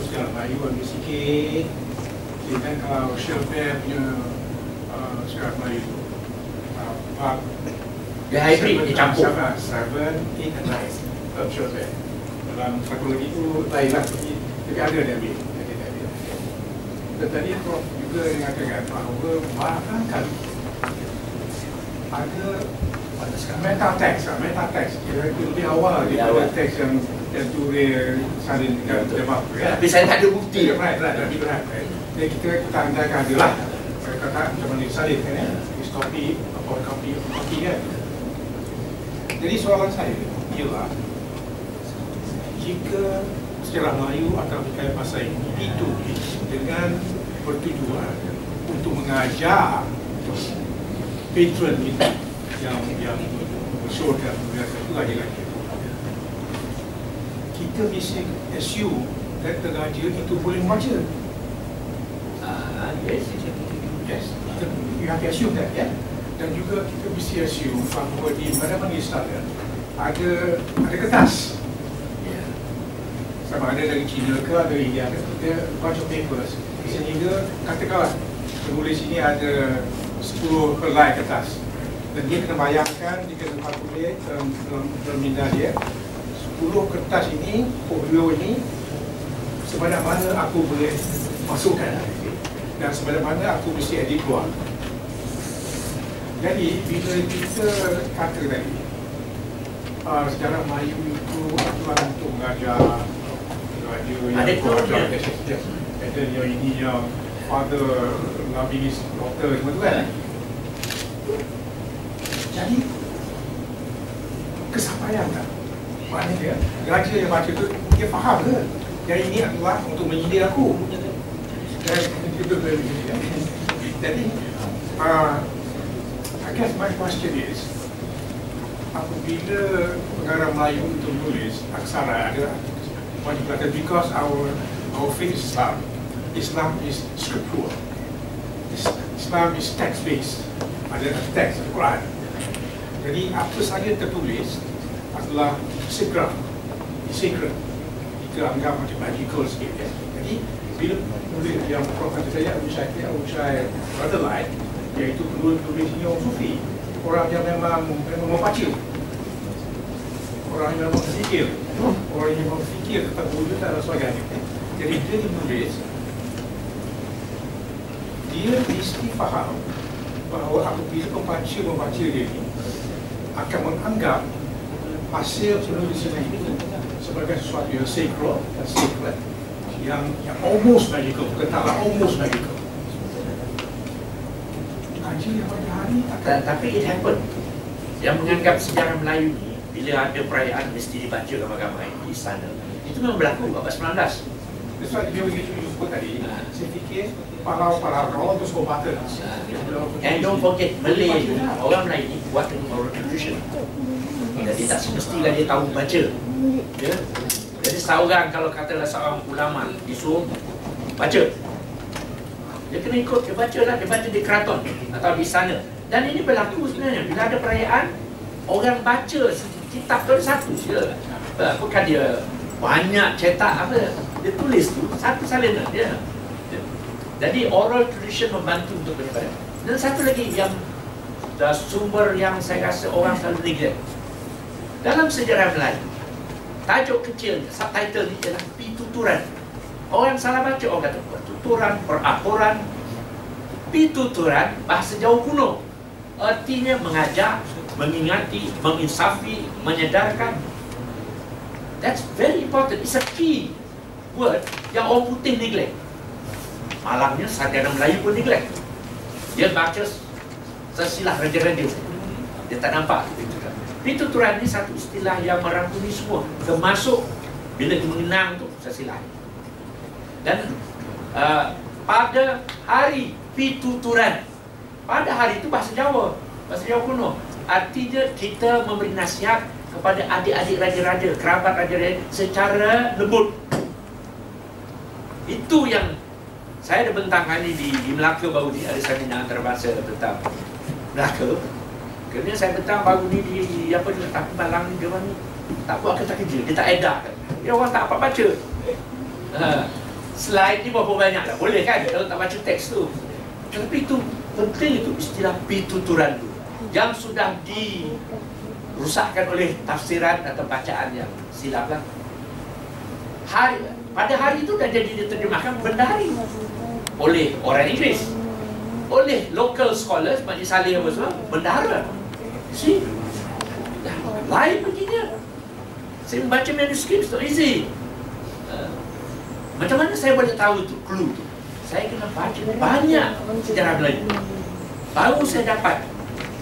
Sejarah Melayu ambil sikit. Dan kalau Shelfair punya uh, sejarah Melayu. Uh, Dia hybrid, dia campur. Seven, eight and nine. Uh, Shelfair. Dalam satu lagi tu lain lah. Tapi, ada dia ambil. Ada dia ambil. Dan tadi Prof juga mengatakan bahawa bahkan kali ada meta text, ah, meta text. Kira itu lebih awal daripada teks yang yang tulis salin dengan Betul. jemaah. Tapi saya tak ada bukti. Tidak berat, tapi berat. Jadi kita kita andaikan lah. Kata macam mana disalin kan ya. Is copy, upon copy, upon copy kan. Jadi soalan saya ialah jika sejarah Melayu atau hikayat masa ini ditulis dengan bertujuan untuk mengajar patron itu yang yang bersyorkan biasa itu lagi-lagi. Kita mesti assume that teraja itu boleh membaca. Ah, yes. yes kita, you have to assume that ya dan juga kita mesti assume bahawa di mana-mana istana ada ada kertas. Ya. sama ada dari China ke ada India ke kita bunch of papers. Sehingga katakanlah penulis ini ada 10 helai kertas. Dan dia kena bayangkan dia kena kalkulate dalam, dalam, dalam minda dia 10 kertas ini folio ini sebanyak mana aku boleh masukkan? Dan sebanyak mana aku mesti edit keluar jadi bila kita kata tadi uh, sejarah Melayu itu aturan untuk mengajar radio yang Ada ada yang ini yang father loving his daughter semua tu kan? Jadi kesampaian tak? Maknanya raja yang baca tu dia faham ke? Yang ini adalah untuk menyindir aku. Dan jadi uh, guess my question is apabila pengarah Melayu itu menulis aksara ada wajib kata because our our faith is Islam. Islam is scriptural. Is- Islam is text based. Ada teks Al-Quran jadi apa saja tertulis adalah secret. Secret. Kita anggap macam magical sikit ya. jadi bila penulis yang Prof kata saya Abu Syakir Abu Syakir rather light iaitu penulis-penulis ini orang sufi. Orang yang memang memang membaca orang yang memang berfikir. Orang yang memang berfikir tentang wujud dan sebagainya. Jadi dia menulis dia mesti faham bahawa apabila pembaca membaca dia ini akan menganggap hasil penulisan itu sebagai sesuatu yang sacred dan sacred yang, yang almost magical, bukan taklah almost magical. Kaji yang pada hari Ta- akan Tapi it happen. Yang menganggap sejarah Melayu ni bila ada perayaan mesti dibaca ramai-ramai di istana. Itu memang berlaku abad 19. That's why dia begitu sebut tadi, Ah. saya fikir combatant. And don't forget Malay orang Melayu ni buat dengan oral tradition. Jadi tak semestilah dia tahu baca. Ya. Jadi seorang kalau katalah seorang ulama disuruh baca. Dia kena ikut, dia baca lah, dia baca di keraton atau di sana. Dan ini berlaku sebenarnya bila ada perayaan orang baca kitab tu satu je. Uh, bukan dia banyak cetak apa dia tulis tu satu salinan dia. Jadi oral tradition membantu untuk penyebaran. Dan satu lagi yang sumber yang saya rasa orang selalu neglect. Dalam sejarah Melayu, tajuk kecil, subtitle ni ialah pituturan. Orang salah baca, orang kata pertuturan, perapuran. Pituturan, bahasa Jawa kuno. Artinya mengajak, mengingati, menginsafi, menyedarkan. That's very important. It's a key word yang orang putih neglect. Malangnya sarjana Melayu pun neglect. Dia baca sesilah raja-raja. Dia tak nampak pituturan. Pituturan ni satu istilah yang merangkumi semua. Termasuk bila dia mengenang tu sesilah. Dan uh, pada hari pituturan, pada hari itu bahasa Jawa, bahasa Jawa kuno. Artinya kita memberi nasihat kepada adik-adik raja-raja, kerabat raja-raja secara lembut. Itu yang saya ada bentangkan ni di, di Melaka baru ni ada seminar antarabangsa tentang Melaka. Kerana saya bentang baru ni di, di apa ni tapi malang ni dia ni tak buat kerja dia tak edak. Dia orang tak apa baca. Ha. Slide ni berapa banyak lah. Boleh kan kalau tak baca teks tu. Tapi itu penting itu istilah pituturan tu. Yang sudah dirusakkan oleh tafsiran atau bacaan yang silap lah. Hari, pada hari itu dah jadi diterjemahkan benda hari oleh orang Inggeris oleh local scholars Majlis Salih apa semua bendahara see lain begini saya membaca manuskrip so easy macam mana saya boleh tahu tu? Clue tu. Saya kena baca banyak sejarah Melayu. Baru saya dapat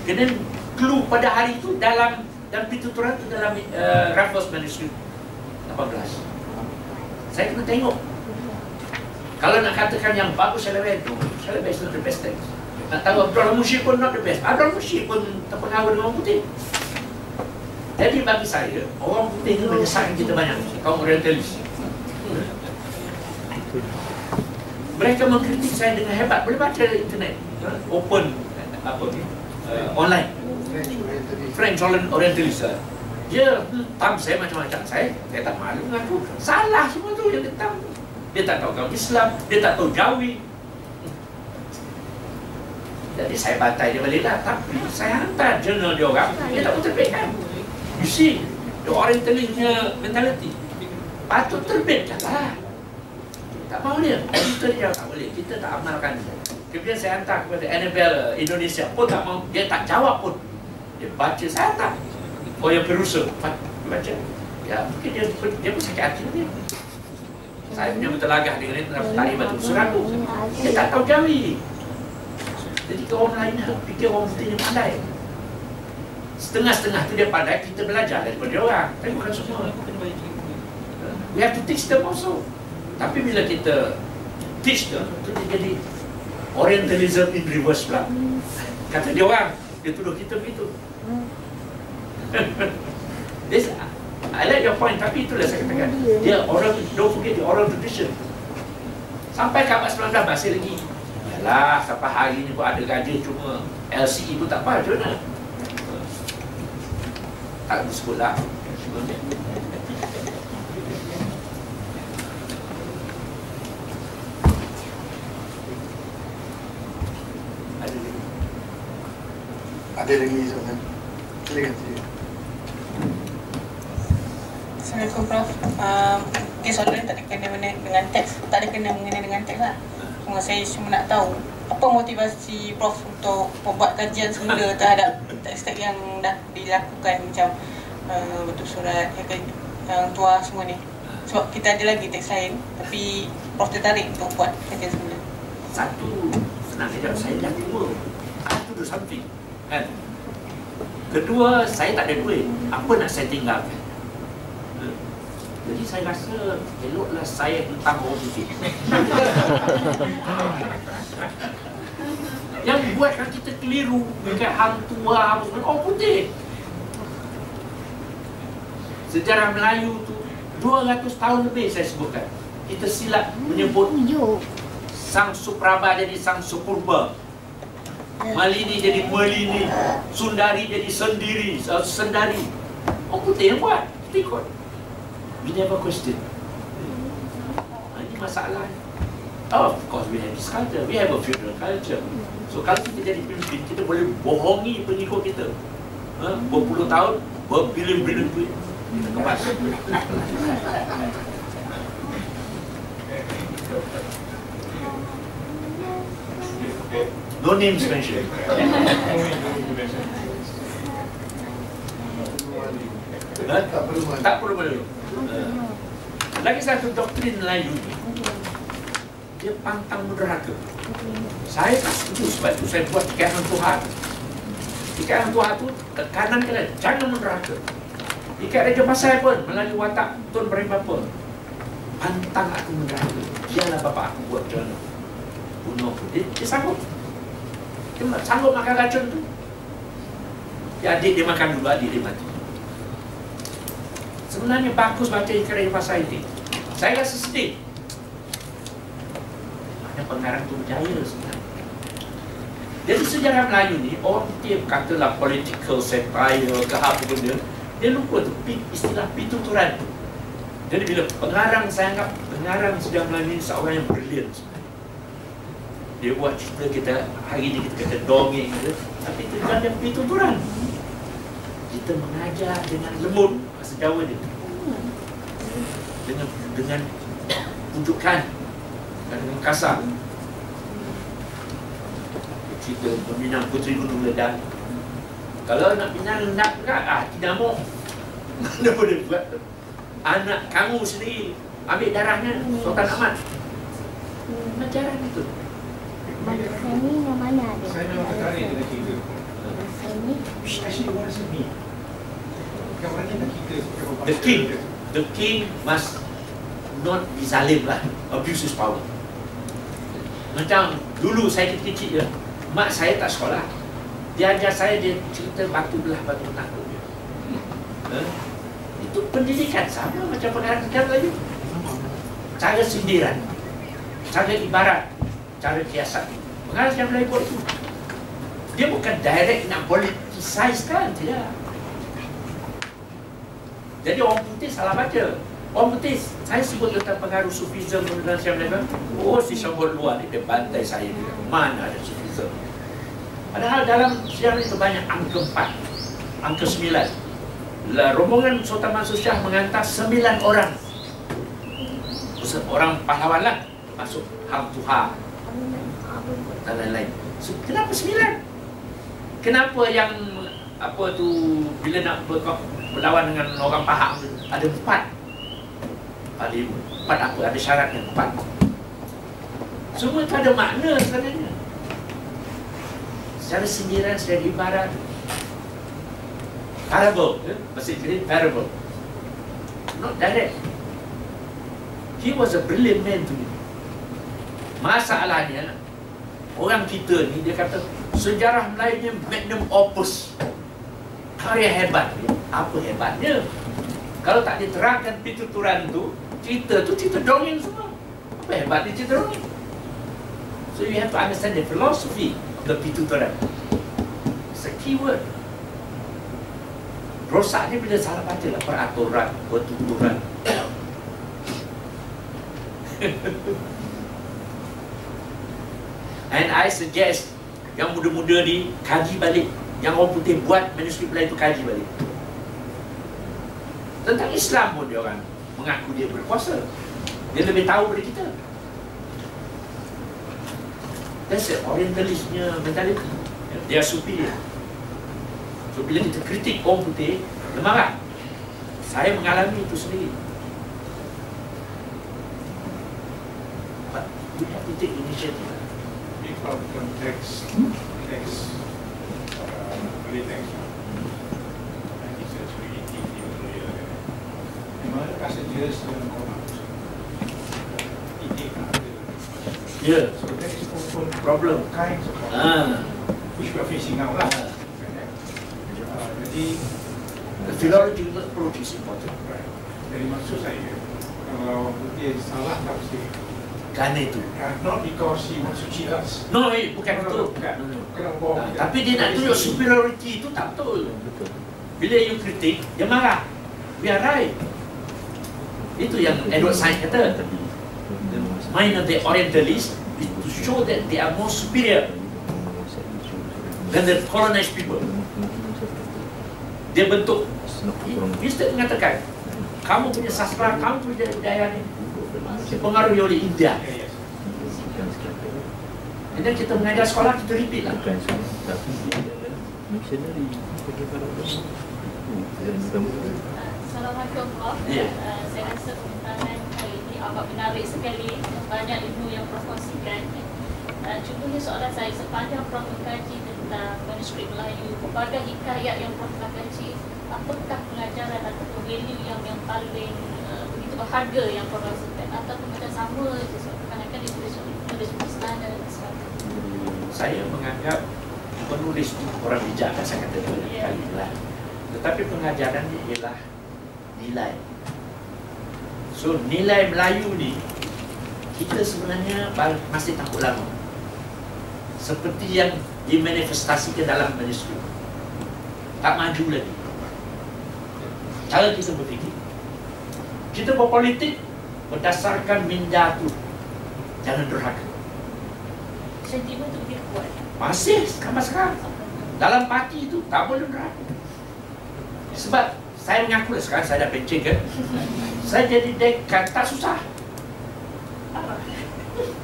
kena clue pada hari itu dalam dan pituturan tu dalam uh, Raffles manuskrip 18 saya kena tengok. Kalau nak katakan yang bagus Salawat itu Salawat is not the best text. Nak tahu Abdul Musyid pun not the best. Abdul Musyid pun terpengaruh dengan orang putih. Jadi bagi saya orang putih itu menyesatkan kita banyak. Kaum orientalis mereka mengkritik saya dengan hebat. Boleh baca internet? Open apa ni? Uh, online. French orientalis dia tam saya macam-macam. Saya saya tak malu mengaku salah semua tu yang dia tam dia tak tahu kaum Islam. Dia tak tahu Jawi. Jadi saya bantai dia balik lah. Tapi saya hantar jurnal dia orang. Dia tak terbitkan you see the orientalisnya mentality. Patut terbitkan lah tak mahu dia kita dia tak boleh. Kita tak amalkan dia. Kemudian saya hantar kepada Annabelle Indonesia. Pun tak mahu dia tak jawab pun. Dia baca saya hantar. Oh yang perusaha baca. Ya mungkin dia dia pun sakit hati dia. Saya punya bertelagah dengan dia dalam tarikh batu surat tu. Dia tak tahu jawi jadi orang lain fikir orang putih ni pandai. Setengah-setengah tu dia pandai kita belajar daripada dia orang. Tapi bukan semua. We have to teach them also tapi bila kita teach tu dia jadi orientalism in reverse pula. Kata dia orang dia tuduh kita begitu. (laughs) This, I like your point tapi itulah saya katakan. Dia orang don't forget the oral tradition. Sampai ke abad 19 masih lagi. Yalah sampai hari ni pun ada gaji cuma LCE pun tak apa macam mana? Tak disebut lah ada lagi Ada lagi soalan. Silakan silakan. Assalamualaikum Prof. Um, okay, soalan tak ada kena mengenai dengan teks. Tak ada kena mengenai dengan teks lah. Cuma saya cuma nak tahu apa motivasi Prof untuk membuat kajian semula (laughs) terhadap teks-teks yang dah dilakukan macam uh, betul surat, yang, tua semua ni. Sebab kita ada lagi teks lain tapi Prof tertarik untuk buat kajian semula. Satu senang saja saya dah. I have to do something. Kan? Kedua, saya tak ada duit. Apa nak saya tinggalkan? Ha? Jadi saya rasa eloklah saya tentang orang putih. (laughs) Yang buatkan kita keliru dekat hang tua apa semua orang putih. Sejarah Melayu tu 200 tahun lebih saya sebutkan. Kita silap menyebut Sang Supraba jadi Sang Supurba. Malini jadi Melini. Sundari jadi Sendiri, uh, Sendari. Orang putih yang buat. Kita ikut. We never question. Ha, Ini masalah. Oh, of course we have this culture. We have a feudal culture. So kalau kita jadi pemimpin, kita boleh bohongi pengikut kita. Ha? Berpuluh tahun, berbilion-bilion duit. Kita kemas. (laughs) No names mentioned. Tak perlu perlu perlu. Lagi satu doktrin Melayu ni, dia pantang menderhaka. Saya tak setuju sebab itu saya buat ikatan Tuhan. Ikatan Tuhan tu tekanan kita jangan menderhaka. Ikat Raja Pasai pun melalui watak Tun Beri Bapa. Pantang aku menderhaka. Dialah bapa aku buat mana. Bunuh aku. Dia, dia sanggup. Dia sanggup makan racun tu. Ya, adik dia makan dulu, adik dia mati. Sebenarnya bagus baca ikan Raja Pasai ini. Saya rasa sedih. Ada pengarang tu berjaya sebenarnya. Jadi sejarah Melayu ni, orang putih katalah political satire ke apa benda, dia lupa tu istilah pituturan tu. Jadi bila pengarang saya anggap pengarang sedang Melayu ini seorang yang brilliant sebenarnya. Dia buat cerita kita hari ini kita kata dongeng ke, tapi itu bukan dia pergi tuturan. Kita mengajar dengan lembut bahasa Jawa dia. Dengan dengan pujukan dan dengan kasar. Cerita peminang Puteri Gunung Ledang. Kalau nak pinang nak enggak, ah tidak mau. (laughs) Mana boleh buat anak kamu sendiri ambil darahnya Sultan Ahmad. Ajaran itu. Bangsa ni yang mana ada? Saya memang tertarik dengan cerita tu. Bangsa ni Which actually was me. Bukan mana nak cerita sebagai The king, dia. the king must not be zalim lah, abuse his power. Macam dulu saya kecil-kecil je, mak saya tak sekolah. Dia ajar saya dia cerita batu belah batu takut dia. Ha? Itu pendidikan sama macam pengajaran lagi. Cara sindiran, cara ibarat, cara kiasan. Pengajaran Melayu buat itu. Dia bukan direct nak politicize kan, tidak. Jadi orang putih salah baca. Orang putih, saya sebut tentang pengaruh Sufism dan saya mereka. Oh, si Syambol luar dia bantai saya. Dia. Mana ada Sufism? Padahal dalam sejarah itu banyak angka 4, angka 9. Lah, rombongan Sultan Mansur Shah mengantar 9 orang. Orang pahlawan lah. Masuk Hang Tuha dan lain-lain. So, kenapa 9? Kenapa yang apa tu bila nak ber- berlawan dengan orang Pahang tu ada empat. Ada empat apa ada syaratnya empat. Semua itu ada makna sebenarnya. Secara sindiran secara ibarat. Parable eh? bahasa Inggeris parable. Not direct. He was a brilliant man to me. Masalahnya orang kita ni dia kata sejarah Melayu ni magnum opus. Karya hebat apa hebatnya? Kalau tak diterangkan pituturan tu cerita tu cerita dongeng semua. Apa hebat dia cerita dongeng? So you have to understand the philosophy of the pituturan it's a key word. Rosaknya bila salah baca lah peraturan pertuturan (laughs) And I suggest yang muda-muda ni kaji balik yang orang putih buat manuskrip lain tu kaji balik. Tentang Islam pun dia orang mengaku dia berkuasa. Dia lebih tahu daripada kita. That's the orientalistnya mentality. Dia superior. So bila kita kritik orang putih, dia marah. Saya mengalami itu sendiri. But we have to take initiative. Our context, text, uh, boleh text. Itu dia. Memang ada passages dalam Quran. Ini ada. Ya. So that is also Problem. kinds of problem Ah. which we are facing now lah. Ah. Uh, jadi The philological approach is important. right. Jadi maksud saya kalau dia salah tafsir, Kerana itu. not because he wants to cheat us. No, eh, bukan No, no, bohong. Ah, tapi dia nak tunjuk superiority itu tak betul. Bila you kritik, dia marah. We are right. Itu yang Edward Said kata. Mind of the Orientalist is to show that they are more superior than the colonized people. Dia bentuk. Mister mengatakan, kamu punya sastra, kamu punya budaya ni dipengaruhi oleh India. Yes. And then kita mengajar sekolah, kita repeat lah. Assalamualaikum Prof. Ya. Uh, saya rasa pembentangan kali ini amat menarik sekali. Banyak ilmu yang Prof kongsikan. Uh, contohnya soalan saya, sepanjang Prof mengkaji tentang manuskrip Melayu, kepada hikayat yang Prof telah kaji, apakah pengajaran atau value yang yang paling uh, berharga yang Prof rasakan? Ataupun macam sama je, sebab kadang-kadang dia tulis tulis istana dan sebagainya. Saya menganggap penulis itu orang bijak kan saya kata banyak Ya. kali lah. Tetapi pengajarannya ialah nilai. So nilai Melayu ni kita sebenarnya masih takut lama. Seperti yang dimanifestasikan dalam manuskrip. Tak maju lagi. Cara kita berfikir. Kita berpolitik berdasarkan minda tu. Jangan durhaka. Sentimen tu begitu kuat. Masih sampai sekarang. Dalam parti itu tak boleh durhaka. Sebab saya mengaku lah sekarang saya dah pencet kan. (laughs) saya jadi dekan tak susah.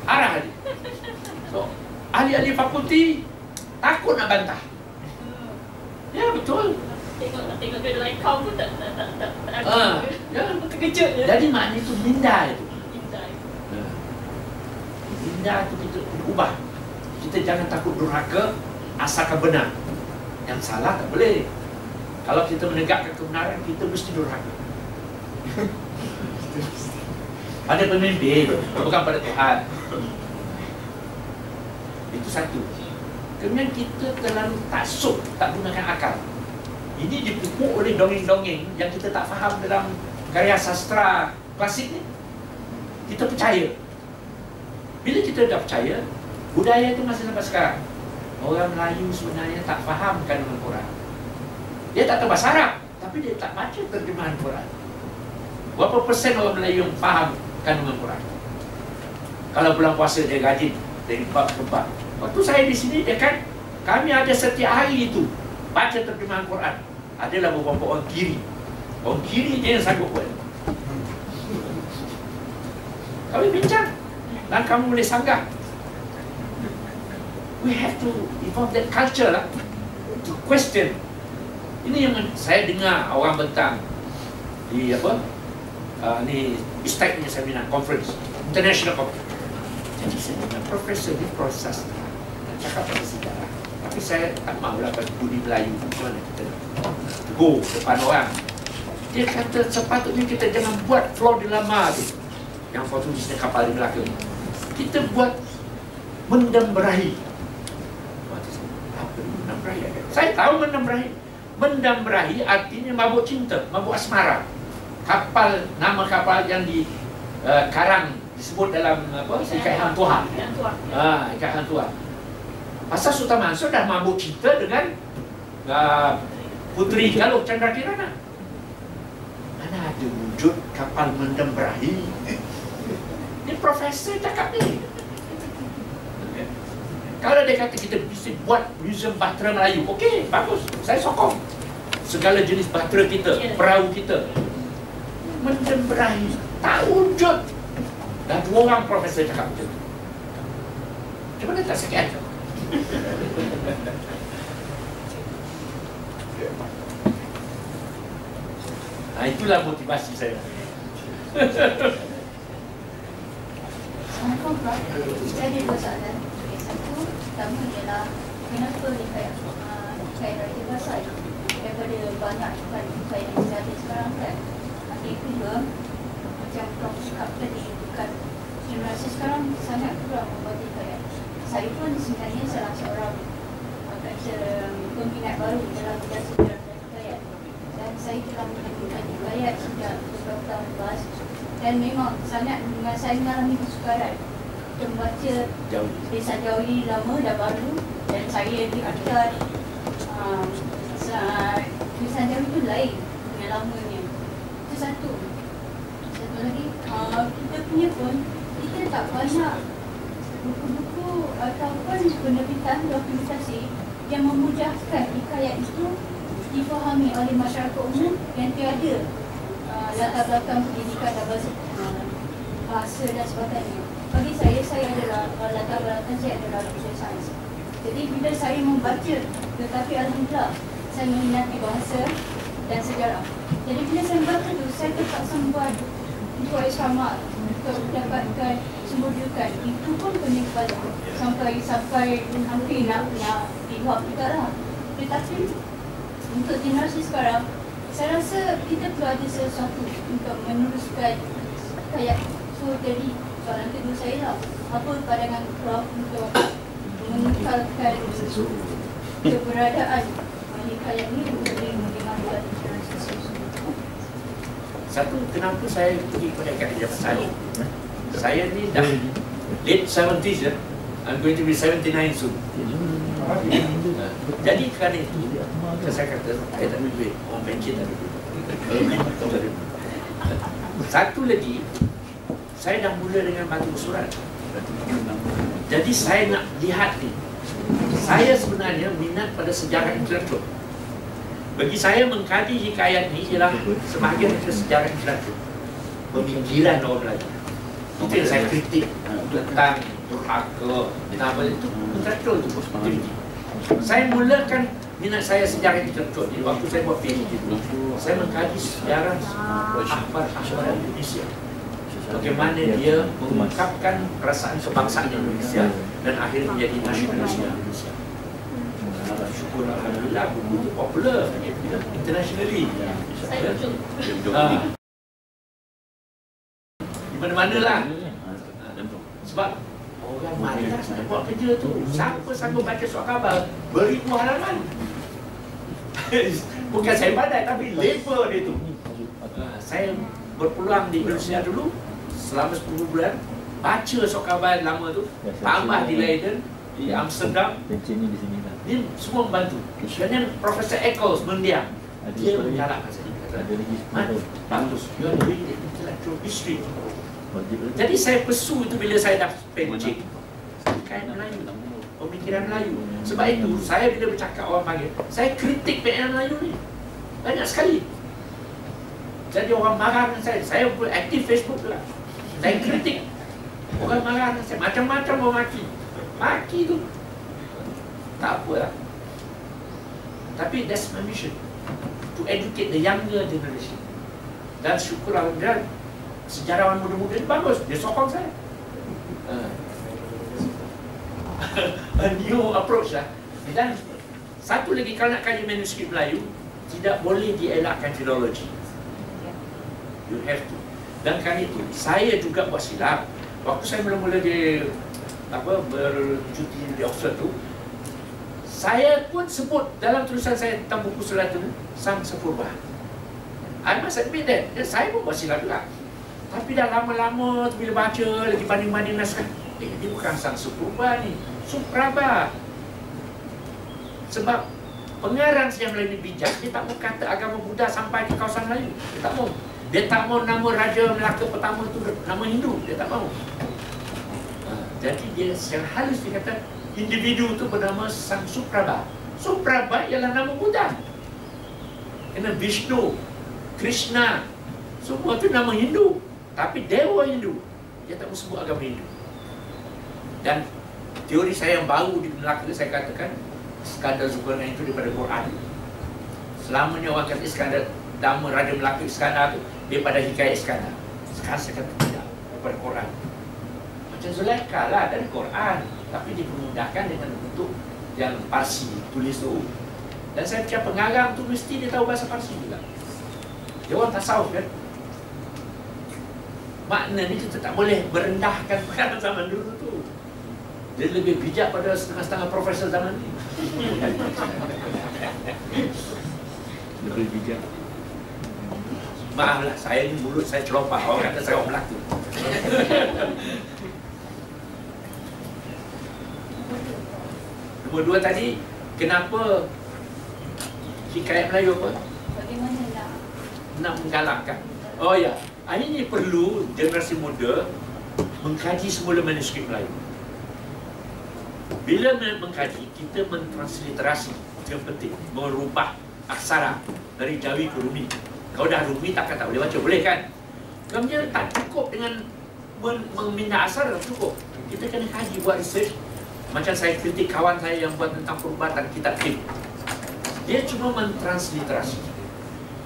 Arah aja. So, ahli-ahli fakulti takut nak bantah. Ya betul. Tengok tengok kau pun tak tak tak tak tak Ah, (laughs) ya. terkejut je. Jadi maknanya itu minda itu. Indah. Minda itu kita ubah. Kita jangan takut durhaka asalkan benar. Yang salah tak boleh. Kalau kita menegakkan kebenaran, kita mesti durhaka. (laughs) pada pemimpin, bukan pada Tuhan. Itu satu. Kemudian kita terlalu taksub, tak gunakan akal. Ini dipupuk oleh dongeng-dongeng yang kita tak faham dalam karya sastra klasik ni. Kita percaya. Bila kita dah percaya, budaya itu masih sampai sekarang. Orang Melayu sebenarnya tak faham kandungan Quran. Dia tak tahu bahasa Arab, tapi dia tak baca terjemahan Quran. Berapa persen orang Melayu yang faham kandungan Quran? Kalau bulan puasa dia rajin dari bab ke bab. Waktu saya di sini dia kan kami ada setiap hari itu baca terjemahan Quran. Adalah beberapa orang kiri. Orang kiri je yang sanggup buat. Kami bincang dan kamu boleh sanggah. We have to evolve that culture lah to question. Ini yang saya dengar orang bentang di apa? Uh, ni ISTEC punya seminar conference, international conference. Jadi saya dengar profesor di proses dan cakap pasal sejarah. Tapi saya tak mahu lah budi Melayu Macam mana kita go depan orang. Dia kata sepatutnya kita jangan buat floor di lama tu. Yang Portugisnya kapal di Melaka Kita buat mendam berahi. Apa ni mendam berahi? Saya tahu mendam berahi. Mendam berahi artinya mabuk cinta, mabuk asmara. Kapal, nama kapal yang di uh, Karang disebut dalam apa? Ikat Hang Tuhan Yang tua. Ah, Ikat Hang Tuhan Pasal Sultan Mansur dah mabuk cinta dengan uh, Puteri Galuh Chandra Kirana. Mana ada wujud kapal mendem berahi? Ini (laughs) profesor cakap ni. Kalau dia kata kita bisa buat museum bahtera Melayu, okey, bagus. Saya sokong. Segala jenis bahtera kita, Ya. perahu kita. Mendem berahi, tak wujud. Dan dua orang profesor cakap macam tu. Macam mana tak sakit (laughs) Nah itulah motivasi saya. Assalamualaikum Prof. Saya ada dua soalan. Okay, satu, pertama ialah kenapa hikayat uh, hikayat dari bahasa daripada banyak hikayat hikayat yang ada sekarang kan? Yang kedua, macam Prof cakap tadi, bukan generasi sekarang sangat kurang membuat hikayat. Saya pun sebenarnya salah seorang uh, kata peminat baru dalam bidang sejarah. Dan saya telah menemukan hikayat sejak beberapa tahun lepas dan memang sangat dengan saya mengalami kesukaran. Untuk membaca Jauh. Desa Jawi lama dan baru dan saya dikatakan um, sa- tulisan Jawi itu lain dengan lamanya. Itu satu. Satu lagi uh, kita punya pun kita tak banyak buku-buku ataupun penerbitan dokumentasi yang memudahkan hikayat itu difahami oleh masyarakat umum yang tiada uh, latar belakang pendidikan dan bahasa, uh, bahasa dan sebagainya. Bagi saya, saya adalah uh, latar belakang saya adalah social science. Jadi bila saya membaca, tetapi alhamdulillah saya meminati bahasa dan sejarah. Jadi bila saya membaca tu, saya terpaksa membuat buku sama untuk mendapatkan rujukan. Itu pun kepala sampai sampai hampir nak nak tengok juga lah. Tetapi untuk generasi sekarang, saya rasa kita perlu ada sesuatu untuk meneruskan kayak so jadi soalan kedua saya lah apa pandangan Prof untuk mengekalkan keberadaan hikayat ni untuk dimanfaatkan generasi seterusnya. Satu, kenapa saya pergi pada kajian saya? Saya ni dah late 70s ya. I'm going to be 79 soon. Jadi kerana itu, saya kata, saya tak ada duit. Orang pencet tak ada duit. Satu lagi, saya dah mula dengan batu surat. Jadi saya nak lihat ni. Saya sebenarnya minat pada sejarah intelektual. Bagi saya mengkaji hikayat ni ialah sebahagian daripada sejarah intelektual. Pemikiran orang Melayu. Itu yang saya kritik tentang durhaka, apa itu intelektual itu. Saya mulakan minat saya sejarah intelektual ni waktu saya buat PhD dulu. Saya mengkaji sejarah akhbar-akhbar Indonesia. Bagaimana dia mengungkapkan perasaan kebangsaan Indonesia dan akhirnya menjadi nasionalisme Indonesia. Syukur Alhamdulillah buku itu popular internationally. Saya setuju. Ah. Di mana-mana lah. Sebab orang malas nak buat kerja tu. Siapa sanggup baca surat khabar beribu halaman? (laughs) Bukan saya pandai tapi label dia tu. Ah, Saya berpulang di Indonesia dulu selama 10 bulan baca khabar lama tu tambah di Leiden di Amsterdam Pencennya di sini lah. dia semua membantu dan Profesor Eccles mendiam dia story. mengalahkan saya kata, Ada lagi Man, 10 tahun. bagus you are doing the intellectual history lagi. jadi saya pesu itu bila saya dah pencik kain Melayu pemikiran Melayu. Sebab itu saya bila bercakap orang panggil saya kritik PN Melayu ni. Banyak sekali. Jadi orang marah dengan saya. Saya pun aktif Facebook juga. Saya kritik. Orang marah dengan saya. Macam-macam orang maki. Maki tu. Tak apa lah. Tapi that's my mission. To educate the younger generation. Dan syukur Alhamdulillah sejarawan muda-muda ni bagus. Dia sokong saya. Ah. (laughs) a new approach lah. Dan satu lagi kalau nak kaji manuskrip Melayu tidak boleh dielakkan filologi you have to. Dan kali itu saya juga buat silap waktu saya mula-mula di apa bercuti di Oxford tu saya pun sebut dalam tulisan saya tentang buku surat tu Sang Sepurba. I must admit that dan saya pun buat silap juga. Tapi dah lama-lama bila baca lagi banding-banding naskah eh dia bukan Sang Sepurba ni Supraba. Sebab pengarang Melayu ni bijak dia tak mau kata agama Buddha sampai ke kawasan Melayu. Dia tak mau. Dia tak mau nama Raja Melaka pertama tu nama Hindu. Dia tak mau. Ha, jadi dia secara halus dia kata individu tu bernama Sang Supraba. Supraba ialah nama Buddha. Kena Vishnu Krishna semua tu nama Hindu. Tapi dewa Hindu. Dia tak mau sebut agama Hindu. Dan teori saya yang baru di Melaka saya katakan Iskandar Zulkarnain itu daripada Quran. Selamanya orang kata Iskandar nama Raja Melaka Iskandar tu daripada hikayat Iskandar. Sekarang saya kata tidak daripada Quran. Macam Zulaikha lah dari Quran. Tapi dipermudahkan dengan bentuk yang Parsi tulis tu. Dan saya percaya pengarang tu mesti dia tahu bahasa Parsi juga. Dia orang tasawuf kan? Makna ni kita tak boleh merendahkan (laughs) pengarang zaman dulu dia lebih bijak pada setengah-setengah profesor zaman ni. Lebih bijak. Maaflah, saya ni mulut saya celopah Orang kata saya orang Melaka. Nombor dua tadi Kenapa Hikayat Melayu apa? Bagaimana nak Nak menggalakkan. Oh ya Ini perlu generasi muda Mengkaji semula manuskrip Melayu Bila men- mengkaji Kita mentransliterasi yang penting Merubah aksara Dari Jawi ke Rumi. Kalau dah Rumi takkan tak boleh baca. Boleh kan? Kemudian tak cukup dengan Memindah aksara cukup. Kita kena kaji buat research. Macam saya kritik kawan saya yang buat tentang perubatan kitab Kim Dia cuma mentransliterasi.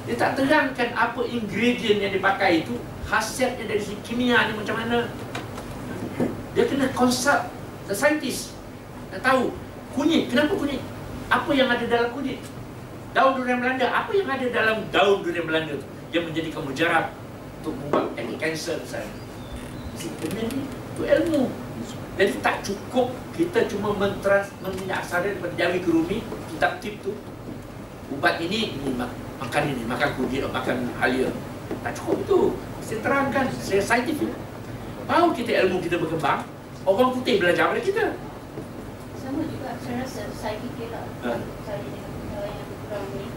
Dia tak terangkan apa ingredient yang dipakai itu Khasiatnya dari kimia ni macam mana. Dia kena konsep The scientist Nak tahu. Kunyit, kenapa kunyit? Apa yang ada dalam kunyit? Daun durian Belanda, apa yang ada dalam daun durian Belanda tu Yang menjadikan mujarab Untuk membuat any cancer misalnya Sebenarnya itu ilmu. Jadi tak cukup kita cuma mentrans, memindah aksara daripada Jawi ke Rumi Kitab tip tu. Ubat ini, ini mak- makan ini, makan kunyit, makan halia. Tak cukup itu Saya terangkan, saya saintifik. Baru kita ilmu kita berkembang Orang putih belajar pada kita sama juga saya rasa saya fikir lah Ha. saya dengan uh, yang kurang ni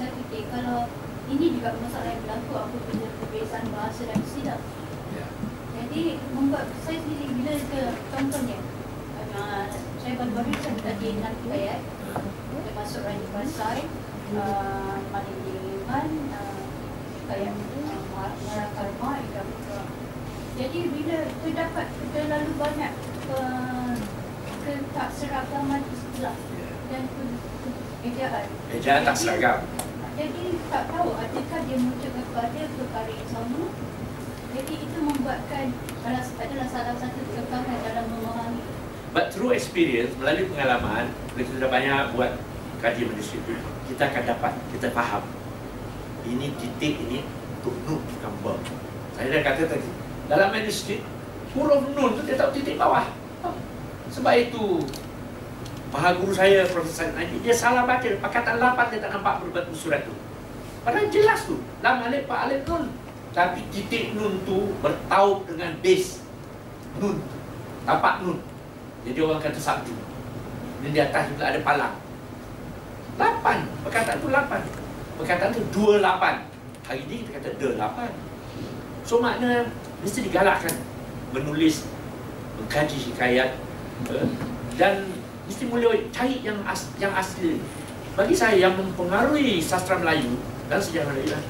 saya fikir kalau ini juga masalah yang berlaku apabila perbezaan bahasa dan istilah. Ya. Jadi membuat saya sendiri bila ke contohnya uh, saya baru-baru saya tadi ayat termasuk Raja Pasai uh, Malik Diliman uh, kayak uh, Mara Karma Ida Putra jadi bila terdapat terlalu banyak uh, dan ejaan Ejaan tak Jadi, seragam. jadi tak tahu adakah dia merujuk kepada perkara yang sama jadi itu membuatkan adalah, salah satu kekalahan dalam memahami But through experience, melalui pengalaman, kita sudah banyak buat kaji manuskrip, kita akan dapat, kita faham. Ini titik ini untuk nun bukan ba. Saya dah kata tadi, dalam manuskrip, huruf nun tu dia tahu titik bawah. Sebab itu, Maha guru saya, Said Najib, dia salah baca. Pakatan 8 dia tak nampak berbatu surat tu. Padahal jelas tu. Lam alif, pa alif, nun. Tapi titik nun tu bertaup dengan base nun. Tapak nun. Jadi orang kata sabtu. Dan di atas juga ada palang. Lapan. Perkataan tu lapan. Perkataan tu dua lapan. Hari ni kita kata de lapan. So makna mesti digalakkan menulis, mengkaji hikayat dan mesti mula cari yang as, yang asli. Bagi saya yang mempengaruhi sastra Melayu dan sejarah Melayu adalah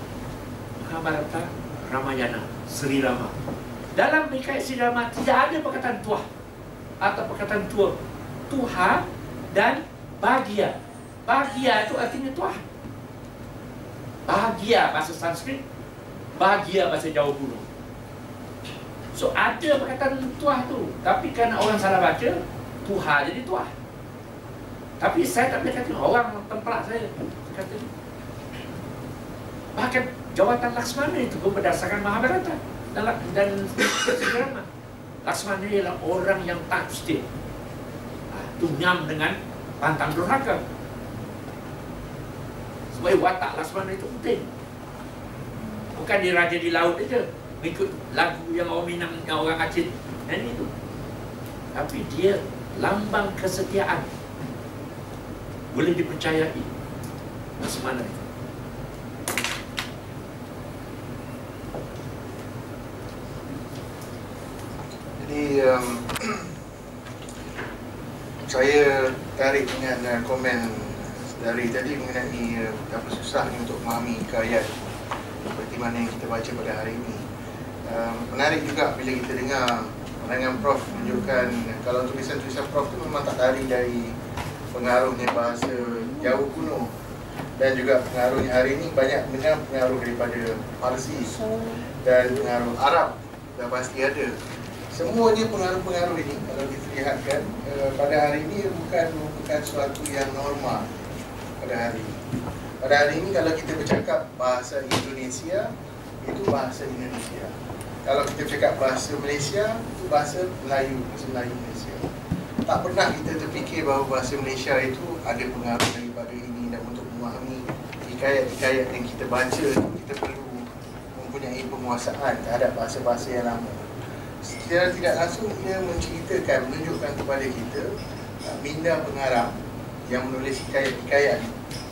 Mahabharata, Ramayana, Sri Rama. Dalam hikayat Sri Rama tidak ada perkataan tuah atau perkataan tua Tuhan dan bahagia bahagia itu artinya Tuhan bahagia bahasa Sanskrit bahagia bahasa Jawa kuno so ada perkataan Tuhan tu tapi kerana orang salah baca Tuhan jadi Tuhan tapi saya tak boleh kata orang templak saya kata bahkan jawatan Laksmana itu pun berdasarkan Mahabharata dan, Sri Laksmana ialah orang yang tak stay. Itu nyam dengan pantang durhaka. Supaya watak Laksmana itu penting. Bukan dia raja di laut saja. Mengikut lagu yang orang Minang, yang orang Aceh. Dan itu. Tapi dia lambang kesetiaan. Boleh dipercayai. Laksmana itu. Jadi um, (clears throat) saya tarik dengan uh, komen dari tadi mengenai uh, apa susahnya untuk memahami hikayat seperti mana yang kita baca pada hari ini. Um, menarik juga bila kita dengar penerangan Prof menunjukkan kalau tulisan-tulisan Prof itu memang tak lari dari pengaruhnya bahasa Jawa kuno dan juga pengaruhnya hari ini banyak dengan pengaruh daripada Parsi dan pengaruh Arab dah pasti ada semuanya pengaruh-pengaruh ini kalau kita lihatkan uh, pada hari ini bukan merupakan suatu yang normal pada hari ini. Pada hari ini kalau kita bercakap bahasa Indonesia itu bahasa Indonesia. Kalau kita bercakap bahasa Malaysia itu bahasa Melayu, bahasa Melayu Malaysia. Tak pernah kita terfikir bahawa bahasa Malaysia itu ada pengaruh daripada ini dan untuk memahami hikayat-hikayat yang kita baca kita perlu mempunyai penguasaan terhadap bahasa-bahasa yang lama. Secara tidak langsung dia menceritakan, menunjukkan kepada kita uh, minda pengarang yang menulis hikayat-hikayat.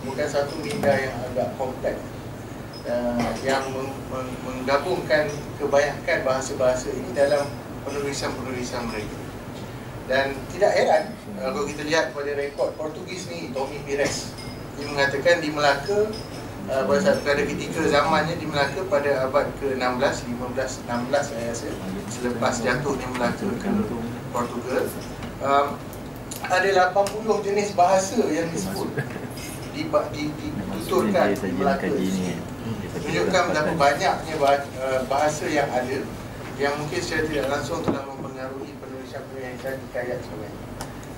Bukan satu minda yang agak kompleks uh, yang meng- meng- menggabungkan kebanyakan bahasa-bahasa ini dalam penulisan-penulisan mereka. Dan tidak heran uh, kalau kita lihat pada rekod Portugis ni Tommy Pires dia mengatakan di Melaka uh, pada pada ketika zamannya di Melaka pada abad ke-16, 15, 16 saya rasa selepas jatuhnya Melaka ke Portugal um, ada 80 jenis bahasa yang disebut (laughs) di, di, di, dituturkan di Melaka. menunjukkan betapa banyaknya uh, bahasa yang ada yang mungkin secara tidak langsung telah mempengaruhi penulisan-penulisan hikayat sebenarnya.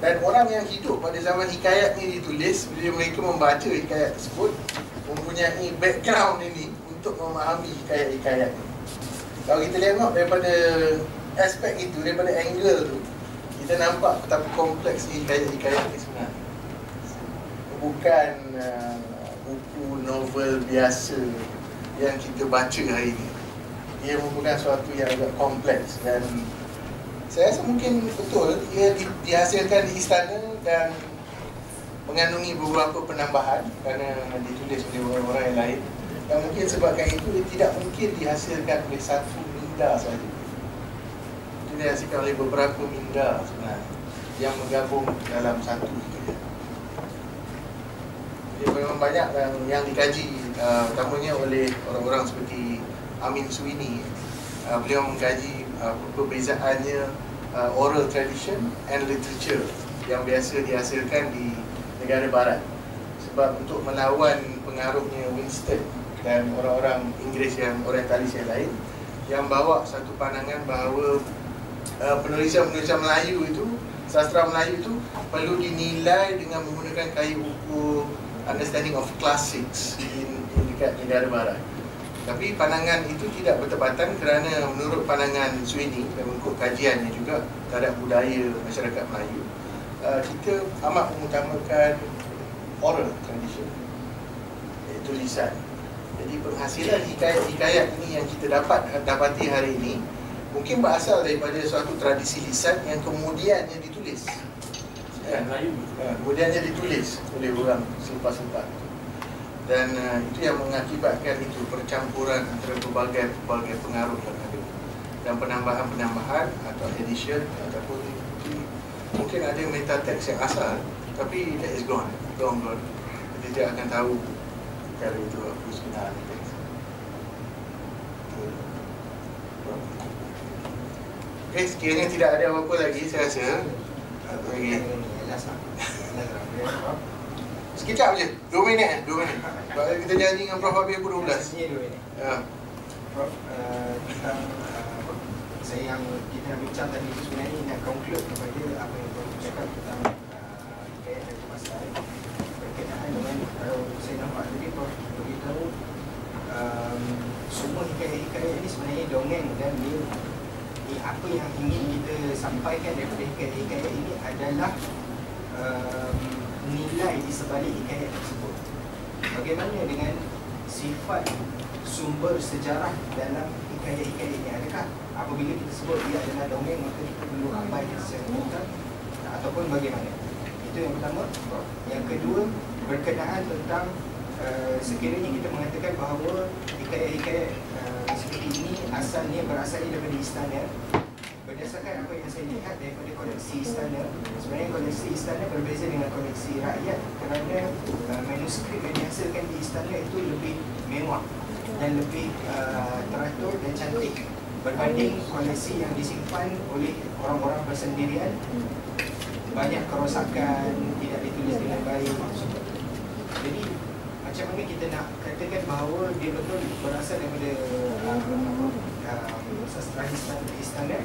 Dan orang yang hidup pada zaman hikayat ni ditulis bila mereka membaca hikayat tersebut mempunyai background ini untuk memahami hikayat-hikayat ini kalau kita tengok daripada aspek itu, daripada angle tu kita nampak betapa kompleks hikayat-hikayat ni sebenarnya bukan uh, buku novel biasa yang kita baca hari ini ia merupakan suatu yang agak kompleks dan saya rasa mungkin betul ia di, dihasilkan di istana dan mengandungi beberapa penambahan kerana ditulis oleh orang-orang yang lain yang mungkin sebabkan itu dia tidak mungkin dihasilkan oleh satu minda saja. Dia dihasilkan oleh beberapa minda sebenarnya yang menggabung dalam satu itu. Memang banyak yang, yang dikaji uh, utamanya oleh orang-orang seperti Amin Suini. Uh, beliau mengkaji uh, perbezaannya uh, oral tradition and literature yang biasa dihasilkan di negara barat sebab untuk melawan pengaruhnya Winston dan orang-orang Inggeris yang orientalis yang lain yang bawa satu pandangan bahawa uh, penulisan-penulisan Melayu itu sastra Melayu itu perlu dinilai dengan menggunakan kayu ukur understanding of classics di, di dekat negara barat. Tapi pandangan itu tidak bertepatan kerana menurut pandangan Sweeney dan mengikut kajiannya juga terhadap budaya masyarakat Melayu uh, kita amat mengutamakan oral tradition iaitu lisan. Jadi penghasilan hikayat-hikayat ini yang kita dapat dapati hari ini mungkin berasal daripada suatu tradisi lisan yang kemudiannya ditulis ya, kemudiannya ditulis oleh orang selepas-lepas. Dan uh, itu yang mengakibatkan itu percampuran antara berbagai pelbagai pengaruh yang ada dan penambahan-penambahan atau addition ataupun mungkin ada metatext yang asal tapi that is gone gone gone. Kita tidak akan tahu kalau itu apa sebenarnya. Okay, sekiranya tidak ada apa-apa lagi saya rasa. Lagi? Sekejap je, 2 minit eh, 2 minit. Sebab kita janji dengan Prof Habib pukul 12 Ya. Prof, uh, tentang uh, saya yang kita nak bincang tadi sebenarnya nak conclude kepada apa yang Prof cakap tentang uh, hikayat dan pasal berkenaan dengan kalau saya nampak tadi Prof beritahu um, semua hikayat-hikayat ini sebenarnya dongeng dan dia ni apa yang ingin kita sampaikan daripada hikayat-hikayat ini adalah um, nilai di sebalik hikayat tersebut. Bagaimana dengan sifat sumber sejarah dalam hikayat-hikayat ini? Adakah apabila kita sebut dia adalah dongeng maka kita perlu secara total ataupun bagaimana? Itu yang pertama. Yang kedua berkenaan tentang uh, sekiranya kita mengatakan bahawa hikayat-hikayat uh, seperti ini asalnya berasal daripada istana berdasarkan apa yang saya lihat daripada koleksi istana sebenarnya koleksi istana berbeza dengan koleksi rakyat kerana uh, manuskrip yang dihasilkan di istana itu lebih mewah dan lebih uh, teratur dan cantik berbanding koleksi yang disimpan oleh orang-orang bersendirian. Banyak kerosakan tidak ditulis dengan baik jadi macam mana kita nak katakan bahawa dia betul berasal daripada uh, uh, sastra istana, istana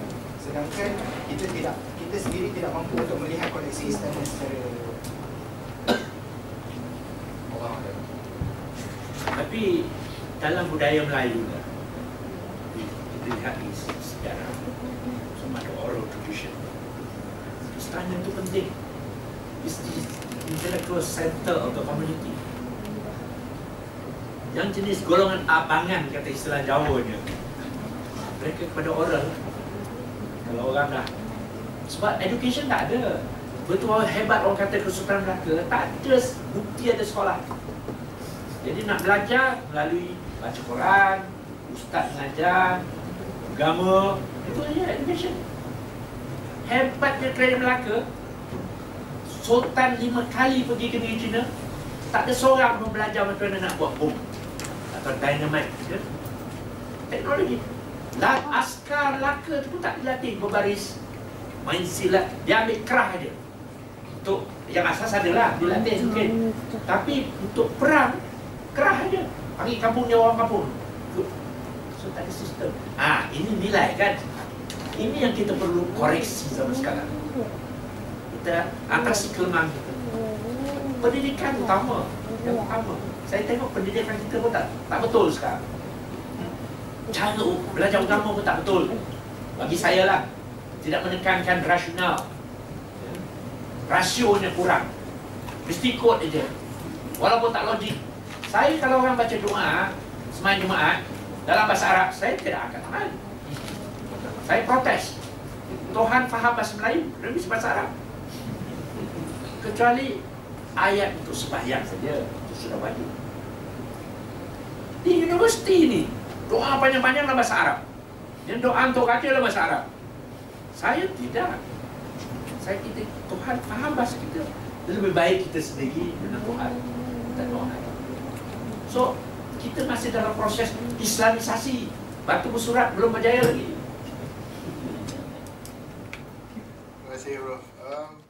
sedangkan kita tidak kita sendiri tidak mampu untuk melihat koleksi istana secara tapi dalam budaya Melayu kita lihat di sejarah. Sama ada oral tradition. Istana itu penting. It's the intellectual center of the community. Yang jenis golongan abangan kata istilah Jawanya mereka kepada oral kalau orang dah sebab education tak ada. Betul hebat orang kata Kesultanan Melaka tak ada bukti ada sekolah. Jadi nak belajar melalui baca Quran ustaz mengajar agama itu saja education. Hebatnya kerajaan Melaka Sultan lima kali pergi ke negeri China tak ada seorang pun belajar macam mana nak buat bom. Atau dynamite ya? teknologi dan askar laka tu pun tak dilatih berbaris. Main silat dia ambil kerah aja untuk yang asas adalah dilatih mungkin tapi untuk perang kerah aja panggil kampung dia orang kampung. So tak ada sistem. Ah ini nilai kan? Ini yang kita perlu koreksi zaman sekarang. Kita atasi kelemahan kita. Pendidikan utama. Yang utama. Saya tengok pendidikan kita pun tak tak betul sekarang cara belajar agama pun tak betul. Bagi saya lah. Tidak menekankan rasional. Rasionya kurang. Mesti ikut aja walaupun tak logik. Saya kalau orang baca doa semain Jumaat dalam bahasa Arab saya tidak akan amal saya protes. Tuhan faham bahasa Melayu lebih bahasa Arab. Kecuali ayat untuk sembahyang saja itu sudah wajib. Di universiti ni, doa panjang-panjang dalam bahasa Arab. Yang doa untuk kaki dalam bahasa Arab. Saya tidak. Saya kita Tuhan faham bahasa kita. Lebih baik kita sendiri dengan Tuhan. Kita doa. So, kita masih dalam proses Islamisasi. Batu bersurat belum berjaya lagi. Terima kasih Prof. Um,